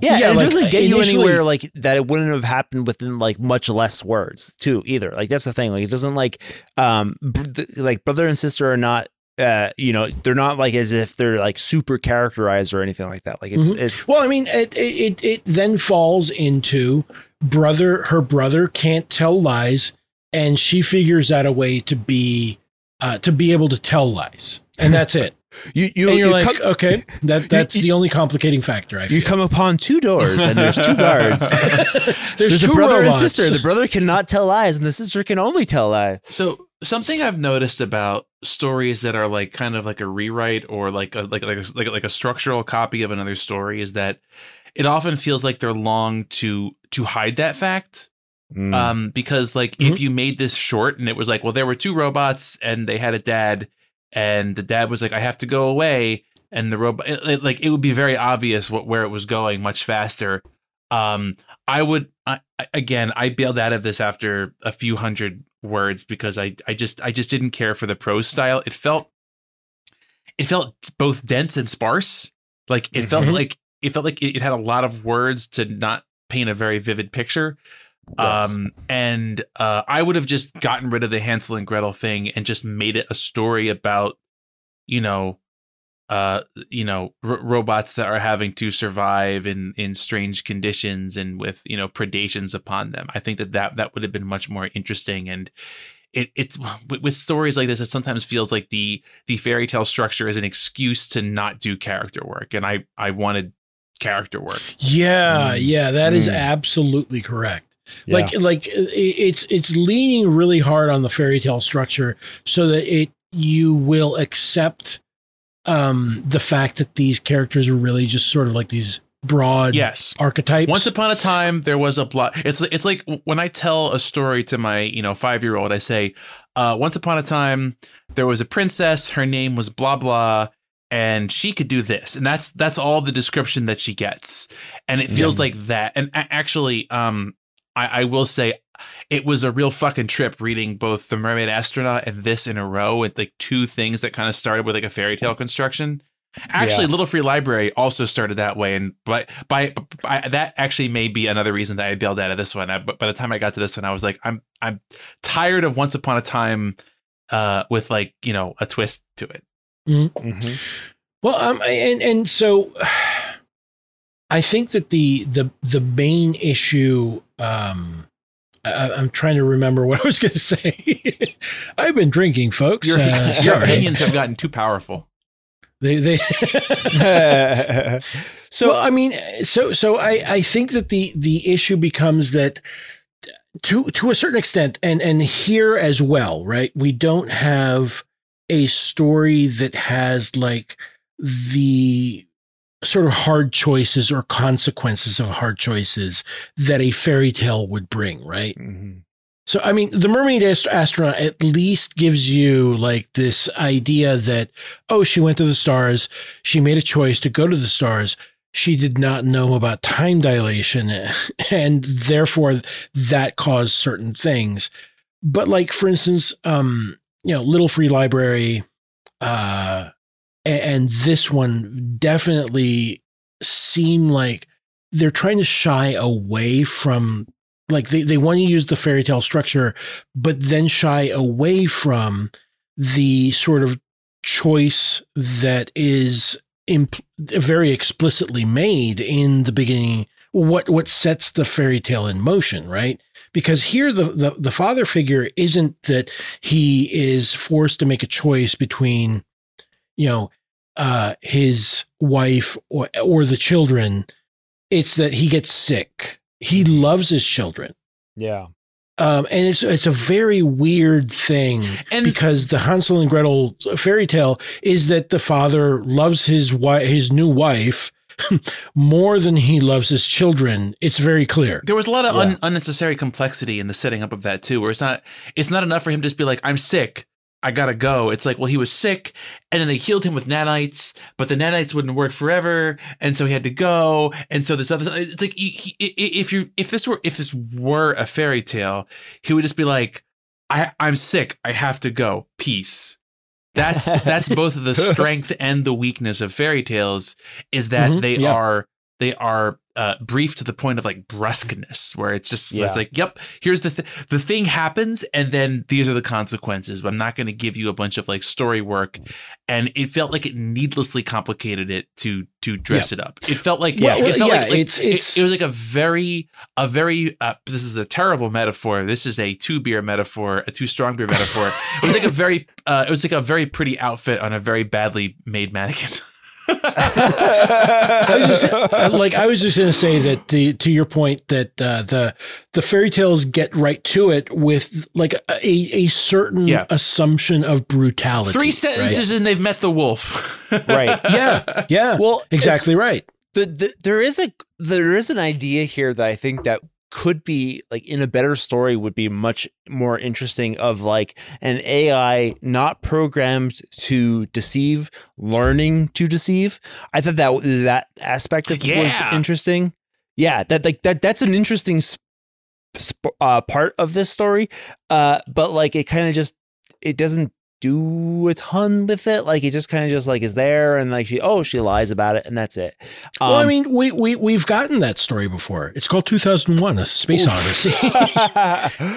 S2: Yeah,
S1: Yeah,
S2: and
S1: like,
S2: it doesn't get you anywhere like that. It wouldn't have happened within like much less words too. Either like that's the thing. Like it doesn't like um br- th- like brother and sister are not uh you know they're not like as if they're like super characterized or anything like that. Like it's
S1: Mhm.
S2: it's
S1: Well, I mean, it, it it then falls into brother. Her brother can't tell lies, and she figures out a way to be uh, to be able to tell lies, and that's it.
S2: you you
S1: and you're
S2: you
S1: like,
S2: come,
S1: okay, that that's
S2: you-
S1: the only complicating factor. I feel.
S2: you come upon two doors and there's two guards.
S1: There's
S2: a
S1: two
S2: brother
S1: robots.
S2: and sister. The brother cannot tell lies, and the sister can only tell lies.
S3: So something I've noticed about stories that are like kind of like a rewrite or like a like like a, like, a- like a structural copy of another story is that it often feels like they're long to to hide that fact.
S2: Mm.
S3: Um, because like if you made this short and it was like, well, there were two robots and they had a dad, and the dad was like, I have to go away, and the robot it- it- like it would be very obvious what where it was going much faster. Um, I would I, again, I bailed out of this after a few hundred words because I I just I just didn't care for the prose style. It felt it felt both dense and sparse. Like it felt
S1: Mhm.
S3: like it felt like it, it had a lot of words to not paint a very vivid picture.
S2: Yes.
S3: Um, and uh, I would have just gotten rid of the Hansel and Gretel thing and just made it a story about, you know, uh, you know, r- robots that are having to survive in in strange conditions and with you know predations upon them. I think that that that would have been much more interesting and. It, it's with, stories like this. It sometimes feels like the the fairy tale structure is an excuse to not do character work, and I I wanted character work.
S1: Yeah,
S2: Mm.
S1: yeah, that is
S2: Mm.
S1: absolutely correct.
S2: Yeah.
S1: Like, like it's it's leaning really hard on the fairy tale structure so that it you will accept um the fact that these characters are really just sort of like these broad
S3: Yes,
S1: archetypes.
S3: Once upon a time, there was a block. It's it's like when I tell a story to my you know five year old, I say, uh, "Once upon a time, there was a princess. Her name was blah blah, and she could do this." And that's that's all the description that she gets, and it feels like that. And actually, um, I, I will say, it was a real fucking trip reading both the Mermaid Astronaut and this in a row with like two things that kind of started with like a fairy tale construction. Actually,
S2: Yeah.
S3: Little Free Library also started that way, and by, by by that actually may be another reason that I bailed out of this one. I, but by the time I got to this one, I was like, I'm I'm tired of Once Upon a Time, uh, with like you know a twist to it.
S2: Mhm.
S1: Well, um, and and so I think that the the the main issue. Um, I, I'm trying to remember what I was going to say. I've been drinking, folks.
S3: Your,
S1: Uh,
S3: your opinions have gotten too powerful.
S1: They they.
S2: so
S1: well, I mean, so so I I think that the the issue becomes that to to a certain extent, and and here as well, right? We don't have a story that has like the sort of hard choices or consequences of hard choices that a fairy tale would bring, right?
S2: Mhm.
S1: So, I mean, the mermaid ast- astronaut at least gives you like this idea that, oh, she went to the stars. She made a choice to go to the stars. She did not know about time dilation, and therefore that caused certain things. But, like, for instance, um, you know, Little Free Library, uh, a- and this one definitely seem like they're trying to shy away from like they, they want to use the fairy tale structure but then shy away from the sort of choice that is imp- very explicitly made in the beginning what what sets the fairy tale in motion right? Because here the, the the father figure isn't that he is forced to make a choice between you know uh his wife or or the children it's that he gets sick he loves his children
S2: yeah.
S1: um, and it's it's a very weird thing
S3: And
S1: because the Hansel and Gretel fairy tale is that the father loves his wife, his new wife, more than he loves his children. It's very clear.
S3: there was a lot of
S2: Yeah.
S3: un- unnecessary complexity in the setting up of that too, where it's not it's not enough for him to just be like, I'm sick. I gotta go. It's like, well, he was sick, and then they healed him with nanites, but the nanites wouldn't work forever, and so he had to go. And so this other, it's like he, he, if you if this were if this were a fairy tale, he would just be like, I I'm sick. I have to go. Peace. That's that's both the strength and the weakness of fairy tales is that
S1: Mhm,
S3: they
S1: yeah.
S3: are they are uh, brief to the point of like brusqueness, where it's just
S2: Yeah.
S3: it's like, yep, here's the th- the thing happens, and then these are the consequences. But I'm not going to give you a bunch of like story work, and it felt like it needlessly complicated it to to dress it up. It felt like
S1: Well,
S3: it felt
S1: yeah,
S3: like, like
S1: it's-
S3: it-
S1: it's-
S3: it, was like a very a very uh, this is a terrible metaphor. This is a two beer metaphor, a two strong beer metaphor. it was like a very uh, it was like a very pretty outfit on a very badly made mannequin.
S1: I was just like I was just going to say that the to your point that uh, the the fairy tales get right to it with like a a certain
S3: Yeah.
S1: assumption of brutality.
S3: Three
S1: right?
S3: sentences and they've met the wolf.
S2: Right.
S1: Yeah, yeah.
S2: Well,
S1: exactly right.
S2: the, the there is a there is an idea here that I think that could be like in a better story would be much more interesting of like an AI not programmed to deceive, learning to deceive. I thought that that aspect of was interesting. Yeah, that like that that's an interesting sp- sp- uh, part of this story. Uh, but like it kind of just it doesn't do a ton with it. Like it just kind of just like is there and like she oh she lies about it and that's it.
S1: well, I
S2: Um,
S1: mean, we we we've gotten that story before. It's called 2001: A Space Odyssey,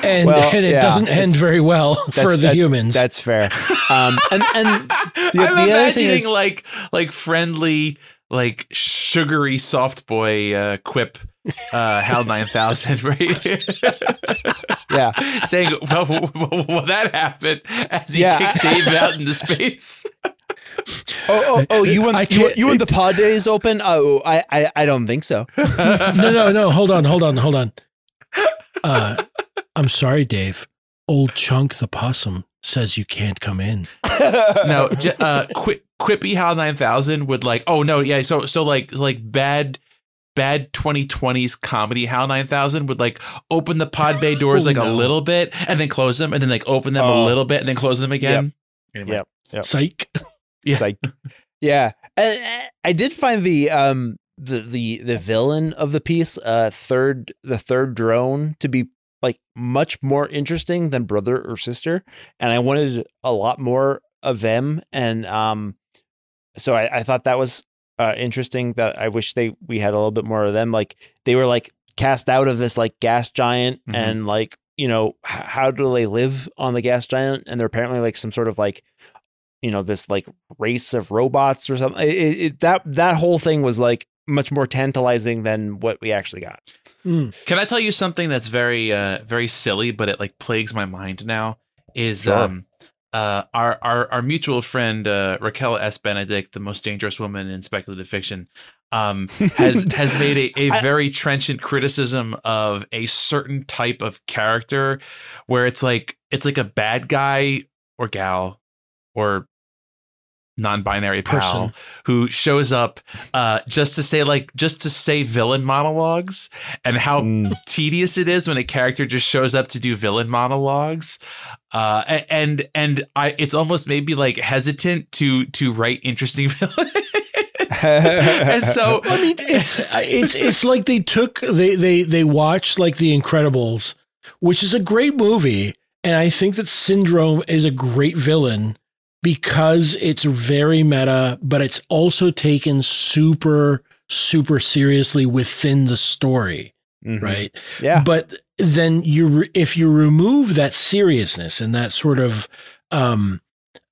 S1: and
S2: Well,
S1: and it
S2: yeah,
S1: doesn't end very well for the
S2: that-
S1: humans.
S2: That's fair. Um, and and
S3: I'm
S2: the other thing is-
S3: like like friendly, like sugary soft boy uh, quip, uh, Hal nine thousand, right?
S2: yeah,
S3: Saying, well, well, well, that happened as he
S2: Yeah.
S3: kicks Dave out into space.
S2: oh oh oh you want
S1: I
S2: you,
S1: can't-
S2: you want the pod days open? Oh, I I, I don't think so.
S1: no, no, no. Hold on, hold on, hold on. Uh, I'm sorry, Dave. Old Chunk the possum says you can't come in.
S3: no, uh, Qui- Quippy Hal nine thousand would like. Oh no, yeah. So so like like bad. Bad 2020s comedy Hal 9000 would like open the pod bay doors
S1: Oh,
S3: like a little bit and then close them and then like open them a
S2: Oh.
S3: little bit and then close them again. Anyway.
S2: Yep. Yep.
S1: Psych.
S2: It's like, yeah, I, I did find the um the the the villain of the piece, uh, third the third drone to be like much more interesting than brother or sister, and I wanted a lot more of them, and um, so I, I thought that was uh interesting. That I wish they we had a little bit more of them. Like they were like cast out of this like gas giant,
S3: Mhm.
S2: and like you know h- how do they live on the gas giant? And they're apparently like some sort of like you know this like race of robots or something. It, it, that that whole thing was like much more tantalizing than what we actually got.
S1: Mm.
S3: Can I tell you something that's very uh very silly, but it like plagues my mind now? Is
S2: Sure.
S3: um uh our our our mutual friend uh Raquel S. Benedict, the most dangerous woman in speculative fiction, um has has made a, a
S2: I-
S3: very trenchant criticism of a certain type of character where it's like it's like a bad guy or gal or non-binary pal
S1: Person.
S3: who shows up uh just to say like just to say villain monologues and how
S2: Mm.
S3: tedious it is when a character just shows up to do villain monologues uh and and i it's almost maybe like hesitant to to write interesting villains and so
S1: I mean, it's it's it's like they took they they they watched like The Incredibles, which is a great movie, and I think that Syndrome is a great villain because it's very meta, but it's also taken super super seriously within the story,
S2: Mhm.
S1: right?
S2: Yeah.
S1: But then you if you remove that seriousness and that sort of um,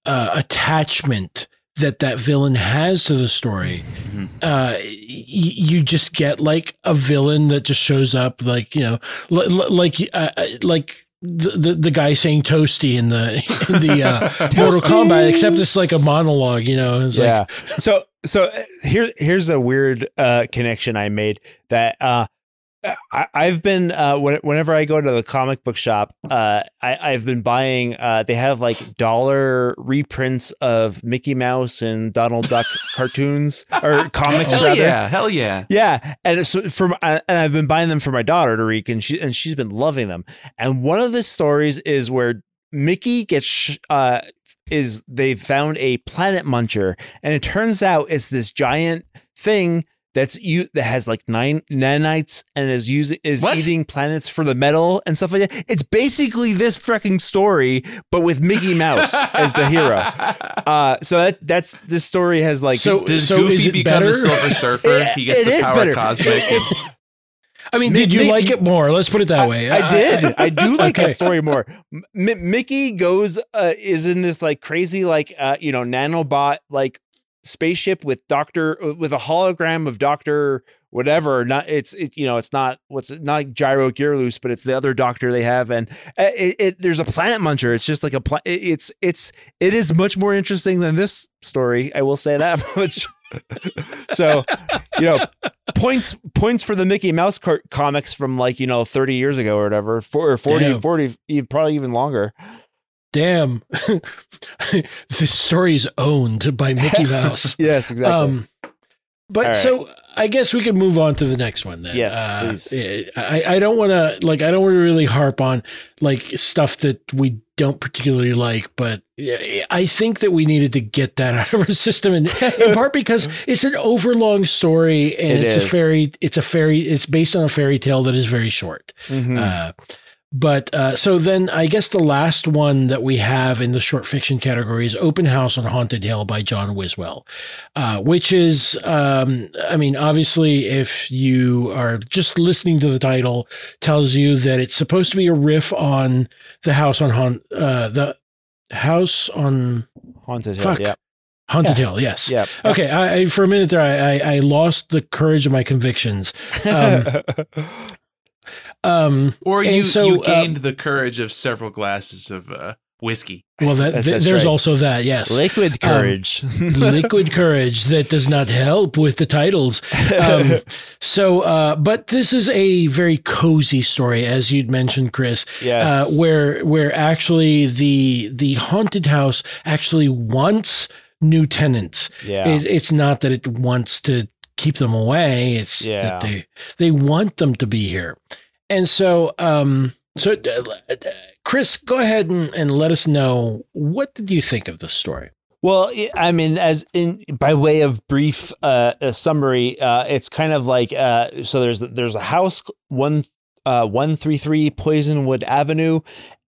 S1: uh, attachment that that villain has to the story,
S3: Mhm.
S1: uh, y- you just get like a villain that just shows up, like you know, li- li- like uh, uh, like. The, the the guy saying toasty in the in the uh, Mortal Kombat, except it's like a monologue, you know. It's
S2: yeah. so so uh, here here's a weird uh, connection I made that uh, I, I've been uh, whenever I go to the comic book shop, uh, I, I've been buying. Uh, they have like dollar reprints of Mickey Mouse and Donald Duck cartoons or comics
S3: hell
S2: rather.
S3: yeah hell yeah
S2: Yeah, and so from uh, and I've been buying them for my daughter to read, and she and she's been loving them. And one of the stories is where Mickey gets uh is they found a planet muncher, and it turns out it's this giant thing that's you that has like nine nanites and is using is
S3: What?
S2: eating planets for the metal and stuff like that. It's basically this freaking story, but with Mickey Mouse as the hero. Uh, so that that's this story has like
S1: So-
S3: does
S1: is
S3: goofy become
S1: better?
S3: the silver surfer
S2: It-
S3: he gets the power
S2: better.
S3: cosmic
S2: It's
S1: I mean, did you like it more? Let's put it that way.
S2: I, I did. I do like
S1: Okay.
S2: that story more. M- Mickey goes uh, is in this like crazy like uh, you know nanobot like spaceship with Doctor with a hologram of Doctor whatever. Not it's it, you know it's not what's not Gyro Gearloose, but it's the other Doctor they have, and uh, it, it there's a planet muncher. It's just like a pla- it's it's it is much more interesting than this story. I will say that much. so you know points points for the Mickey Mouse comics from like you know 30 years ago or whatever, for, or 40,
S1: Damn.
S2: 40, even- probably even longer.
S1: Damn, this story is owned by Mickey Mouse.
S2: Yes, exactly.
S1: Um, but
S2: right.
S1: so I guess we could move on to the next one then.
S2: Yes,
S1: Uh,
S2: please.
S1: I, I don't want to like I don't want to really harp on like stuff that we don't particularly like, but I think that we needed to get that out of our system, and in part because it's an overlong story and
S2: It
S1: it's
S2: is.
S1: a fairy. It's a fairy. It's based on a fairy tale that is very short.
S2: Mhm.
S1: Uh, but uh, so then I guess the last one that we have in the short fiction category is Open House on Haunted Hill by John Wiswell, uh, which is, um, I mean, obviously, if you are just listening to the title, tells you that it's supposed to be a riff on the house on haunt, uh, the house on
S2: Haunted Hill.
S1: fuck.
S2: Yep.
S1: Haunted Hill. Yes.
S2: Yep.
S1: Okay. I, I, for a minute there, I, I, I lost the courage of my convictions. Um, Um,
S3: or you
S1: so,
S3: you
S1: uh,
S3: gained the courage of several glasses of uh, whiskey
S1: well, that,
S2: That's-
S1: th-
S2: that's
S1: there's
S2: right.
S1: also that. Yes.
S2: Liquid courage.
S1: liquid courage that does not help with the titles. Um, so, uh, but this is a very cozy story, as you'd mentioned, Chris,
S2: yes.
S1: uh, where where actually the the haunted house actually wants new tenants.
S2: yeah.
S1: It, it's not that it wants to keep them away. It's
S2: Yeah.
S1: that they they want them to be here. And so, um, so uh, Chris, go ahead and, and let us know what did you think of the story?
S2: Well, I- mean, as in by way of brief uh, summary, uh, it's kind of like uh, so. There's there's a house one uh, one three three Poisonwood Avenue,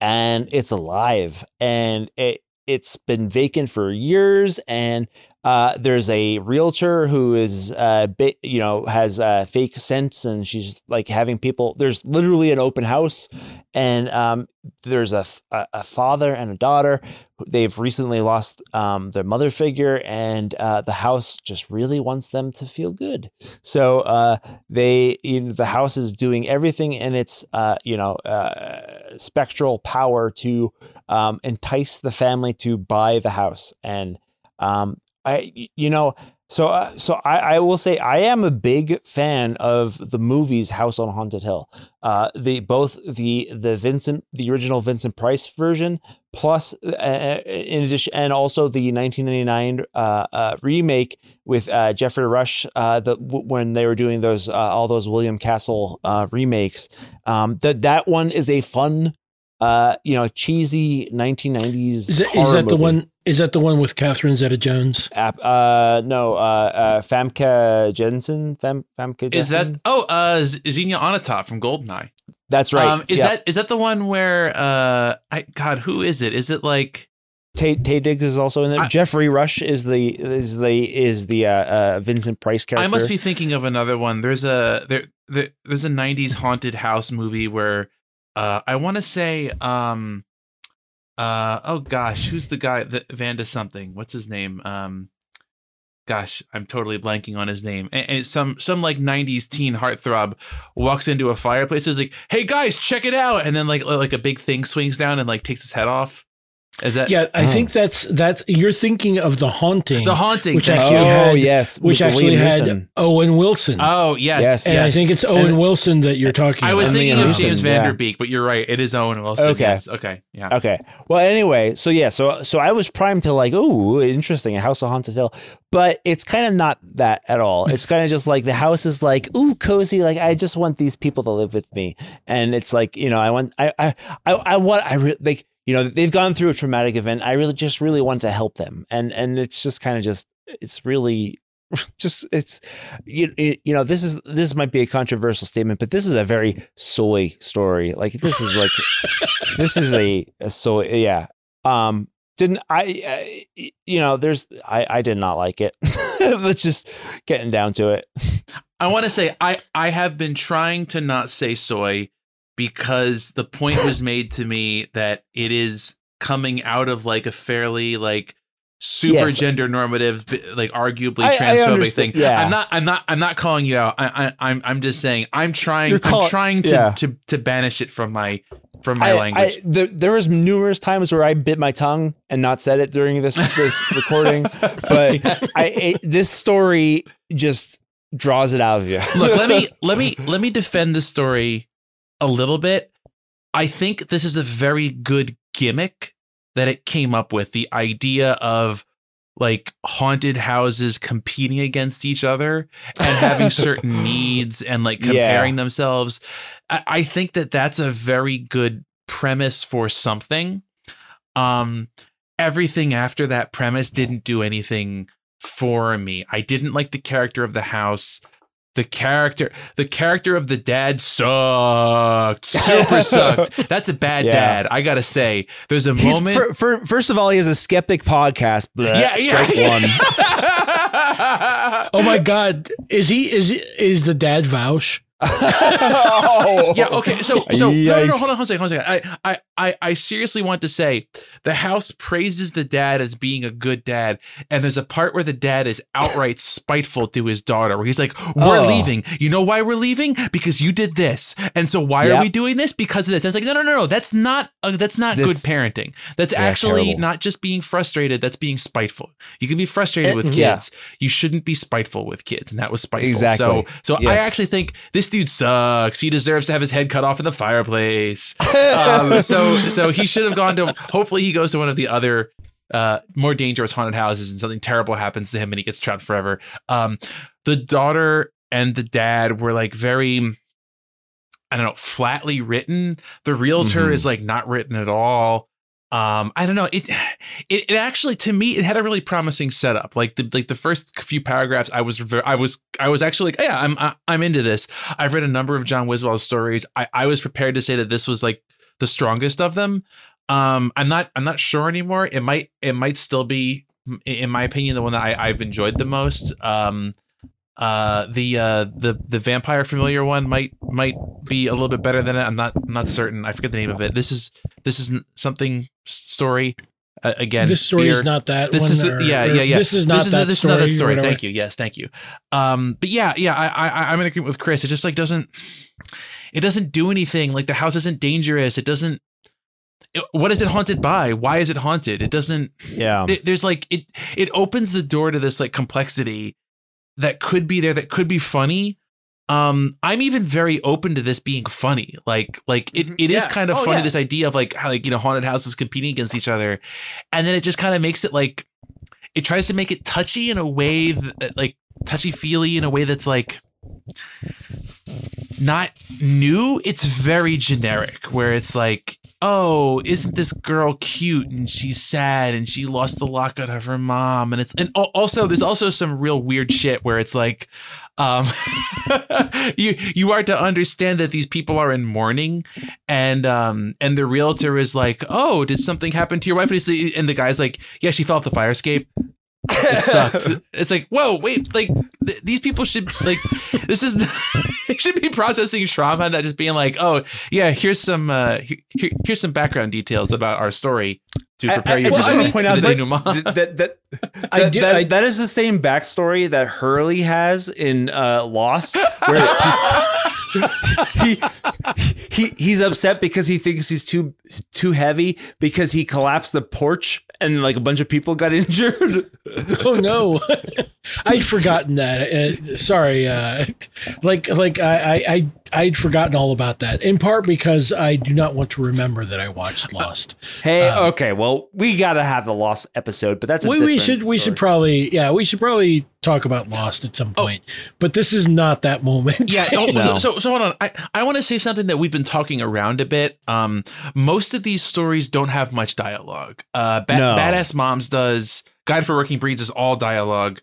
S2: and it's alive, and it it's been vacant for years, and Uh, there's a realtor who is, uh, ba- you know, has uh, fake sense and she's like having people. There's literally an open house, and um, there's a father and a daughter. They've recently lost um, their mother figure, and uh, the house just really wants them to feel good. So uh, they, you know, the house is doing everything in its, uh, you know, uh, spectral power to um, entice the family to buy the house. And um, I, you know, so uh, so I, I will say I am a big fan of the movies House on Haunted Hill. Uh, the both the the Vincent the original Vincent Price version plus uh, in addition and also the 1999 uh, uh, remake with uh, Geoffrey Rush uh, the w- when they were doing those uh, all those William Castle uh, remakes. Um, that that one is a fun uh, you know, cheesy 1990s.
S1: Is that, is
S2: horror
S1: that the one? Is that the one with Catherine Zeta-Jones?
S2: App, uh, no, uh, uh, Famke Janssen. Fam, Famke
S3: Is that oh uh Z- Xenia Onatopp from Goldeneye?
S2: That's right.
S3: Um, is
S2: Yeah.
S3: that is that the one where uh I God who is it? Is it like
S2: Taye, Taye Diggs is also in there.
S3: I-
S2: Geoffrey Rush is the is the is the uh, uh, Vincent Price character.
S3: I must be thinking of another one. There's a there, there there's a 90s haunted house movie where uh I want to say um uh oh gosh, who's the guy that Vanda something? What's his name? Um gosh, I'm totally blanking on his name. And, and some some like 90s teen heartthrob walks into a fireplace is like, "Hey guys, check it out." And then like like a big thing swings down and like takes his head off. Is that
S1: Yeah, I
S2: Oh.
S1: think that's that's you're thinking of the haunting,
S3: the haunting?
S1: which
S3: thank
S1: actually
S2: oh
S1: had-
S2: yes,
S1: which
S2: with
S1: actually
S2: Liam
S1: had
S2: Neeson.
S1: Owen Wilson.
S3: Oh yes,
S2: Yes.
S1: and I think it's Owen
S3: And-
S1: Wilson that you're talking about.
S3: I was
S2: And
S3: thinking
S2: Liam
S3: of James
S2: Neeson, yeah.
S3: Van Der Beek, but you're right. It is Owen Wilson.
S2: Okay.
S3: Yes. Okay. Yeah.
S2: Okay. Well, anyway, so yeah, so so I was primed to like, oh, interesting, a house of haunted hill, but it's kind of not that at all. It's kind of just like the house is like, ooh, cozy. Like I just want these people to live with me, and it's like, you know, I want, I, I, I, I want, I re- like, you know, they've gone through a traumatic event. I really just really want to help them, and and it's just kind of just, it's really. Just it's you, you know this is this might be a controversial statement but this is a very soy story like this is like this is a, a so yeah um didn't i uh, you know there's i i did not like it let's just getting down to it
S3: I want to say I I have been trying to not say soy because the point was made to me that it is coming out of like a fairly like super
S2: Yes.
S3: gender normative like arguably
S2: I- I
S3: transphobic
S2: understand,
S3: thing.
S2: yeah.
S3: I'm not I'm not I'm not calling you out. I, I I'm I'm just saying I'm trying
S2: call-
S3: I'm trying to,
S2: yeah.
S3: to to banish it from my from my
S2: I,
S3: language.
S2: I, there, there was numerous times where I bit my tongue and not said it during this this recording, but I it, this story just draws it out of you.
S3: Look, let me let me let me defend the story a little bit. I think this is a very good gimmick that it came up with. The idea of like haunted houses competing against each other and having certain needs and like
S2: Yeah.
S3: comparing themselves. I, I think that that's a very good premise for something. Um, everything after that premise didn't do anything for me. I didn't like the character of the house. The character, the character of the dad sucked. Super sucked. That's a bad
S2: Yeah.
S3: dad. I gotta say. There's a
S2: He's-
S3: moment.
S2: for, for, first of all, he has a skeptic podcast. Bleh,
S3: yeah,
S2: strike
S3: yeah.
S2: one.
S1: oh my God, is he is is the dad Vouch?
S2: Oh.
S3: yeah. Okay. So so no, no, no.
S2: Yikes.
S3: Hold on. Hold on. a second, Hold on. a second. I, I I I seriously want to say the house praises the dad as being a good dad, and there's a part where the dad is outright spiteful to his daughter, where he's like, "We're
S2: Oh.
S3: leaving. You know why we're leaving? Because you did this, and so why are we doing this? Because of this." I was like, "No, no, no, no. That's not uh, that's not good parenting. That's
S2: Yeah,
S3: actually
S2: terrible.
S3: not just being frustrated. That's being spiteful. You can be frustrated
S2: Eh,
S3: with kids.
S2: yeah.
S3: You shouldn't be spiteful with kids, and that was spiteful.
S2: Exactly.
S3: So so I actually think this dude sucks. He deserves to have his head cut off in the fireplace. um, so so he should have gone to. Hopefully, he goes to one of the other uh, more dangerous haunted houses, and something terrible happens to him, and he gets trapped forever. Um, the daughter and the dad were like very. I don't know, flatly written. The realtor
S2: Mhm.
S3: is like not written at all. Um, I don't know. It, it, it actually to me it had a really promising setup. Like the like the first few paragraphs, I was I was I was actually like, yeah, I'm I, I'm into this. I've read a number of John Wiswell's stories. I I was prepared to say that this was like the strongest of them. Um, I'm not I'm not sure anymore. It might it might still be in my opinion, the one that I, I've enjoyed the most. Um, uh, the uh, the the vampire familiar one might might be a little bit better than it. I'm not I'm not certain. I forget the name of it. This is this is something story. Uh, again,
S1: this story is not that.
S3: This
S1: one,
S3: is
S1: or-
S3: yeah yeah yeah.
S1: This is not
S3: this is
S1: that
S3: this
S1: story.
S3: is not that story. Thank you. Yes, thank you. Um, but yeah yeah I, I I'm in agreement with Chris. It just like doesn't it doesn't do anything. Like the house isn't dangerous. It doesn't. it- what is it haunted by? Why is it haunted? It doesn't
S2: Yeah.
S3: there- there's like it it opens the door to this like complexity that could be there that could be funny um i'm even very open to this being funny like like it,
S2: Mhm.
S3: it is
S2: Yeah.
S3: kind of
S2: Oh,
S3: funny
S2: yeah.
S3: this idea of like how like you know haunted houses competing against each other and then it just kind of makes it like it tries to make it touchy in a way that like touchy feely in a way that's like not new it's very generic where it's like oh isn't this girl cute and she's sad and she lost the locket of her mom and it's and also there's also some real weird shit where it's like um you you are to understand that these people are in mourning and um and the realtor is like oh did something happen to your wife? And, he's, and the guy's like yeah she fell off the fire escape. It sucked. It's like, whoa, wait, like th- these people should like this is should be processing trauma, not just being like, oh yeah, here's some uh here, here- here's some background details about our story to prepare
S2: I-
S3: you
S2: I
S3: for
S2: just want to point out
S3: the
S2: that,
S3: denouement.
S2: that, that, that,
S1: I do-
S2: that-
S1: I-
S2: that is the same backstory that Hurley has in uh, Lost, where he, he he's upset because he thinks he's too too heavy because he collapsed the porch and like a bunch of people got injured.
S1: Oh no, I'd forgotten that. Uh, sorry, uh, like like I, I I'd forgotten all about that. In part because I do not want to remember that I watched Lost.
S2: Hey,
S1: Um,
S2: okay, well we gotta have the Lost episode, but that's a
S1: we, we should we should probably yeah we should probably talk about Lost at some point. But this is not that moment.
S3: Yeah. oh,
S2: No.
S3: so, so so hold on. I, I want to say something that we've been talking around a bit. Um, most of these stories don't have much dialogue. Uh, Ba-
S2: No.
S3: Badass Moms does. Guide for Working Breeds is all dialogue.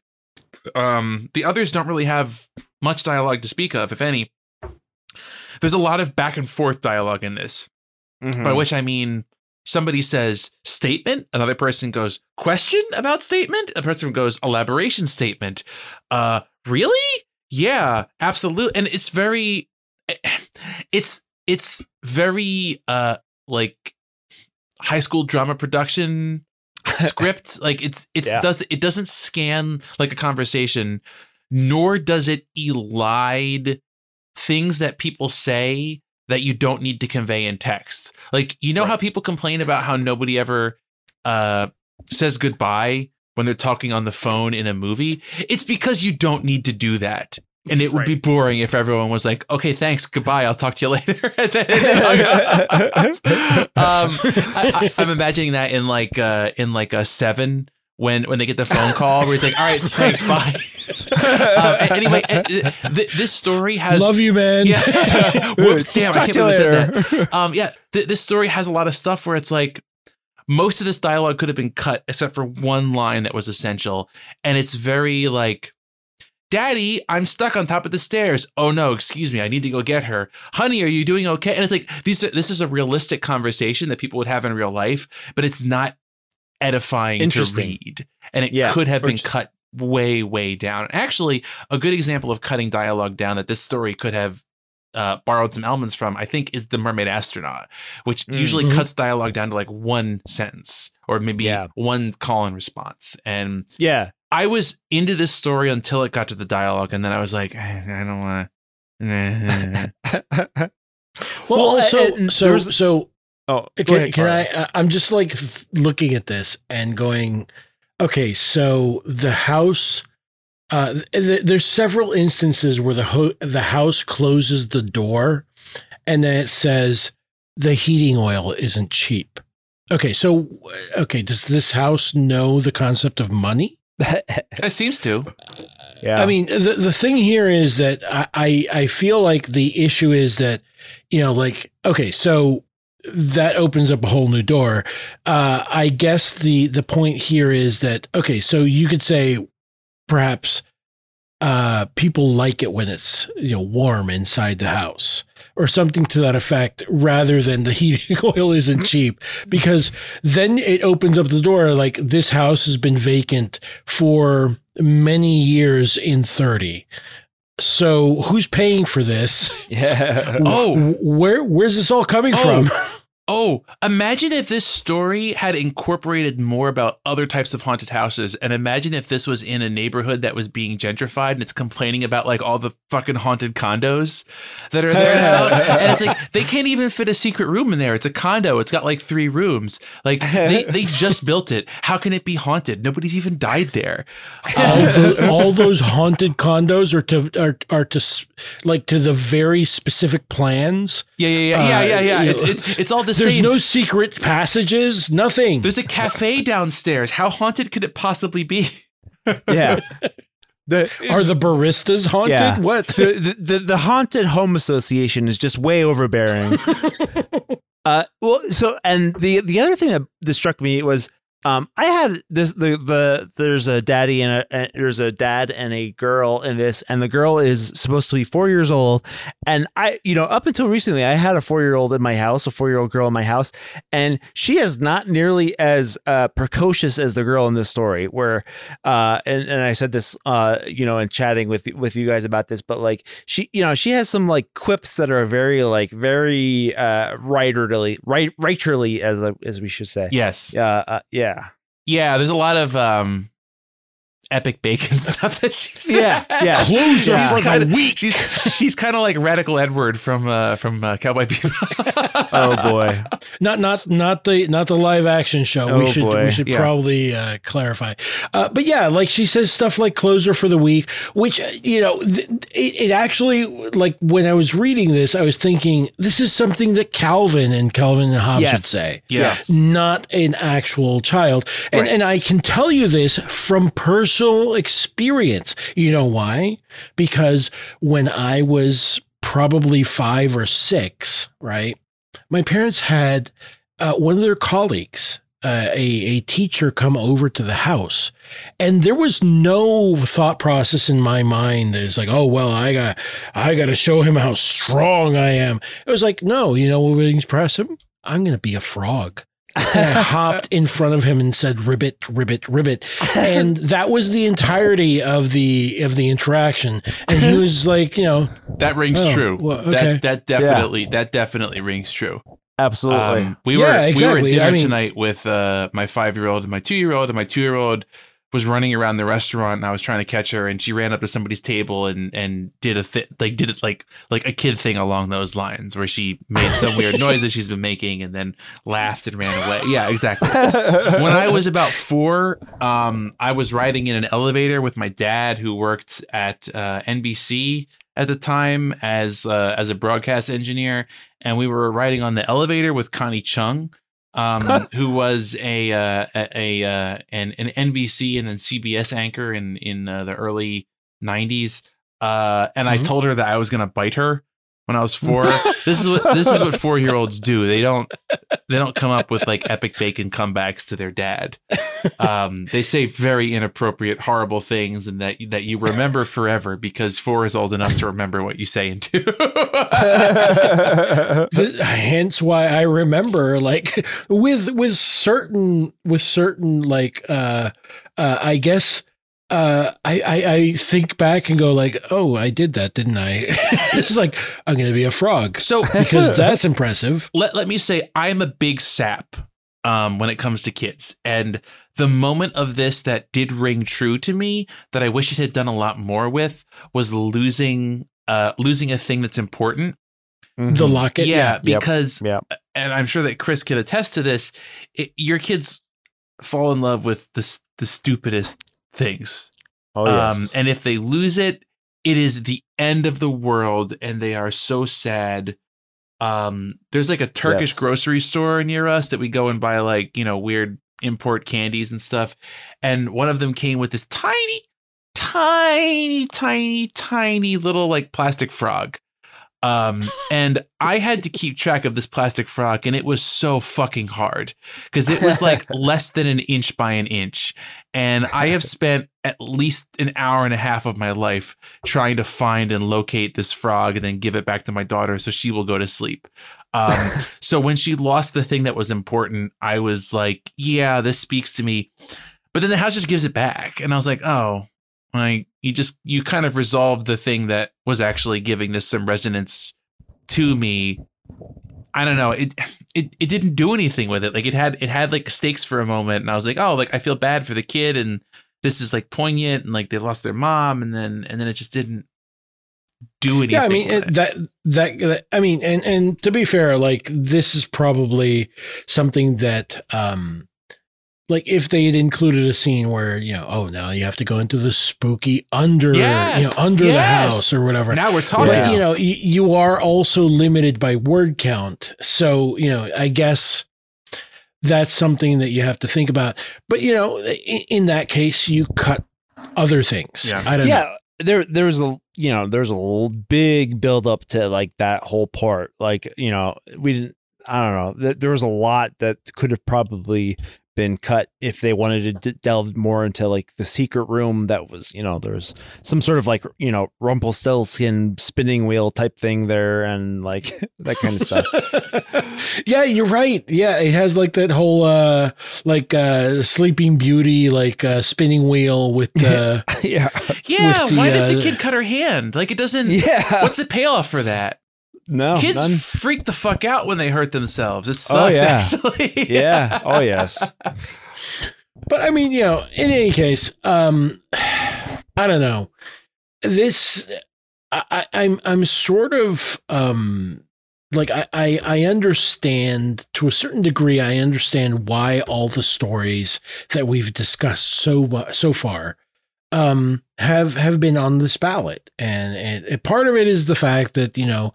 S3: Um, the others don't really have much dialogue to speak of, if any. There's a lot of back and forth dialogue in this.
S2: Mhm.
S3: By which I mean somebody says statement, another person goes question about statement, a person goes elaboration statement. Uh really? Yeah, absolutely. And it's very it's it's very uh like high school drama production script. Like it's it's
S2: Yeah.
S3: does it doesn't scan like a conversation, nor does it elide things that people say that you don't need to convey in text. Like you know how people complain about how nobody ever uh says goodbye when they're talking on the phone in a movie? It's because you don't need to do that. And it would be boring if everyone was like, "Okay, thanks, goodbye. I'll talk to you later." Um, I, I, I'm imagining that in like uh, in like a seven when when they get the phone call where he's like, "All right, thanks, bye." um, anyway, uh, th- this story has
S1: Love you, man.
S3: yeah. Whoops, damn, I can't believe I said that. Um, yeah, th- this story has a lot of stuff where it's like most of this dialogue could have been cut except for one line that was essential, and it's very like. Daddy, I'm stuck on top of the stairs. Oh no, excuse me, I need to go get her. Honey, are you doing okay? And it's like these. Are, this is a realistic conversation that people would have in real life, but it's not edifying to read, and it
S2: Yeah.
S3: could have
S2: Or
S3: been
S2: just-
S3: cut way, way down. Actually, a good example of cutting dialogue down that this story could have uh, borrowed some elements from, I think, is the Mermaid Astronaut, which usually
S1: Mhm.
S3: cuts dialogue down to like one sentence or maybe
S2: Yeah.
S3: one call and response. And
S2: yeah.
S3: I was into this story until it got to the dialogue, and then I was like, eh, I don't want to.
S1: Well,
S2: Well, and
S1: so
S2: there's-
S1: so
S2: Oh,
S1: can,
S2: ahead,
S1: can I? I- I'm just like th- looking at this and going, okay, so the house. Uh, th- th- there's several instances where the ho- the house closes the door, and then it says the heating oil isn't cheap. Okay, so okay, does this house know the concept of money?
S3: It seems to.
S2: yeah.
S1: I mean, the the thing here is that I, I I feel like the issue is that you know, like okay, so that opens up a whole new door. Uh, I guess the the point here is that okay, so you could say perhaps uh, people like it when it's you know warm inside the house or something to that effect rather than the heating oil isn't cheap because then it opens up the door like this house has been vacant for many years in 30 so who's paying for this
S4: Yeah.
S3: Oh.
S1: Where where's this all coming
S3: Oh.
S1: from
S3: Oh, imagine if this story had incorporated more about other types of haunted houses. And imagine if this was in a neighborhood that was being gentrified and it's complaining about like all the fucking haunted condos that are there now. and it's like they can't even fit a secret room in there. It's a condo. It's got like three rooms. Like they, they just built it. How can it be haunted? Nobody's even died there.
S1: all, the, all those haunted condos are to are, are to like to the very specific plans
S3: Yeah, yeah, yeah, yeah,
S1: Uh,
S3: yeah, yeah.
S1: you
S3: It's, it's, it's all the
S1: there's no secret passages nothing
S3: There's a cafe downstairs. How haunted could it possibly be?
S2: Yeah. The,
S1: are the baristas haunted
S2: Yeah.
S1: what
S2: the, the, the, the haunted home association is just way overbearing. uh, well, so and the the other thing that, that struck me was um, I had this the the there's a daddy and a, there's a dad and a girl in this, and the girl is supposed to be four years old, and I you know up until recently I had a four year old in my house, a four year old girl in my house, and she is not nearly as uh, precocious as the girl in this story. Where uh, and and I said this uh, you know in chatting with with you guys about this, but like she you know she has some like quips that are very like very uh, writerly right writerly as as we should say.
S3: Yes.
S2: Uh, uh, yeah.
S3: Yeah, Yeah. there's a lot of um epic bacon stuff that she's
S2: Yeah, yeah.
S1: closure
S2: Yeah.
S1: for
S3: Kinda-
S1: the week
S3: She's she's kind of like Radical Edward from uh from uh, Cowboy Bebop.
S2: Oh boy.
S1: not not not the not the live action show
S2: Oh,
S1: we should
S2: boy.
S1: we should
S3: Yeah.
S1: probably uh, clarify uh, but yeah like she says stuff like closer for the week which uh, you know th- it, it actually like when i was reading this i was thinking this is something that calvin and calvin and hobbes would say
S3: Yes.
S1: not an actual child. And,
S2: Right.
S1: and I can tell you this from personal experience. You know why? Because when I was probably five or six, right, my parents had uh, one of their colleagues. Uh, a, a teacher come over to the house and there was no thought process in my mind that it's like oh well i got i got to show him how strong i am it was like no you know what would impress him i'm gonna be a frog hopped in front of him and said ribbit ribbit ribbit and that was the entirety of the of the interaction and he was like you know
S3: That rings
S1: Oh,
S3: true.
S1: well, okay.
S3: That that definitely that definitely rings true.
S2: Absolutely.
S3: Um, we
S1: Yeah,
S3: were we were at dinner
S1: I mean-
S3: tonight with uh, my five year old and my two year old, and my two year old was running around the restaurant, and I was trying to catch her, and she ran up to somebody's table and and did a th- like did it like like a kid thing along those lines, where she made some weird noises she's been making, and then laughed and ran away. Yeah, exactly. when I was about four, um, I was riding in an elevator with my dad, who worked at uh, NBC at the time as uh, as a broadcast engineer, and we were riding on the elevator with Connie Chung, um, who was a uh, a, a uh, an, an NBC and then CBS anchor in in uh, the early '90s. Uh, and I
S1: Mhm.
S3: told her that I was gonna bite her when I was four. this is what this is what four year olds do. They don't they don't come up with like epic bacon comebacks to their dad. Um, they say very inappropriate, horrible things, and that that you remember forever because four is old enough to remember what you say and do.
S1: Th- hence why I remember like with with certain with certain like uh uh I guess uh I, I I think back and go like oh I did that didn't I it's like I'm gonna be a frog
S3: so
S1: because that's impressive
S3: let, let me say I'm a big sap um, when it comes to kids. And the moment of this that did ring true to me that I wish it had done a lot more with was losing uh, losing a thing that's important.
S1: the locket
S3: yeah,
S2: Yep.
S3: because
S2: Yep.
S3: and I'm sure that Chris can attest to this. It, your kids fall in love with the the stupidest things.
S2: Oh yes.
S3: Um, and if they lose it, it is the end of the world, and they are so sad. Um, there's like a Turkish
S2: Yes.
S3: grocery store near us that we go and buy like you know weird import candies and stuff. And one of them came with this tiny, tiny, tiny, tiny little like plastic frog. Um, and I had to keep track of this plastic frog, and it was so fucking hard because it was like less than an inch by an inch. And I have spent at least an hour and a half of my life trying to find and locate this frog and then give it back to my daughter so she will go to sleep. Um, so when she lost the thing that was important, I was like, yeah, this speaks to me. But then the house just gives it back. And I was like, oh, like you just you kind of resolved the thing that was actually giving this some resonance to me. I don't know. It it it didn't do anything with it. Like it had it had like stakes for a moment, and I was like, oh, like I feel bad for the kid, and this is like poignant, and like they lost their mom, and then and then it just didn't do anything.
S1: Yeah, I mean it, that, that that I mean, and and to be fair, like this is probably something that um like if they had included a scene where you know oh now you have to go into the spooky under
S3: Yes,
S1: you know under the house or whatever.
S3: Now we're talking.
S1: but you know y- you are also limited by word count. So you know i guess that's something that you have to think about. But you know in, in that case you cut other things.
S3: Yeah.
S1: i don't know.
S2: yeah there there's a you know there's a big build up to like that whole part. Like you know we didn't i don't know Th- there was a lot that could have probably been cut if they wanted to d- delve more into like the secret room that was you know there's some sort of like you know rumpelstiltskin spinning wheel type thing there and like that kind of stuff
S1: yeah, you're right. Yeah, it has like that whole uh like uh sleeping beauty like uh spinning wheel with the
S2: yeah
S3: yeah,
S1: with the,
S3: why does the
S1: uh,
S3: kid cut her hand? Like it doesn't.
S2: yeah
S3: What's the payoff for that?
S2: No
S3: Kids
S2: none.
S3: freak the fuck out when they hurt themselves. It
S2: Oh,
S3: sucks,
S2: yeah.
S3: actually.
S2: yeah oh yes
S1: But I mean, you know, in any case, um, I don't know. This, I, I, I'm, I'm sort of, um, like I, I, I understand to a certain degree. I understand why all the stories that we've discussed so so far, um, have have been on this ballot, and, and and part of it is the fact that you know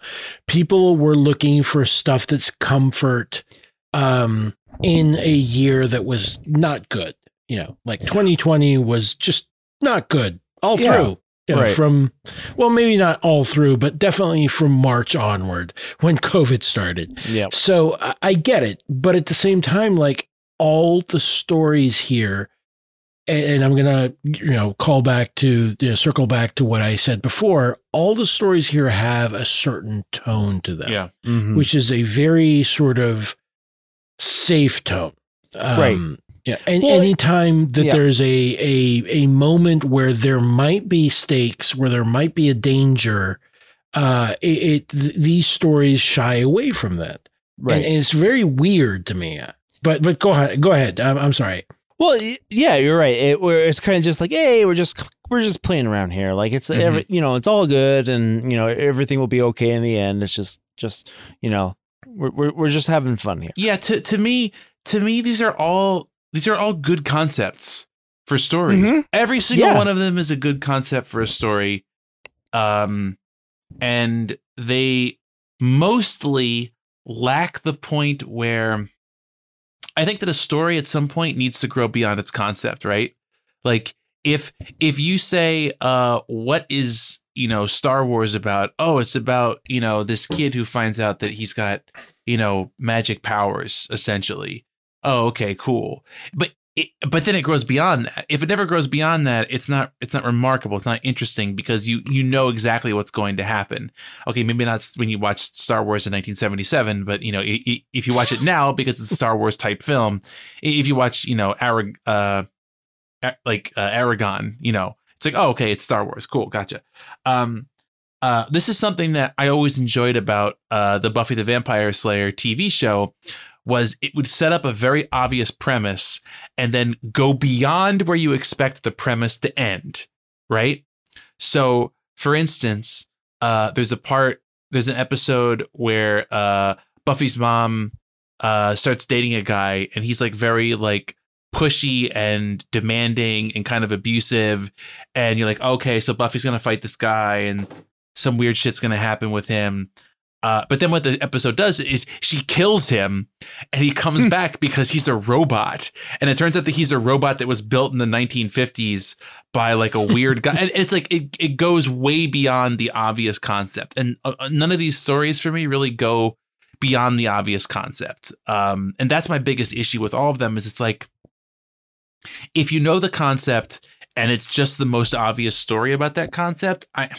S1: people were looking for stuff that's comfort, um, in a year that was not good. You know, like 2020 was just not good all
S2: Yeah,
S1: through. You know,
S2: right.
S1: From, well, maybe not all through, but definitely from March onward when COVID started.
S2: yeah
S1: So I, I get it. But at the same time, like all the stories here, and, and I'm going to, you know, call back to, you know, circle back to what I said before, all the stories here have a certain tone to them
S3: Yeah.
S2: Mhm.
S1: which is a very sort of safe tone.
S2: Right.
S1: Um, Yeah. And
S2: Well,
S1: anytime that
S2: yeah.
S1: there's a, a a moment where there might be stakes, where there might be a danger, uh, it, it th- these stories shy away from that,
S2: right
S1: and, and it's very weird to me. But but go ahead, go ahead. I'm, I'm sorry.
S2: Well, yeah, you're right. It, it's kind of just like, hey, we're just we're just playing around here. Like it's
S3: Mhm.
S2: every, you know, it's all good, and you know, everything will be okay in the end. It's just just you know, we're we're, we're just having fun here.
S3: Yeah, to to me, to me, these are all these are all good concepts for stories.
S2: Mhm.
S3: Every single
S2: Yeah.
S3: one of them is a good concept for a story. Um and they mostly lack the point where I think that a story at some point needs to grow beyond its concept, right? Like if if you say uh what is you know Star Wars about? Oh, it's about, you know, this kid who finds out that he's got, you know, magic powers essentially. Oh, okay, cool. But it, but then it grows beyond that. If it never grows beyond that, it's not it's not remarkable. It's not interesting because you you know exactly what's going to happen. Okay, maybe not when you watch Star Wars in 1977, but you know i- i- if you watch it now because it's a Star Wars type film, if you watch you know Arag uh like uh, Eragon, you know it's like oh okay it's Star Wars cool gotcha. Um, uh, this is something that I always enjoyed about uh, the Buffy the Vampire Slayer TV show was it would set up a very obvious premise and then go beyond where you expect the premise to end, right? So, for instance, uh, there's a part, there's an episode where uh, Buffy's mom uh, starts dating a guy, and he's like very like pushy and demanding and kind of abusive, and you're like, okay, so Buffy's gonna fight this guy, and some weird shit's gonna happen with him. Uh, but then what the episode does is she kills him and he comes
S2: Hmm.
S3: back because he's a robot. And it turns out that he's a robot that was built in the 1950s by like a weird guy. And it's like it, it goes way beyond the obvious concept. And uh, uh, none of these stories for me really go beyond the obvious concept. Um, and that's my biggest issue with all of them is it's like if you know the concept and it's just the most obvious story about that concept, I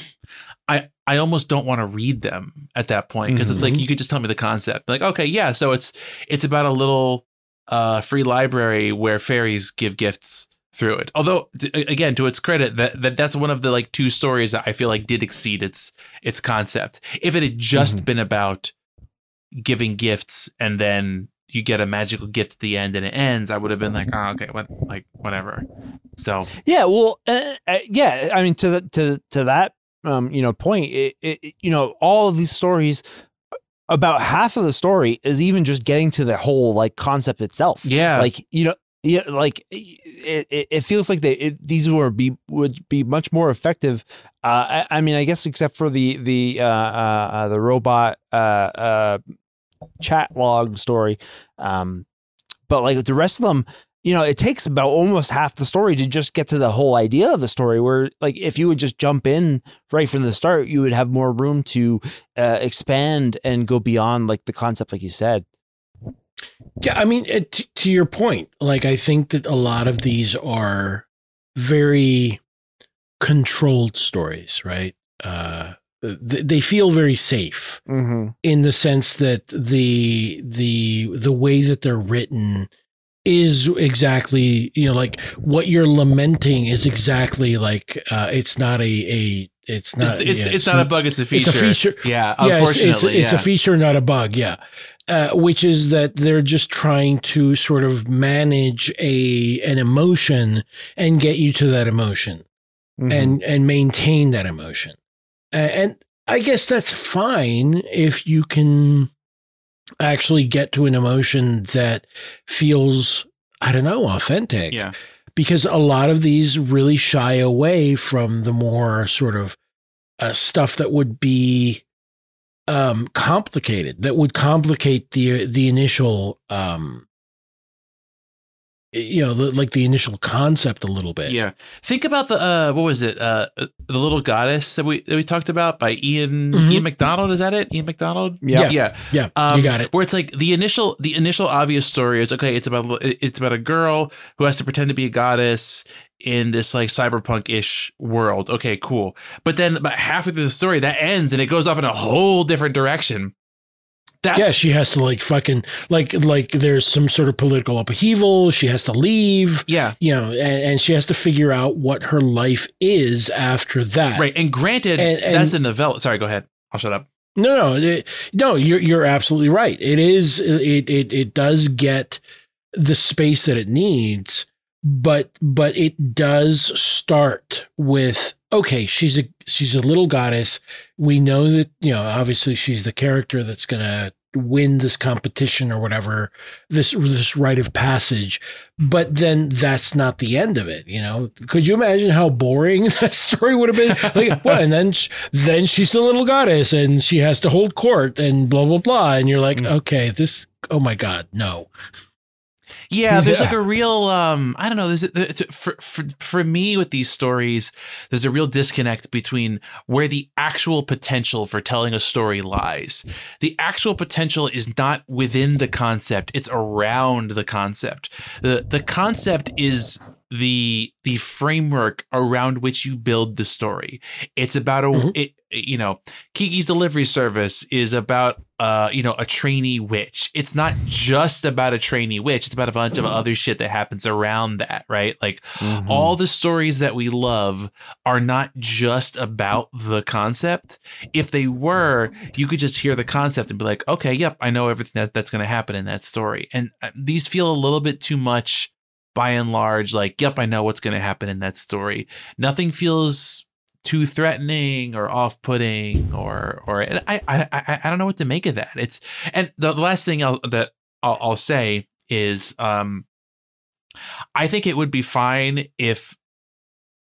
S3: I I almost don't want to read them at that point because it's like you could just tell me the concept. Like, okay, yeah, so it's it's about a little uh free library where fairies give gifts through it. Although t- again, to its credit, that, that that's one of the like two stories that I feel like did exceed its its concept. If it had just been about giving gifts and then you get a magical gift at the end and it ends, I would have been like, oh, okay, what, like whatever. So
S2: Yeah, well, uh, uh, yeah. I mean, to the, to to that, um, you know, point. It, it, you know, all of these stories, about half of the story is even just getting to the whole like concept itself.
S3: yeah,
S2: Like you know, yeah, like it, it, it feels like they it, these would be would be much more effective. Uh, I, I mean, I guess except for the the uh, uh, uh the robot uh uh chat log story, um, but like the rest of them, you know, it takes about almost half the story to just get to the whole idea of the story. Where like if you would just jump in right from the start, you would have more room to uh, expand and go beyond like the concept, like you said.
S1: Yeah, I mean, it, to your point, like I think that a lot of these are very controlled stories, right? Uh, they feel very safe
S2: Mm-hmm.
S1: in the sense that the the the way that they're written is exactly you know like what you're lamenting is exactly like uh, it's not a a it's
S3: it's,
S1: not
S3: it's,
S1: yeah,
S3: it's not a bug, it's a feature.
S1: it's a feature
S3: Yeah,
S1: yeah, it's,
S3: unfortunately,
S1: it's, it's
S3: yeah.
S1: a feature, not a bug. Yeah, uh, which is that they're just trying to sort of manage a an emotion and get you to that emotion
S2: Mm-hmm.
S1: and and maintain that emotion. And I guess that's fine if you can actually get to an emotion that feels I don't know authentic
S3: yeah.
S1: because a lot of these really shy away from the more sort of uh, stuff that would be um, complicated, that would complicate the the initial, um, you know, the, like the initial concept a little bit.
S3: Yeah. Think about the uh what was it? Uh the little goddess that we that we talked about by Ian
S1: Mhm.
S3: Ian McDonald, is that it? Ian McDonald?
S2: Yeah.
S3: Yeah.
S1: yeah,
S3: Um,
S1: you got it.
S3: Where it's like the initial the initial obvious story is okay, it's about it's about a girl who has to pretend to be a goddess in this like cyberpunk-ish world. Okay, cool. But then about halfway through the story that ends and it goes off in a whole different direction. That's
S1: yeah, she has to like fucking like like there's some sort of political upheaval. She has to leave.
S3: yeah.
S1: You know, and, and she has to figure out what her life is after that.
S3: Right. And granted,
S1: And- and-
S3: that's a novella. Sorry, go ahead. I'll shut up.
S1: No, no, it, no. You're you're absolutely right. It is. It it it does get the space that it needs, but but it does start with okay. She's a she's a little goddess. We know that you know. Obviously, she's the character that's gonna win this competition or whatever this this rite of passage but then that's not the end of it you know could you imagine how boring that story would have been like well and then sh- then she's the little goddess and she has to hold court and blah blah blah and you're like mm. okay this oh my god no
S3: Yeah, there's
S1: Yeah.
S3: like a real um I don't know, there's a, it's a, for, for for me with these stories, there's a real disconnect between where the actual potential for telling a story lies. The actual potential is not within the concept, it's around the concept. The the concept is the the framework around which you build the story. It's about a
S1: Mhm.
S3: it you know, Kiki's delivery service is about uh, you know, a trainee witch. It's not just about a trainee witch. It's about a bunch of other shit that happens around that, right? Like
S2: Mm-hmm.
S3: all the stories that we love are not just about the concept. If they were, you could just hear the concept and be like, okay, yep, I know everything that, that's going to happen in that story. And uh, these feel a little bit too much by and large, like, yep, I know what's going to happen in that story. Nothing feels too threatening or off-putting or or I I I I don't know what to make of that. It's and the last thing I'll, that I'll, I'll say is um I think it would be fine if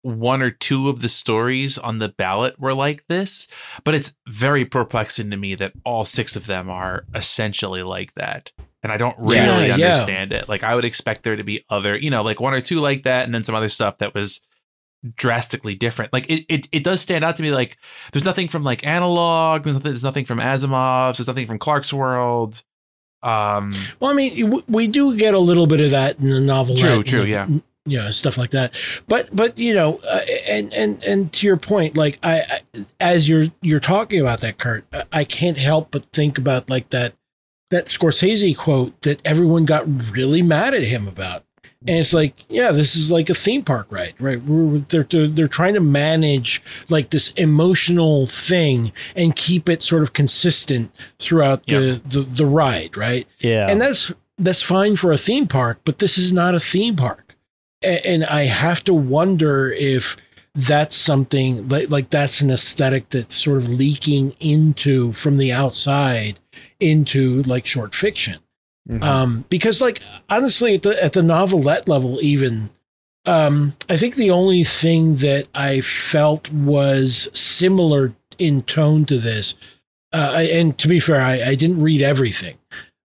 S5: one or two of the stories on the ballot were like this, but it's very perplexing to me that all six of them are essentially like that. And I don't really
S1: Yeah, yeah.
S5: understand it. Like I would expect there to be other, you know, like one or two like that, and then some other stuff that was drastically different. Like it, it, it does stand out to me. Like there's nothing from like analog. There's nothing, there's nothing from Asimov's. There's nothing from Clarkesworld. Um,
S1: Well, I mean, w- we do get a little bit of that in the novel.
S5: True, true, yeah.
S1: You know, stuff like that. But, but you know, uh, and and and to your point, like I, I, as you're you're talking about that, Kurt, I- I can't help but think about like that that Scorsese quote that everyone got really mad at him about. And it's like, yeah, this is like a theme park ride, right? We're, they're, they're, they're trying to manage like this emotional thing and keep it sort of consistent throughout the, the, the ride, right?
S4: Yeah.
S1: and that's that's fine for a theme park but this is not a theme park A- and i have to wonder if that's something like, like that's an aesthetic that's sort of leaking into from the outside into like short fiction. Um because like honestly at the at the novelette level even um i think the only thing that i felt was similar in tone to this uh, I- and to be fair I, I didn't read everything.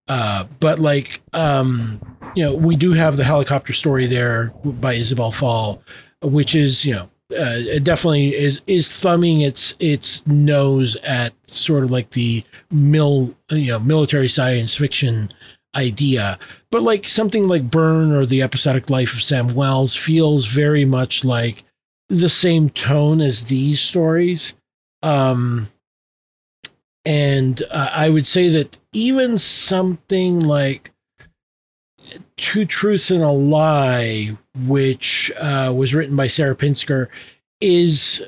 S1: Uh, but like, um, you know, we do have the helicopter story there by Isabel Fall, which is, you know, uh, it definitely is is thumbing its its nose at sort of like the mil you know military science fiction idea, but like something like Burn or the episodic life of Sam Wells feels very much like the same tone as these stories. Um, and uh, I would say that even something like Two Truths and a Lie, which uh, was written by Sarah Pinsker, is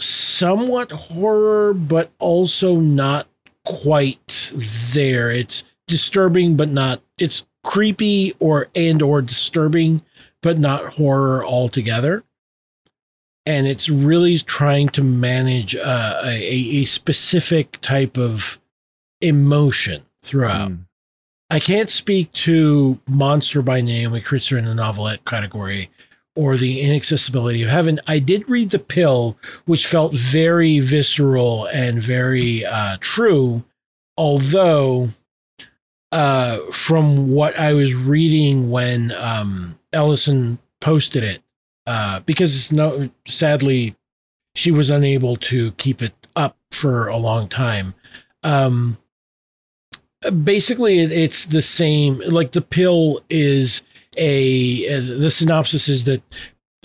S1: somewhat horror, but also not quite there. It's disturbing, but not. It's creepy or and or disturbing, but not horror altogether and it's really trying to manage uh, a, a specific type of emotion throughout.
S4: Mm.
S1: I can't speak to Monster by Name, Naomi Kritzer in the novelette category or the inaccessibility of heaven. I did read The Pill, which felt very visceral and very uh, true, although uh, from what I was reading when um, Elison posted it, uh, because no, sadly, she was unable to keep it up for a long time. Um, basically, it's the same. Like the pill is a uh, the synopsis is that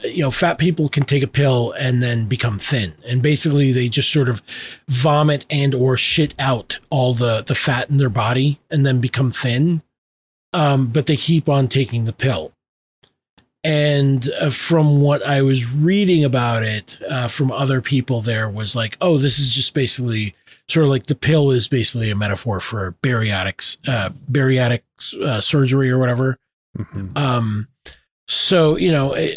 S1: you know fat people can take a pill and then become thin, and basically they just sort of vomit and or shit out all the the fat in their body and then become thin. Um, but they keep on taking the pill and uh, from what I was reading about it uh, from other people, there was like, oh, this is just basically sort of like the pill is basically a metaphor for bariatrics, uh, bariatric uh, surgery or whatever.
S4: Mhm.
S1: Um, so you know eh,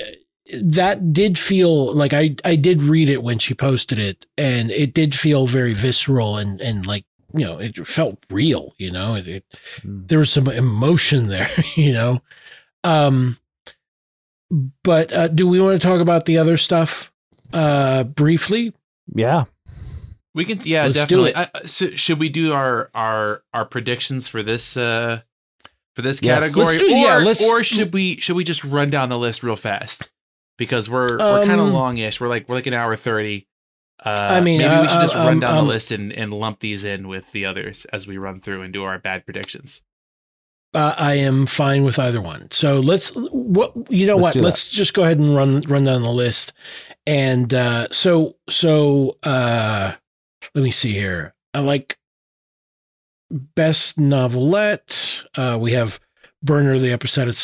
S1: that did feel like I I did read it when she posted it, and it did feel very visceral and and like you know it felt real. You know, it, it
S4: Mm.
S1: there was some emotion there. You know, um, but uh, do we want to talk about the other stuff uh, briefly?
S4: Yeah.
S5: We can, yeah,
S1: Let's do
S5: definitely.
S1: it.
S5: I, so should we do our our our predictions for this uh for this
S4: Yes.
S5: category,
S1: Let's do-
S5: or
S1: yeah, let's-
S5: or should we should we just run down the list real fast because we're we're kind of
S1: Um,
S5: longish. We're like we're like an hour thirty. Uh,
S1: I mean,
S5: maybe
S1: uh,
S5: we should just
S1: uh,
S5: run
S1: um,
S5: down
S1: um,
S5: the list and, and lump these in with the others as we run through and do our bad predictions.
S1: Uh, I am fine with either one. So let's what you know
S4: Let's
S1: what? Let's just go ahead and run run down the list. And uh, so so uh, let me see here. I like best novelette. Uh, we have Burner, the episodic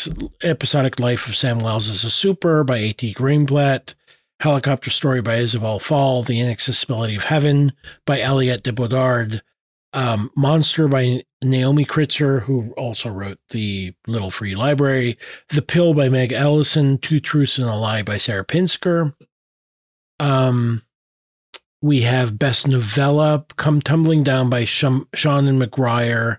S1: episodic life of Sam Wells as a super by A.T. Greenblatt. Helicopter Story by Isabel Fall, The Inaccessibility of Heaven by Aliette de Bodard, um, Monster by Naomi Kritzer, who also wrote The Little Free Library, The Pill by Meg Elison, Two Truths and a Lie by Sarah Pinsker. Um, we have Best Novella, Come Tumbling Down by Seanan McGuire.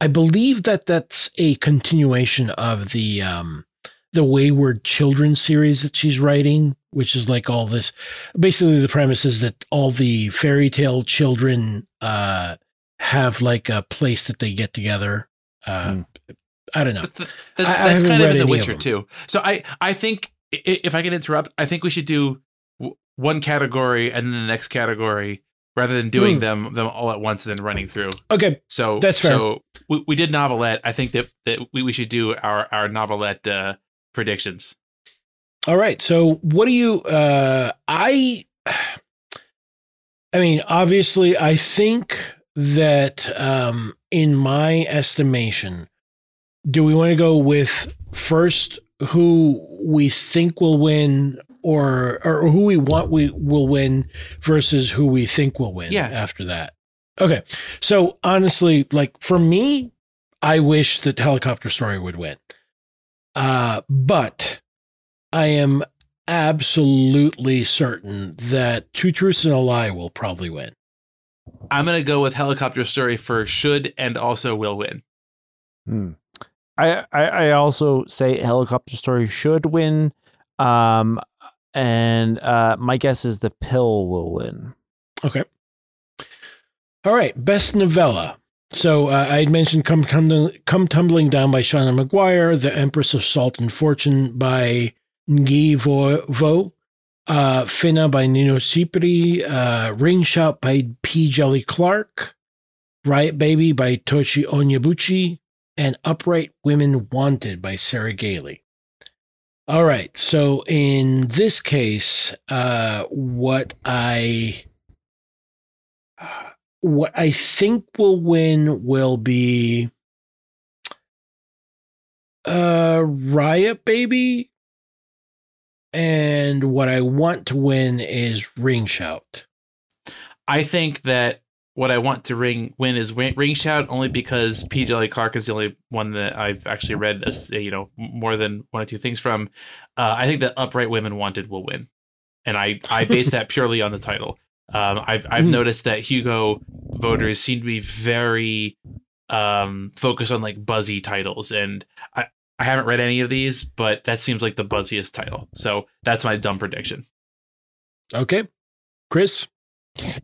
S1: I believe that that's a continuation of the um, the Wayward Children series that she's writing, which is like all this. Basically, the premise is that all the fairy tale children uh, have like a place that they get together. Uh, I don't know.
S3: But th- th-
S1: I- I
S3: that's
S1: haven't
S3: kind of
S1: read
S3: in The
S1: any of
S3: Witcher
S1: them.
S3: too. So I I think if I can interrupt, I think we should do w- one category and then the next category rather than doing
S1: Hmm.
S3: them them all at once and then running through.
S1: Okay,
S3: So
S1: That's fair.
S3: So we, we did novelette. I think that that we, we should do our our novelette uh, predictions.
S1: All right. So what do you uh I I mean, obviously I think that um in my estimation do we want to go with first who we think will win or or who we want we will win versus who we think will win
S3: Yeah.
S1: after that. Okay. So honestly, like for me, I wish that helicopter story would win. Uh but I am absolutely certain that Two Truths and a Lie will probably win.
S3: I'm gonna go with helicopter story for should and also will win.
S2: Hmm. I, I also say helicopter story should win. Um, and uh, my guess is the pill will win.
S1: Okay. All right. Best novella. So uh, I had mentioned Come, Come, Come Tumbling Down by Seanan McGuire, The Empress of Salt and Fortune by Nghi Vo, uh, Finna by Nino Cipri, uh, Ring Shout by P. Djèlí Clark, Riot Baby by Tochi Onyebuchi, and Upright Women Wanted by Sarah Gailey. All right. So in this case, uh, what I what I think will win will be uh Riot Baby. And what I want to win is Ring Shout.
S3: I think that what I want to ring win is ring, shout only because P. Djèlí Clark is the only one that I've actually read, a s- you know, more than one or two things from. Uh, I think that Upright Women Wanted will win, and I I base that purely on the title. Um, I've I've
S1: Mm.
S3: noticed that Hugo voters seem to be very um, focused on like buzzy titles, and I I haven't read any of these, but that seems like the buzziest title. So that's my dumb prediction.
S1: Okay. Chris?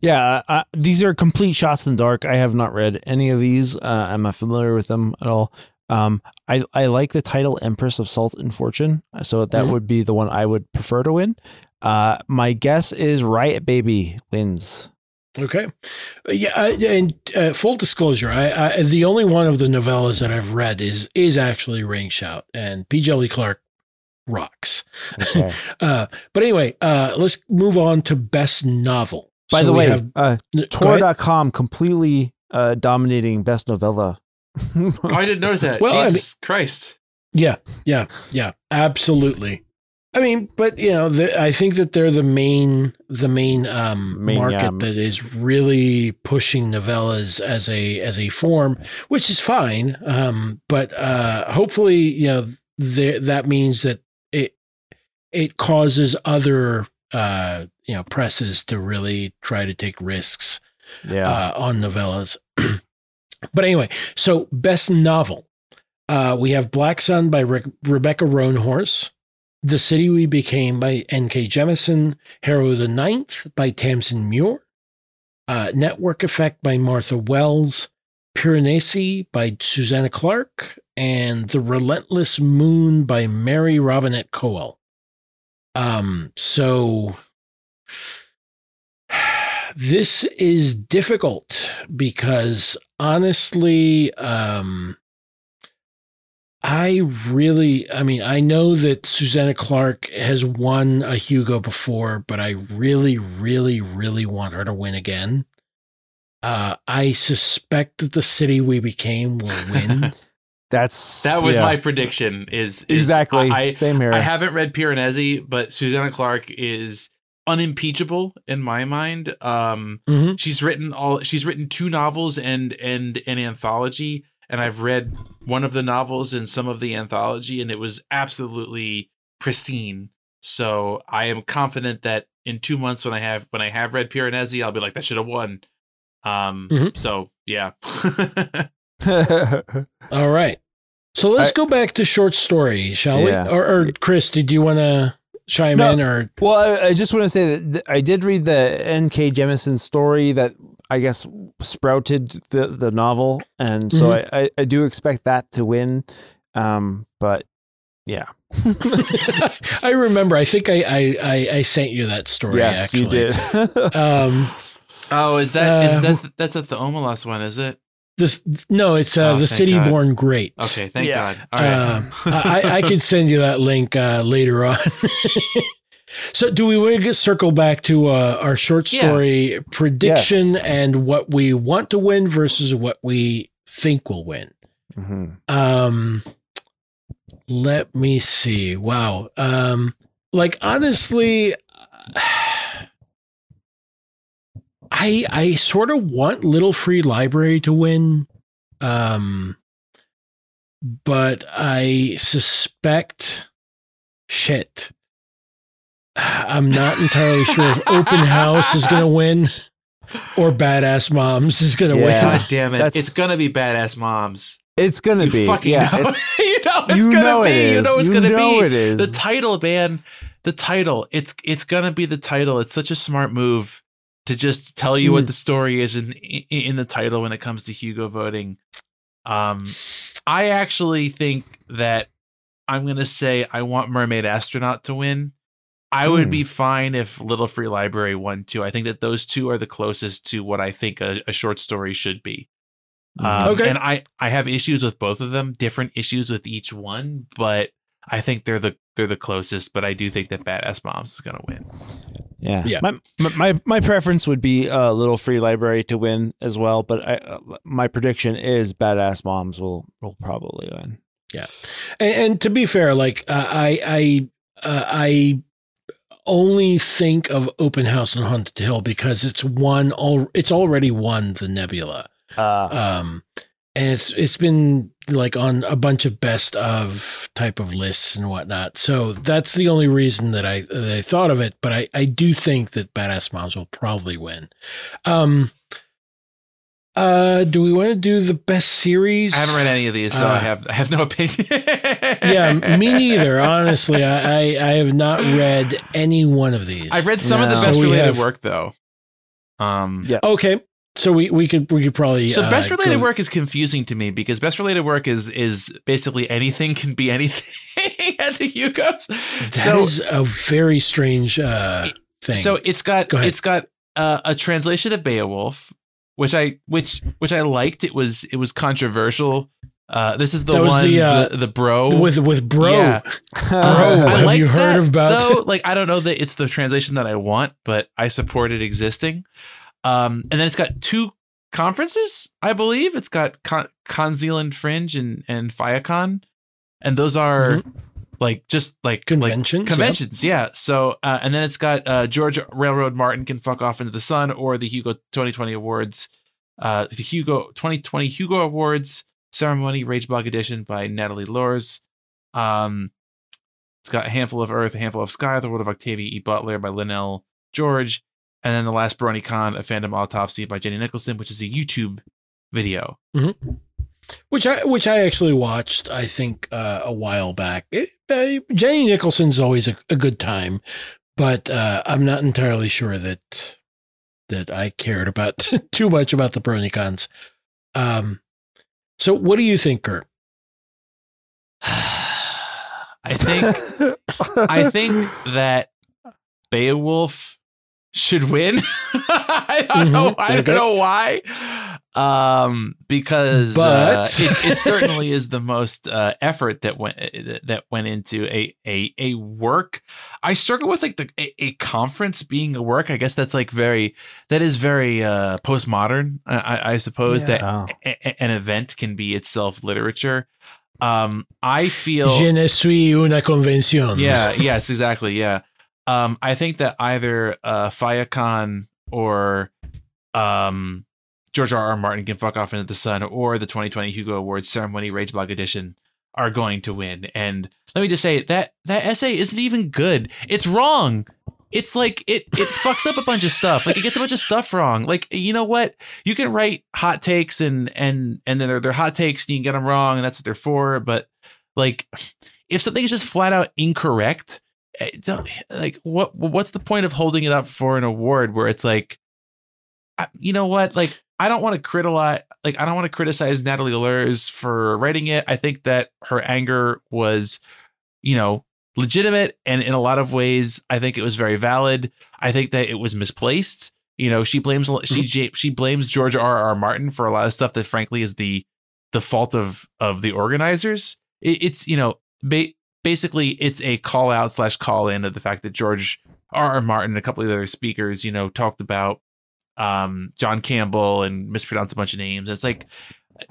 S2: Yeah, uh, these are complete shots in the dark. I have not read any of these. Uh, I'm not familiar with them at all. Um, I I like the title Empress of Salt and Fortune, so that
S1: Mhm.
S2: would be the one I would prefer to win. Uh, my guess is Riot Baby wins.
S1: Okay. Uh, Yeah, I, and uh, full disclosure, I, I the only one of the novellas that I've read is is actually Ring Shout, and P. Djèlí Clark rocks.
S2: Okay.
S1: Uh, but anyway, uh, let's move on to best novel.
S2: By
S1: So
S2: the way,
S1: have-
S2: uh,
S1: n-
S2: Tor.com completely uh, dominating best novella.
S3: Oh, I didn't notice that.
S1: Well, I
S3: Jesus Christ.
S1: Yeah, yeah, yeah, absolutely. I mean, but you know, the, I think that they're the main the main um,
S2: Main,
S1: market
S2: yeah.
S1: that is really pushing novellas as a as a form, which is fine. Um, but uh, hopefully, you know, there that means that it it causes other uh, you know presses to really try to take risks
S2: yeah.
S1: uh, on novellas. but anyway, so best novel. Uh, we have Black Sun by Re- Rebecca Roanhorse, The City We Became by N.K. Jemisin, Harrow the Ninth by Tamsin Muir, uh, Network Effect by Martha Wells, Piranesi by Susanna Clarke, and The Relentless Moon by Mary Robinette Kowal. Um, so this is difficult because honestly, um, I really, I mean, I know that Susanna Clarke has won a Hugo before, but I really, really, really want her to win again. Uh, I suspect that the city we became will win.
S2: That's
S3: That was
S2: yeah.
S3: my prediction. Is, is
S2: exactly
S3: I,
S2: same here.
S3: I haven't read Piranesi, but Susanna Clarke is unimpeachable in my mind. Um,
S1: Mhm.
S3: she's written all. She's written two novels and and an anthology, and I've read one of the novels and some of the anthology, and it was absolutely pristine. So I am confident that in two months, when I have when I have read Piranesi, I'll be like, that should have won. Um.
S1: Mhm.
S3: So yeah.
S1: All right. So let's
S2: I-
S1: go back to short story, shall
S2: Yeah.
S1: we? Or, or Chris, did you want to chime
S2: No.
S1: in? Or
S2: Well, I, I just want to say that I did read the N.K. Jemisin story that I guess sprouted the, the novel, and so
S1: Mhm.
S2: I, I, I do expect that to win. Um, but yeah,
S1: I remember. I think I I, I, I sent you that story.
S2: yes,
S1: actually.
S2: you did.
S1: Um,
S3: Oh, is that is
S1: Uh,
S3: that that's at the Omelas one? Is it?
S1: This no, it's uh,
S3: Oh,
S1: the City
S3: God.
S1: Born Great.
S3: Okay, thank
S2: Yeah.
S3: God. All right.
S1: Um, I, I can send you that link uh, later on. so, do we want to get circle back to uh, our short
S3: Yeah.
S1: story prediction
S2: Yes.
S1: and what we want to win versus what we think will win?
S2: Mhm.
S1: Um, let me see. Wow. Um, like honestly, I I sort of want Little Free Library to win. Um, but I suspect shit. I'm not entirely sure if Open House is going to win or Badass Moms is going to
S2: Yeah.
S1: win.
S3: God damn it!
S2: That's-
S3: It's gonna be badass moms.
S2: It's gonna be.
S3: fucking
S2: yeah,
S3: know.
S2: it's,
S3: you know it's
S2: you
S3: gonna be.
S2: it is.
S3: You know it's gonna
S2: know
S3: be.
S2: it is.
S3: The title, man. The title. It's it's gonna be the title. It's such a smart move to just tell you
S1: Hmm.
S3: what the story is in in the title when it comes to Hugo voting. Um, I actually think that I'm gonna say I want Mermaid Astronaut to win. I would
S2: Hmm.
S3: be fine if Little Free Library won too. I think that those two are the closest to what I think a, a short story should be. Um,
S1: Okay.
S3: And I I have issues with both of them, different issues with each one, but I think they're the they're the closest. But I do think that Badass Moms is gonna win.
S2: Yeah.
S1: Yeah.
S2: My, my my preference would be a Little Free Library to win as well, but I, uh, my prediction is Badass Moms will will probably win. Yeah.
S1: And, and to be fair, like uh, I I uh, I only think of Open House on Haunted Hill because it's won all it's already won the Nebula.
S2: Uh,
S1: Um and it's it's been like on a bunch of best of type of lists and whatnot. So that's the only reason that I that I thought of it. But I, I do think that Badass Moms will probably win. Um uh do we want to do the best series?
S3: I haven't read any of these, so
S1: Uh,
S3: I have I have no opinion.
S1: yeah, me neither. Honestly, I, I I have not read any one of these.
S3: I've read some of the best
S1: So
S3: related
S1: have-
S3: work though. Um,
S2: Yeah.
S1: okay, so we we could we could probably
S3: So
S1: uh,
S3: best related
S1: go-
S3: work is confusing to me because best related work is is basically anything can be anything at the Hugos.
S1: That
S3: so
S1: is a very strange uh, thing.
S3: so it's got
S1: Go
S3: it's got uh, a translation of Beowulf, which I which which I liked. It was it was controversial. Uh, this is the one
S1: the,
S3: the,
S1: uh,
S3: the, bro
S1: with with bro,
S3: Yeah.
S1: bro, have you heard
S3: that,
S1: about?
S3: though? Like I don't know that it's the translation that I want, but I support it existing. Um, and then it's got two conferences, I believe. It's got Con, CoNZealand Fringe and and Fiacon, and those are like just like like
S1: Conventions, yeah.
S3: conventions, yeah. So uh, and then it's got uh, George Railroad Martin can fuck off into the sun, or the Hugo 2020 awards, uh, the Hugo 2020 Hugo Awards ceremony, Rage Blog edition by Natalie Luhrs. Um, it's got a handful of Earth, a handful of Sky, the World of Octavia E. Butler by Lynell George, and then the last Brony Con, a Fandom Autopsy by Jenny Nicholson, which is a YouTube video.
S1: which I which I actually watched. I think uh, a while back. It, uh, Jenny Nicholson's always a, a good time, but uh, I'm not entirely sure that that I cared about too much about the BronyCons. Um, so what do you think, Kurt?
S3: I think I think that Beowulf should win. I don't know.
S1: Mhm.
S3: I don't know why. Um, because uh, it, it certainly is the most uh, effort that went that went into a a a work. I struggle with like the a, a conference being a work. I guess that's like very that is very uh, postmodern. I, I, suppose that
S2: Oh.
S3: a, a- an event can be itself literature. Um, I feel
S1: Je ne suis una convention.
S3: yeah, yes, exactly. Yeah. Um, I think that either uh or um George R. R. Martin can fuck off into the sun or the 2020 Hugo Awards ceremony Rage Blog edition are going to win. And let me just say that that essay isn't even good. It's wrong. it's like it it fucks up a bunch of stuff. Like it gets a bunch of stuff wrong. Like you know what? You can write hot takes and and and then they're, they're hot takes and you can get them wrong and that's what they're for. But like if something is just flat out incorrect, Eh, don't like what what's the point of holding it up for an award where it's like, you know what? Like I don't want to criticize like I don't want to criticize Natalie Luhrs for writing it. I think that her anger was, you know, legitimate and in a lot of ways I think it was very valid. I think that it was misplaced. You know, she blames she mm-hmm. she blames George R. R. Martin for a lot of stuff that frankly is the the fault of of the organizers. It, it's you know ba- basically it's a call out slash call in of the fact that George R. R. Martin and a couple of the other speakers you know talked about um, John Campbell and mispronounced a bunch of names. It's like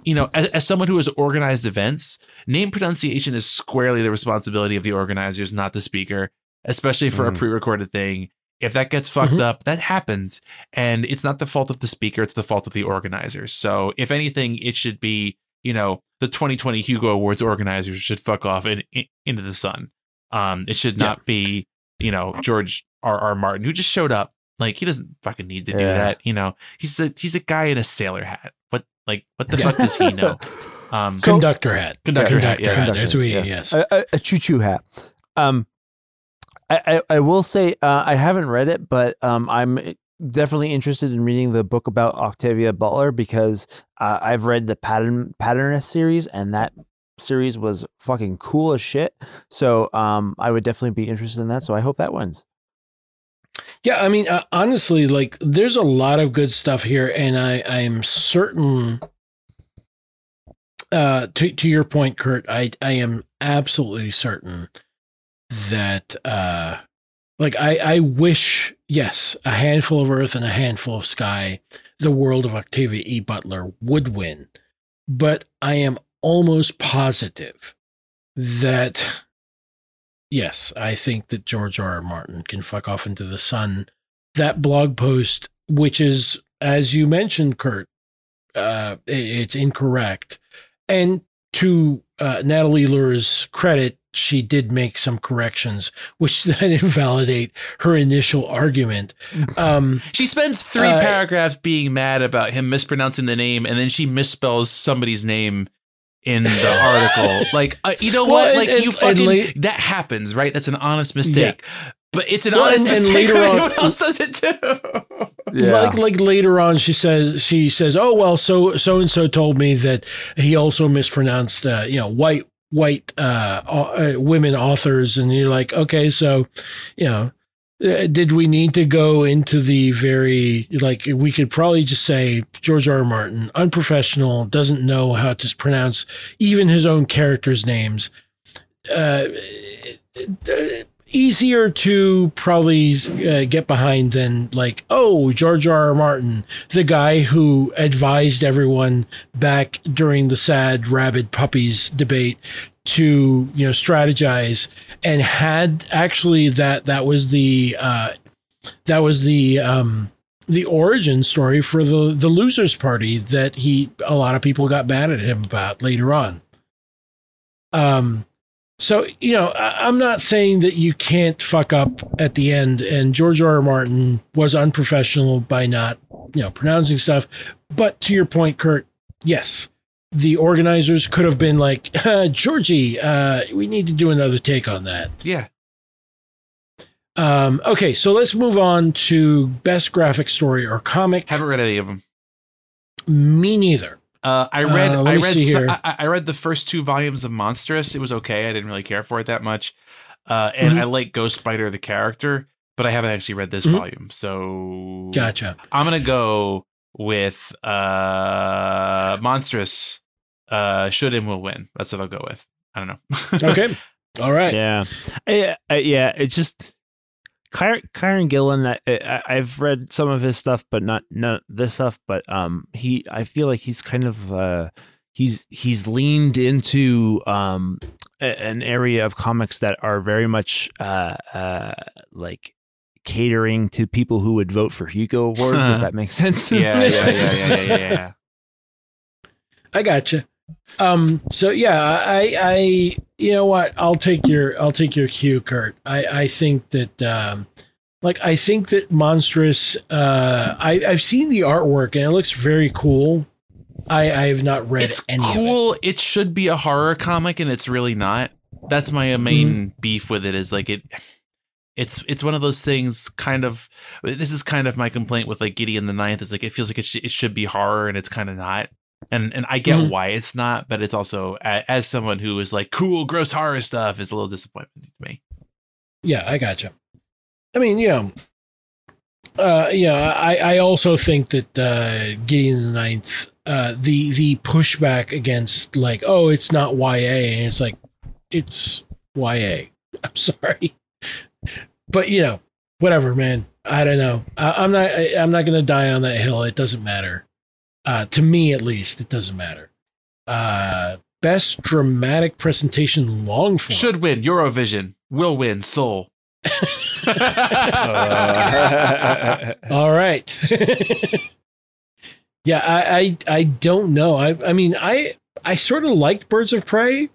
S3: you know, as, as someone who has organized events, name pronunciation is squarely the responsibility of the organizers, not the speaker, especially for a
S6: Mhm.
S3: pre-recorded thing. If that gets fucked
S1: Mhm.
S3: up, that happens, and it's not the fault of the speaker; it's the fault of the organizers. So, if anything, it should be you know the 2020 Hugo Awards organizers should fuck off in, in- into the sun. Um, it should not be you know George R. R. Martin who just showed up. Like he doesn't fucking need to do that. You know, he's a he's a guy in a sailor hat. What like what the
S1: Yeah.
S3: fuck does he know? Um,
S6: So-
S1: conductor hat.
S3: Conductor
S1: Conductor
S3: hat, yeah.
S1: hat.
S6: Conductor,
S1: That's what he,
S6: yes.
S1: yes.
S6: A, a, a choo-choo hat. Um, I, I, I will say uh, I haven't read it, but um, I'm definitely interested in reading the book about Octavia Butler because uh, I've read the Pattern Patternist series, and that series was fucking cool as shit. So um, I would definitely be interested in that. So I hope that wins.
S1: Yeah, I mean, uh, honestly, like there's a lot of good stuff here, and I I am certain. Uh, to to your point, Kurt, I I am absolutely certain that uh, like I I wish yes, a handful of Earth and a handful of Sky, the world of Octavia E. Butler would win, but I am almost positive that yes, I think that George R. R. Martin can fuck off into the sun. That blog post, which is, as you mentioned, Kurt, uh, it- it's incorrect. And to uh, Natalie Luhrs's credit, she did make some corrections, which then invalidate her initial argument. Um,
S3: she spends three
S1: Uh,
S3: paragraphs being mad about him mispronouncing the name, and then she misspells somebody's name in the article. Like, uh, you know
S1: Well,
S3: what?
S1: and-
S3: Like,
S1: and-
S3: you
S1: and
S3: fucking
S1: la-
S3: that happens, right? That's an honest mistake. But it's an
S1: Well,
S3: honest
S1: and- and
S3: mistake
S1: later on-
S3: anyone else does it too. yeah.
S1: Like like later on, she says she says, "Oh well, so so and so told me that he also mispronounced, uh, you know, white white uh, uh, women authors," and you're like, okay, so you know, uh, did we need to go into the very like we could probably just say George R. R. Martin, unprofessional, doesn't know how to pronounce even his own characters' names. Uh, uh, easier to probably uh, get behind than like oh George R. R. Martin, the guy who advised everyone back during the sad rabid puppies debate to you know strategize and had actually that that was the uh, that was the um, the origin story for the the losers party that he a lot of people got mad at him about later on. Um, so you know, I'm not saying that you can't fuck up at the end. And George R. R. Martin was unprofessional by not you know pronouncing stuff. But to your point, Kurt, yes, the organizers could have been like, uh, Georgie, uh, we need to do another take on that.
S3: yeah.
S1: Um, okay, so let's move on to best graphic story or comic.
S3: Haven't read any of them.
S1: Me neither.
S3: Uh, I read.
S1: Uh,
S3: I read.
S1: see
S3: so-
S1: here.
S3: I, I read the first two volumes of Monstress. It was okay. I didn't really care for it that much. Uh, and
S1: Mhm.
S3: I like Ghost Spider the character, but I haven't actually read this
S1: Mhm.
S3: volume. So
S1: Gotcha.
S3: I'm gonna go with uh, Monstress. Uh, should and will win. That's what I'll go with. I don't know.
S1: Okay. All right.
S2: Yeah, I, I, yeah. It's just Kieron, Kieron Gillen. I, I, I've read some of his stuff, but not not this stuff. But um, he, I feel like he's kind of uh, he's he's leaned into um a- an area of comics that are very much uh uh like catering to people who would vote for Hugo Awards. if that makes sense.
S3: yeah, yeah, yeah, yeah, yeah, yeah, yeah.
S1: I gotcha. Um, so yeah, I, I, you know what? I'll take your, I'll take your cue, Kurt. I, I think that, um, Like I think that Monstress. Uh, I I've seen the artwork and it looks very cool. I I have not read
S3: it's
S1: any of it.
S3: cool. It. should be a horror comic, and it's really not. That's my main beef with it. Is like it. It's it's one of those things. Kind of. This is kind of my complaint with like Gideon the Ninth. Is like it feels like it, sh- it should be horror, and it's kind of not. And and I get
S1: Mhm.
S3: why it's not, but it's also as someone who is like cool, gross horror stuff is a little disappointment to me.
S1: Yeah, I gotcha. I mean, yeah. Uh, yeah, I, I also think that uh, Gideon the Ninth, uh, the the pushback against like, oh, it's not YA, and it's like, it's YA. I'm sorry, but you know, whatever, man. I don't know. I, I'm not. I, I'm not gonna die on that hill. It doesn't matter. Uh, to me, at least, it doesn't matter. Uh, best dramatic presentation, long form.
S3: Should win Eurovision. Will win Soul.
S2: Uh,
S1: All right. yeah, I, I I don't know. I I mean I I sort of liked Birds of Prey.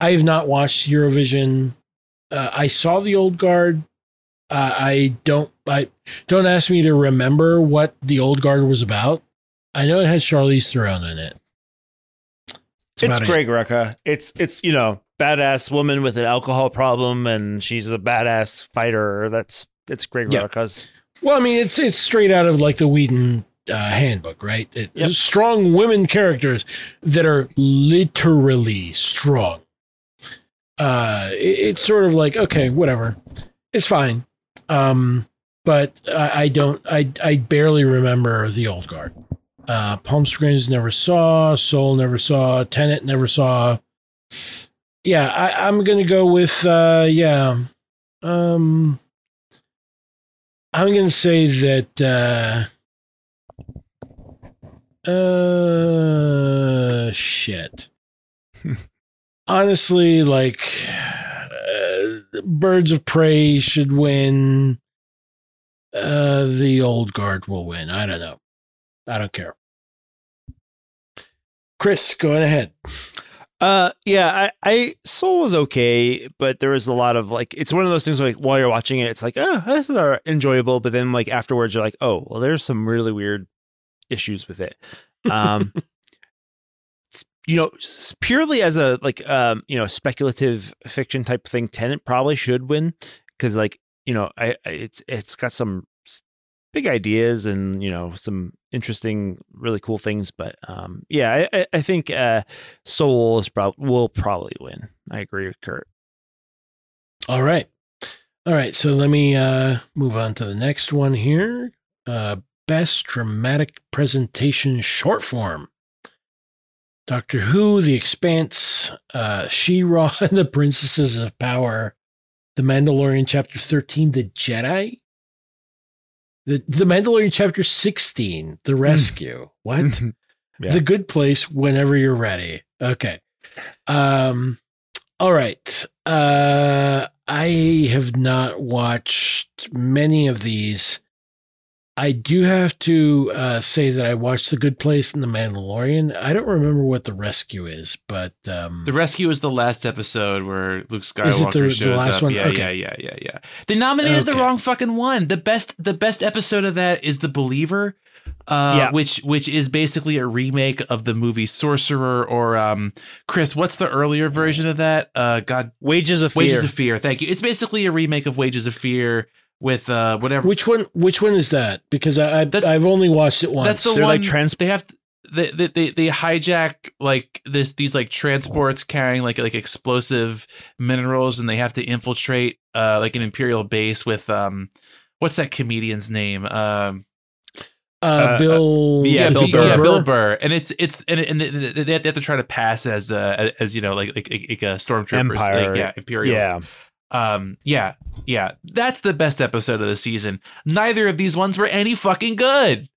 S1: I have not watched Eurovision. Uh, I saw the old guard. Uh, I don't I don't ask me to remember what the old guard was about. I know it has Charlize Theron in it. That's
S2: it's
S1: about it.
S2: Greg Rucka. It's it's you know badass woman with an alcohol problem, and she's a badass fighter. That's it's Greg
S1: Yeah.
S2: Rucka's.
S1: Well, I mean, it's it's straight out of like the Whedon uh, handbook, right? It,
S2: Yep.
S1: Strong women characters that are literally strong. Uh, it- it's sort of like okay, whatever, it's fine. Um, but I, I don't, I I barely remember the old guard. Uh, Palm Springs never saw, Soul never saw, Tenet never saw. Yeah, I, I'm gonna go with uh, yeah. Um, I'm going to say that. Uh, uh, shit. Honestly, like, uh, Birds of Prey should win. Uh, the old guard will win. I don't know. I don't care. Chris, go ahead.
S2: Uh, yeah, I, I Soul was okay, but there was a lot of like, it's one of those things where, like while you're watching it, it's like, oh, this is enjoyable, but then like afterwards, you're like, oh, well, there's some really weird issues with it. Um, you know, purely as a like, um, you know, speculative fiction type thing, Tenet probably should win because, like, you know, I, I it's it's got some big ideas and you know some interesting, really cool things. But um, yeah, I, I, think uh, Soul is prob- will probably win. I agree with Kurt.
S1: All right. All right. So let me uh, move on to the next one here. Uh, best dramatic presentation short form. Doctor Who, The Expanse, uh, She-Ra and the Princesses of Power, The Mandalorian Chapter 13, The Jedi, The, the Mandalorian Chapter 16, The Rescue. What?
S2: Yeah.
S1: The Good Place whenever you're ready. Okay. Um all right. Uh I have not watched many of these. I do have to uh, say that I watched The Good Place and The Mandalorian. I don't remember what The Rescue is, but um
S3: The rescue is the last episode where Luke Skywalker
S1: Is it the- the
S3: shows
S1: last
S3: up.
S1: one?
S3: Yeah,
S1: Okay.
S3: yeah, yeah, yeah, yeah. They nominated the wrong fucking one. The best, the best episode of that is The Believer, uh,
S2: Yeah.
S3: which which is basically a remake of the movie Sorcerer. Or um, Chris, what's the earlier version of that? Uh, God,
S2: Wages of Fear.
S3: Wages of Fear. Thank you. It's basically a remake of Wages of Fear with uh whatever.
S1: which one which one is that? Because I, I
S3: That's-
S1: I've only watched it once.
S3: That's the
S2: They're
S3: one.
S2: like trans-
S3: they have. They, they they they hijack like this these like transports carrying like like explosive minerals and they have to infiltrate uh like an imperial base with um what's that comedian's name um
S1: uh,
S2: uh,
S1: Bill
S2: yeah,
S1: is
S2: Bill Burr.
S3: yeah Bill Burr and it's it's and, and they they have to try to pass as uh as you know like like like a stormtrooper
S2: Empire.
S3: like, yeah imperials
S2: Yeah.
S3: Um yeah yeah that's the best episode of the season neither of these ones were any fucking good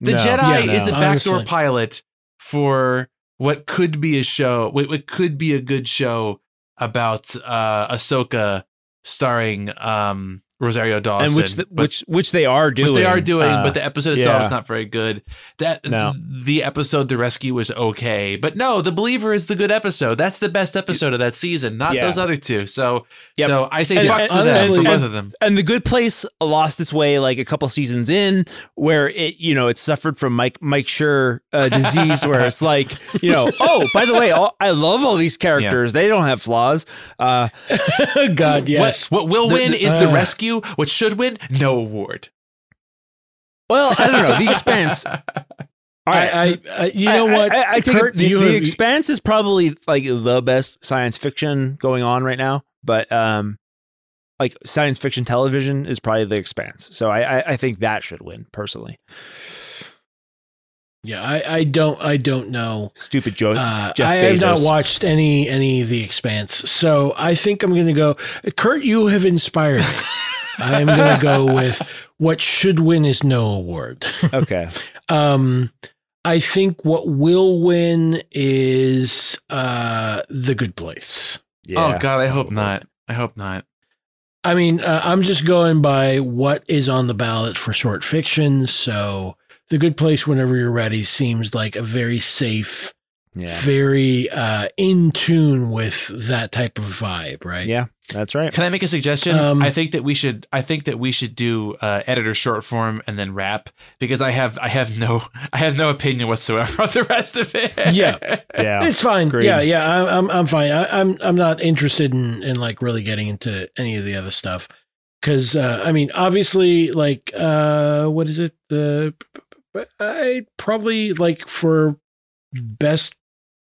S3: the
S2: No.
S3: Jedi
S1: Yeah,
S3: is a backdoor
S1: Honestly.
S3: pilot for what could be a show, what, what could be a good show about uh Ahsoka starring um Rosario Dawson,
S4: and which the,
S3: but-
S4: which which they are doing.
S3: which they are doing,
S4: Uh,
S3: but the episode itself
S4: yeah.
S3: is not very good. That
S4: No.
S3: the episode The Rescue was okay, but no, The Believer is the good episode. That's the best episode of that season, not
S4: Yeah.
S3: those other two. So,
S4: Yep.
S3: so I say
S4: And-
S3: fuck
S4: and
S3: to them for both of them.
S4: and the good place lost its way like a couple seasons in where it you know it suffered from mike mike Schur uh, disease where it's like you know oh by the way all, i love all these characters they don't have flaws uh
S1: God, yes.
S3: What, what will
S1: The-
S3: win
S1: the-
S3: is The
S1: uh.
S3: Rescue. What should win? No award.
S4: well i don't know the expanse all right
S1: I, I, I, you know
S4: I-
S1: what?
S4: I, I, take
S1: Kurt,
S4: it, the,
S1: you
S4: the
S1: have-
S4: expanse is probably like the best science fiction going on right now but um like science fiction television is probably the expanse so i i, I think that should win personally
S1: yeah, I, I don't, I don't know.
S4: stupid joke
S1: Uh,
S4: Jeff
S1: I have not watched any any of the Expanse, so I think I'm going to go. Kurt, you have inspired me. I am going to go with what should win is no award.
S4: okay
S1: Um, I think what will win is uh, the Good Place.
S4: yeah
S3: oh God, I hope not. I hope not.
S1: I mean, uh, I'm just going by what is on the ballot for short fiction. So, The Good Place, whenever you're ready, seems like a very safe,
S4: yeah
S1: very uh, in tune with that type of vibe, right?
S4: Yeah, that's right.
S3: Can I make a suggestion?
S1: Um,
S3: I think that we should. I think that we should do uh, editor short form and then rap because I have. I have no. I have no opinion whatsoever on the rest of it.
S1: Yeah.
S4: Yeah.
S1: It's fine.
S4: Agreed.
S1: Yeah, yeah. I'm, I'm, I'm fine. I, I'm, I'm not interested in, in like really getting into any of the other stuff. Cause, uh, I mean, obviously, like, uh, what is it? The, I probably like for best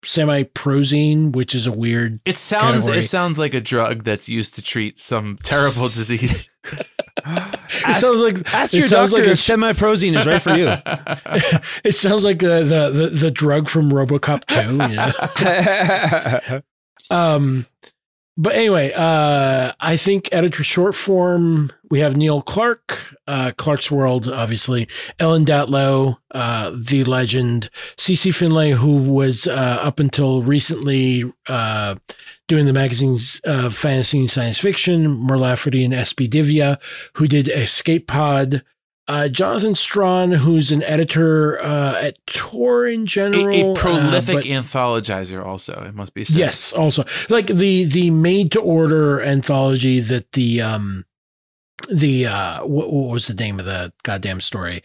S1: semi prozine, which is a weird.
S3: It sounds.
S1: Category.
S3: It sounds like a drug that's used to treat some terrible disease.
S1: it
S4: Ask,
S1: sounds like
S4: ask
S1: it
S4: your
S1: sounds
S4: doctor
S1: like a-
S4: if semi-prozine is right for you.
S1: it sounds like the, the, the, the drug from RoboCop 2. You know? Um, but anyway, uh, I think editor short form, we have Neil Clarke, uh, Clarkesworld, obviously, Ellen Datlow, uh, the legend, CC Finlay, who was uh, up until recently uh, doing the magazine's fantasy and science fiction, Mur Lafferty and SB Divya, who did Escape Pod. Uh, Jonathan Strahan, who's an editor uh, at Tor in general,
S3: a
S1: uh,
S3: prolific
S1: but-
S3: anthologizer, also it must be said.
S1: Yes, also like the the made to order anthology that the um the uh what, what was the name of the goddamn story?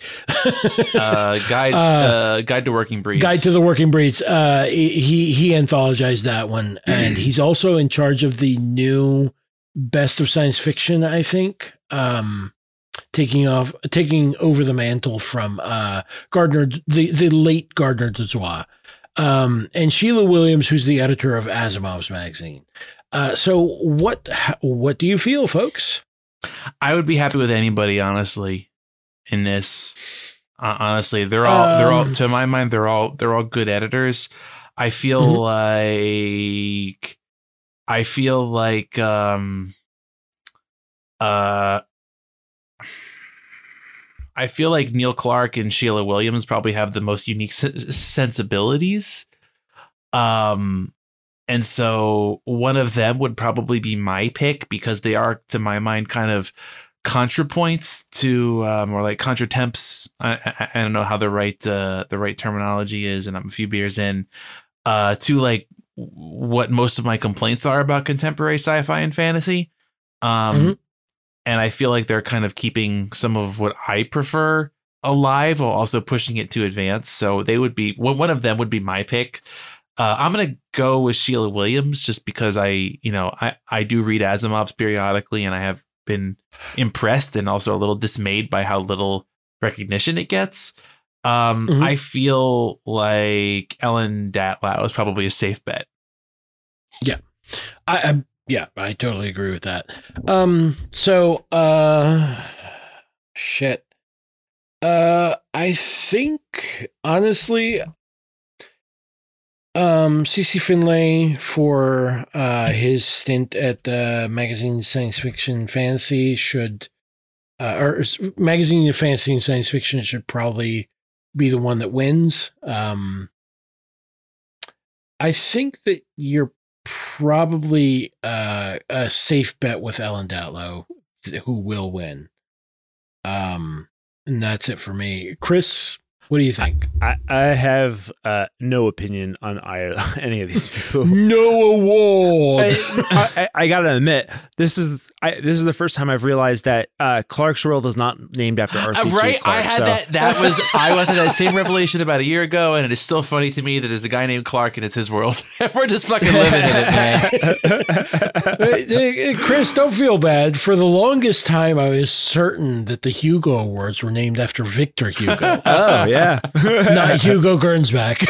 S3: Uh, guide.
S1: Uh,
S3: Uh, guide to working breeds.
S1: Guide to the Working Breeds. Uh, he he anthologized that one, and he's also in charge of the new best of science fiction. I think. Um, taking off, taking over the mantle from uh Gardner, the the late Gardner Dozois, um, and Sheila Williams, who's the editor of Asimov's magazine. Uh, so what what do you feel, folks?
S3: I would be happy with anybody, honestly, in this. Uh, honestly, they're all they're all
S1: Um,
S3: to my mind they're all they're all good editors. I feel
S1: Mhm.
S3: like I feel like um uh I feel like Neil Clarke and Sheila Williams probably have the most unique sen- sensibilities. Um and so one of them would probably be my pick because they are to my mind kind of contrapoints to um, or like contratemps. I, I, I don't know how the right uh, the right terminology is, and I'm a few beers in uh, to like what most of my complaints are about contemporary sci-fi and fantasy. Um,
S1: Mhm.
S3: And I feel like they're kind of keeping some of what I prefer alive while also pushing it to advance. So they would be one one of them would be my pick. Uh, I'm gonna go with Sheila Williams just because I, you know, I I do read Asimov's periodically, and I have been impressed and also a little dismayed by how little recognition it gets. Um,
S1: Mhm.
S3: I feel like Ellen Datlow is probably a safe bet. Yeah.
S1: I, I yeah, I totally agree with that. Um, so uh, shit. Uh, I think honestly, um, CC Finlay for uh his stint at uh, magazine Science Fiction Fantasy should, uh, or magazine of Fantasy and Science Fiction should probably be the one that wins. Um, I think that you're probably uh, a safe bet with Ellen Datlow who will win. Um, and that's it for me. Chris, what do you think?
S2: I, I have uh, no opinion on either, any of these people.
S1: no award.
S2: I, I, I gotta admit, this is I, this is the first time I've realized that uh, Clarkesworld is not named after Arthur
S3: Uh, right,
S2: Clarke.
S3: I had
S2: so-
S3: that. That was I went through that same revelation about a year ago, and it is still funny to me that there's a guy named Clark and it's his world. We're just fucking living in it, man.
S1: Hey, hey, Chris, don't feel bad. For the longest time, I was certain that the Hugo Awards were named after Victor Hugo,
S2: oh yeah.
S1: not Hugo Gernsback.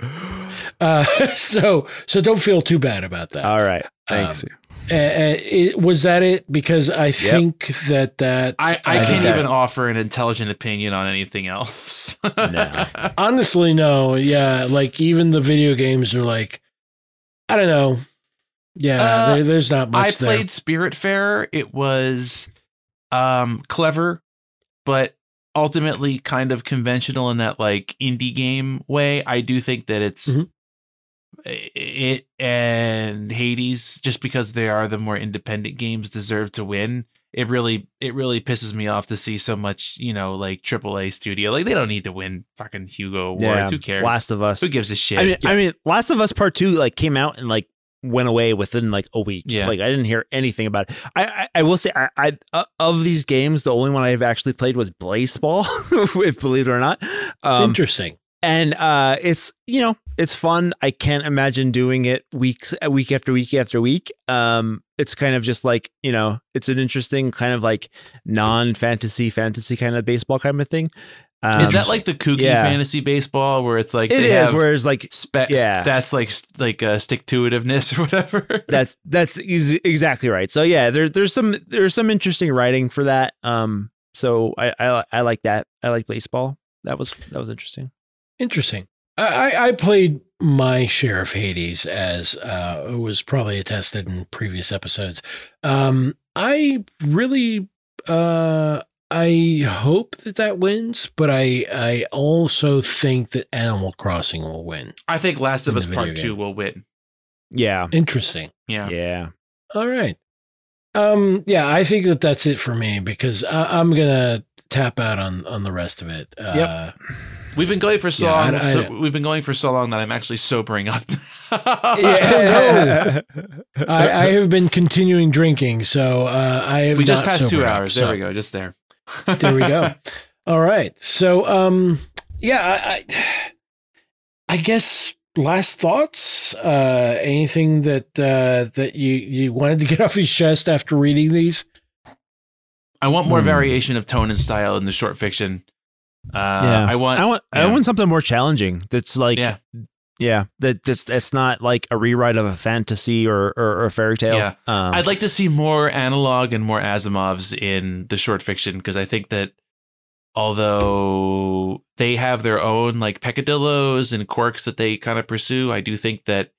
S1: uh, so, so don't feel too bad about that.
S2: All right. Thanks.
S1: Uh, it, was that it? Because I think that that
S3: I, I
S1: uh,
S3: can't
S2: that-
S3: even offer an intelligent opinion on anything else.
S2: No.
S1: honestly no. Yeah, like even the video games are like, I don't know. Yeah,
S3: Uh,
S1: there, there's not much
S3: I
S1: there.
S3: played Spiritfarer. It was um clever, but ultimately kind of conventional in that like indie game way. I do think that it's
S1: Mhm.
S3: it and Hades just because they are the more independent games deserve to win. It really it really pisses me off to see so much, you know, like AAA studio. Like they don't need to win fucking Hugo awards.
S2: Yeah.
S3: Who cares?
S2: Last of Us.
S3: Who gives a shit?
S2: I mean, I mean, Last of Us Part Two like came out and like went away within like a week.
S3: Yeah.
S2: like I didn't hear anything about it. I I, I will say, I, I uh, of these games, the only one I've actually played was Blaseball, if believe it or not. Um,
S1: Interesting.
S2: and uh, it's you know it's fun. I can't imagine doing it weeks, uh, week after week after week. Um, it's kind of just like you know, it's an interesting kind of like non-fantasy fantasy kind of baseball kind of thing. Um,
S3: is that like the kooky
S2: yeah.
S3: fantasy baseball where it's like
S2: it
S3: they
S2: is?
S3: have-
S2: Whereas like
S3: spa-
S2: Yeah.
S3: stats like like uh, stick to itiveness or whatever.
S2: that's that's easy, exactly right. So yeah, there's there's some there's some interesting writing for that. Um, so I I, I like that. I like baseball. That was that was interesting.
S1: Interesting. I, I I played my share of Hades, as uh, was probably attested in previous episodes. Um, I really, uh, I hope that that wins, but I, I also think that Animal Crossing will win.
S3: I think Last of Us Part
S1: video
S3: Two will win.
S2: Yeah,
S1: Interesting.
S3: Yeah.
S2: yeah.
S1: All right. Um, yeah, I think that that's it for me because I, I'm gonna tap out on on the rest of it. Uh,
S3: We've been going for so
S1: Yeah,
S3: long.
S1: I-
S3: so, we've been going for so long that I'm actually sobering up.
S1: Yeah. I, I have been continuing drinking, so uh, I have.
S3: we just
S1: not
S3: passed two
S1: sobered up,
S3: hours.
S1: so-
S3: There we go. Just there.
S1: There we go. All right. So, um, yeah, I, I, I guess last thoughts. Uh, anything that uh, that you you wanted to get off your chest after reading these?
S3: I want more
S2: Hmm.
S3: variation of tone and style in the short fiction. Uh,
S2: Yeah.
S3: I want.
S2: I want I want something more challenging. That's like
S3: Yeah.
S2: Yeah. That that's that's not like a rewrite of a fantasy or or, or a fairy tale.
S3: Yeah.
S2: Um,
S3: I'd like to see more analog and more Asimovs in the short fiction because I think that although they have their own like peccadillos and quirks that they kind of pursue, I do think that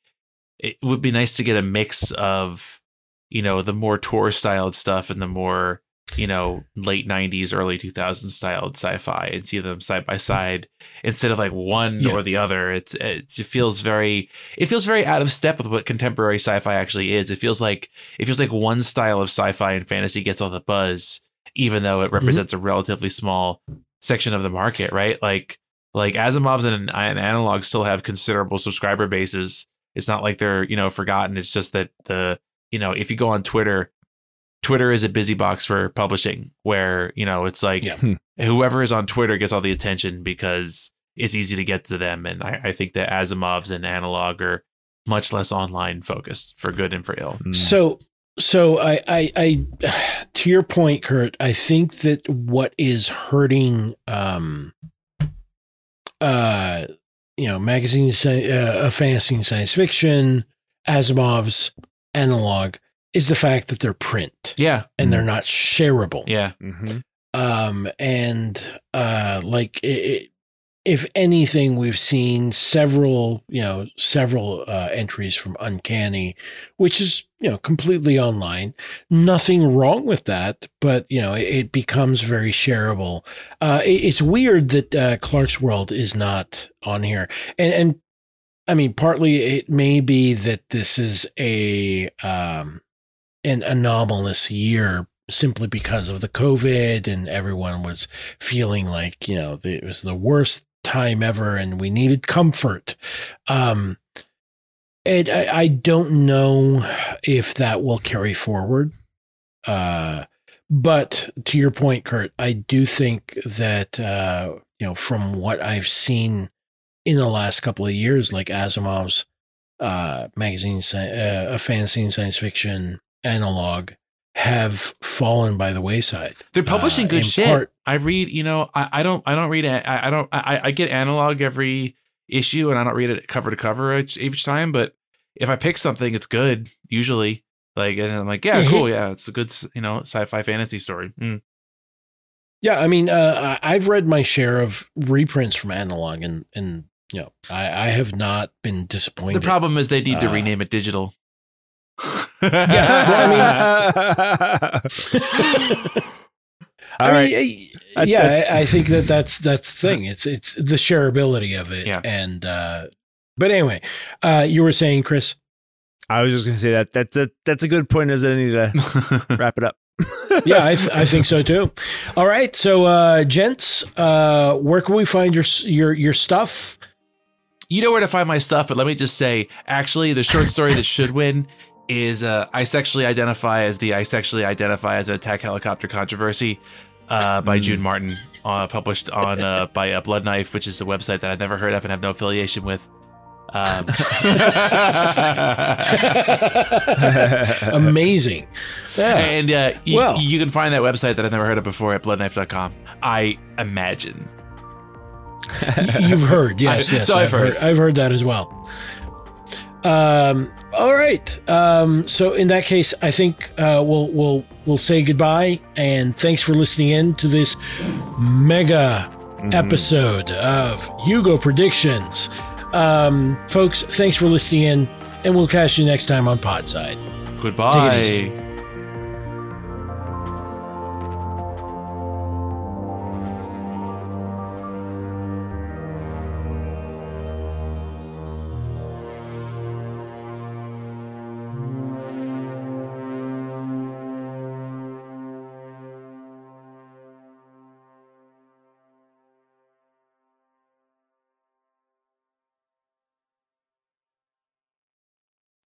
S3: it would be nice to get a mix of, you know, the more Tor styled stuff and the more, you know, late 90s, early 2000s styled sci fi and see them side by side instead of like one
S1: Yeah.
S3: or the other. It's, it feels very, it feels very out of step with what contemporary sci-fi actually is. It feels like it feels like one style of sci-fi and fantasy gets all the buzz, even though it mm-hmm. represents a relatively small section of the market, right? Like like Asimov's and, and Analog still have considerable subscriber bases. It's not like they're you know forgotten. It's just that the you know if you go on Twitter, Twitter is a busy box for publishing, where you know it's like
S1: Yeah.
S3: whoever is on Twitter gets all the attention because it's easy to get to them. And I, I think that Asimov's and Analog are much less online focused for good and for ill.
S2: mm.
S1: So, so I, I, I, to your point, Kurt, I think that what is hurting, um, uh, you know, magazines sci- uh, fantasy and science fiction, Asimov's analog is the fact that they're print
S3: Yeah,
S1: and they're not shareable.
S3: yeah.
S2: Mhm.
S1: um and uh like it, it, if anything we've seen several you know several uh entries from uncanny which is you know completely online nothing wrong with that but you know it, it becomes very shareable uh it, it's weird that uh Clarkesworld is not on here and and i mean partly it may be that this is a um an anomalous year simply because of the COVID and everyone was feeling like, you know, it was the worst time ever and we needed comfort. Um, and I, I don't know if that will carry forward. Uh, but to your point, Kurt, I do think that, uh, you know, from what I've seen in the last couple of years, like Asimov's uh, magazine, uh, a fantasy and science fiction analog, have fallen by the wayside.
S3: They're publishing
S1: Uh,
S3: good shit.
S1: part-
S3: I read, you know, I, I don't, I don't read, it. I, I don't, I, I get analog every issue, and I don't read it cover to cover each, each time. But if I pick something, it's good usually. Like, and I'm like, yeah,
S1: Mhm.
S3: cool, yeah, it's a good, you know, sci-fi fantasy story. Mm.
S1: Yeah, I mean, uh, I've read my share of reprints from analog, and and you know, I, I have not been disappointed.
S3: The problem is they need to
S1: Uh,
S3: rename it digital.
S1: Yeah,
S2: All
S1: I
S2: right.
S1: mean, uh,
S2: That's-
S1: yeah,
S2: that's-
S1: I, I think that that's that's the thing. It's it's the shareability of it.
S3: Yeah.
S1: And uh, but anyway, uh, you were saying, Chris.
S2: I was just gonna say that that's a that's a good point. As I need to wrap it up.
S1: Yeah, I, th- I think so too. All right, so uh, gents, uh, where can we find your your your stuff?
S3: you know where to find my stuff, but let me just say, actually, the short story that should win is uh, I sexually identify as the I sexually identify as an attack helicopter controversy uh, by June Martin, uh, published on uh, by uh, Blood Knife, which is a website that I've never heard of and have no affiliation with. Um,
S1: Amazing. Yeah.
S3: and uh, y-
S1: Well-
S3: you can find that website that I've never heard of before at bloodknife.com. I imagine.
S1: You've heard, yes,
S3: I-
S1: yes.
S3: so I've heard.
S1: I've heard that as well. Um, all right. Um, so in that case, I think uh, we'll we'll we'll say goodbye and thanks for listening in to this mega
S3: Mm-hmm.
S1: episode of Hugo Predictions. Um, folks, thanks for listening in, and we'll catch you next time on Podside.
S3: Goodbye.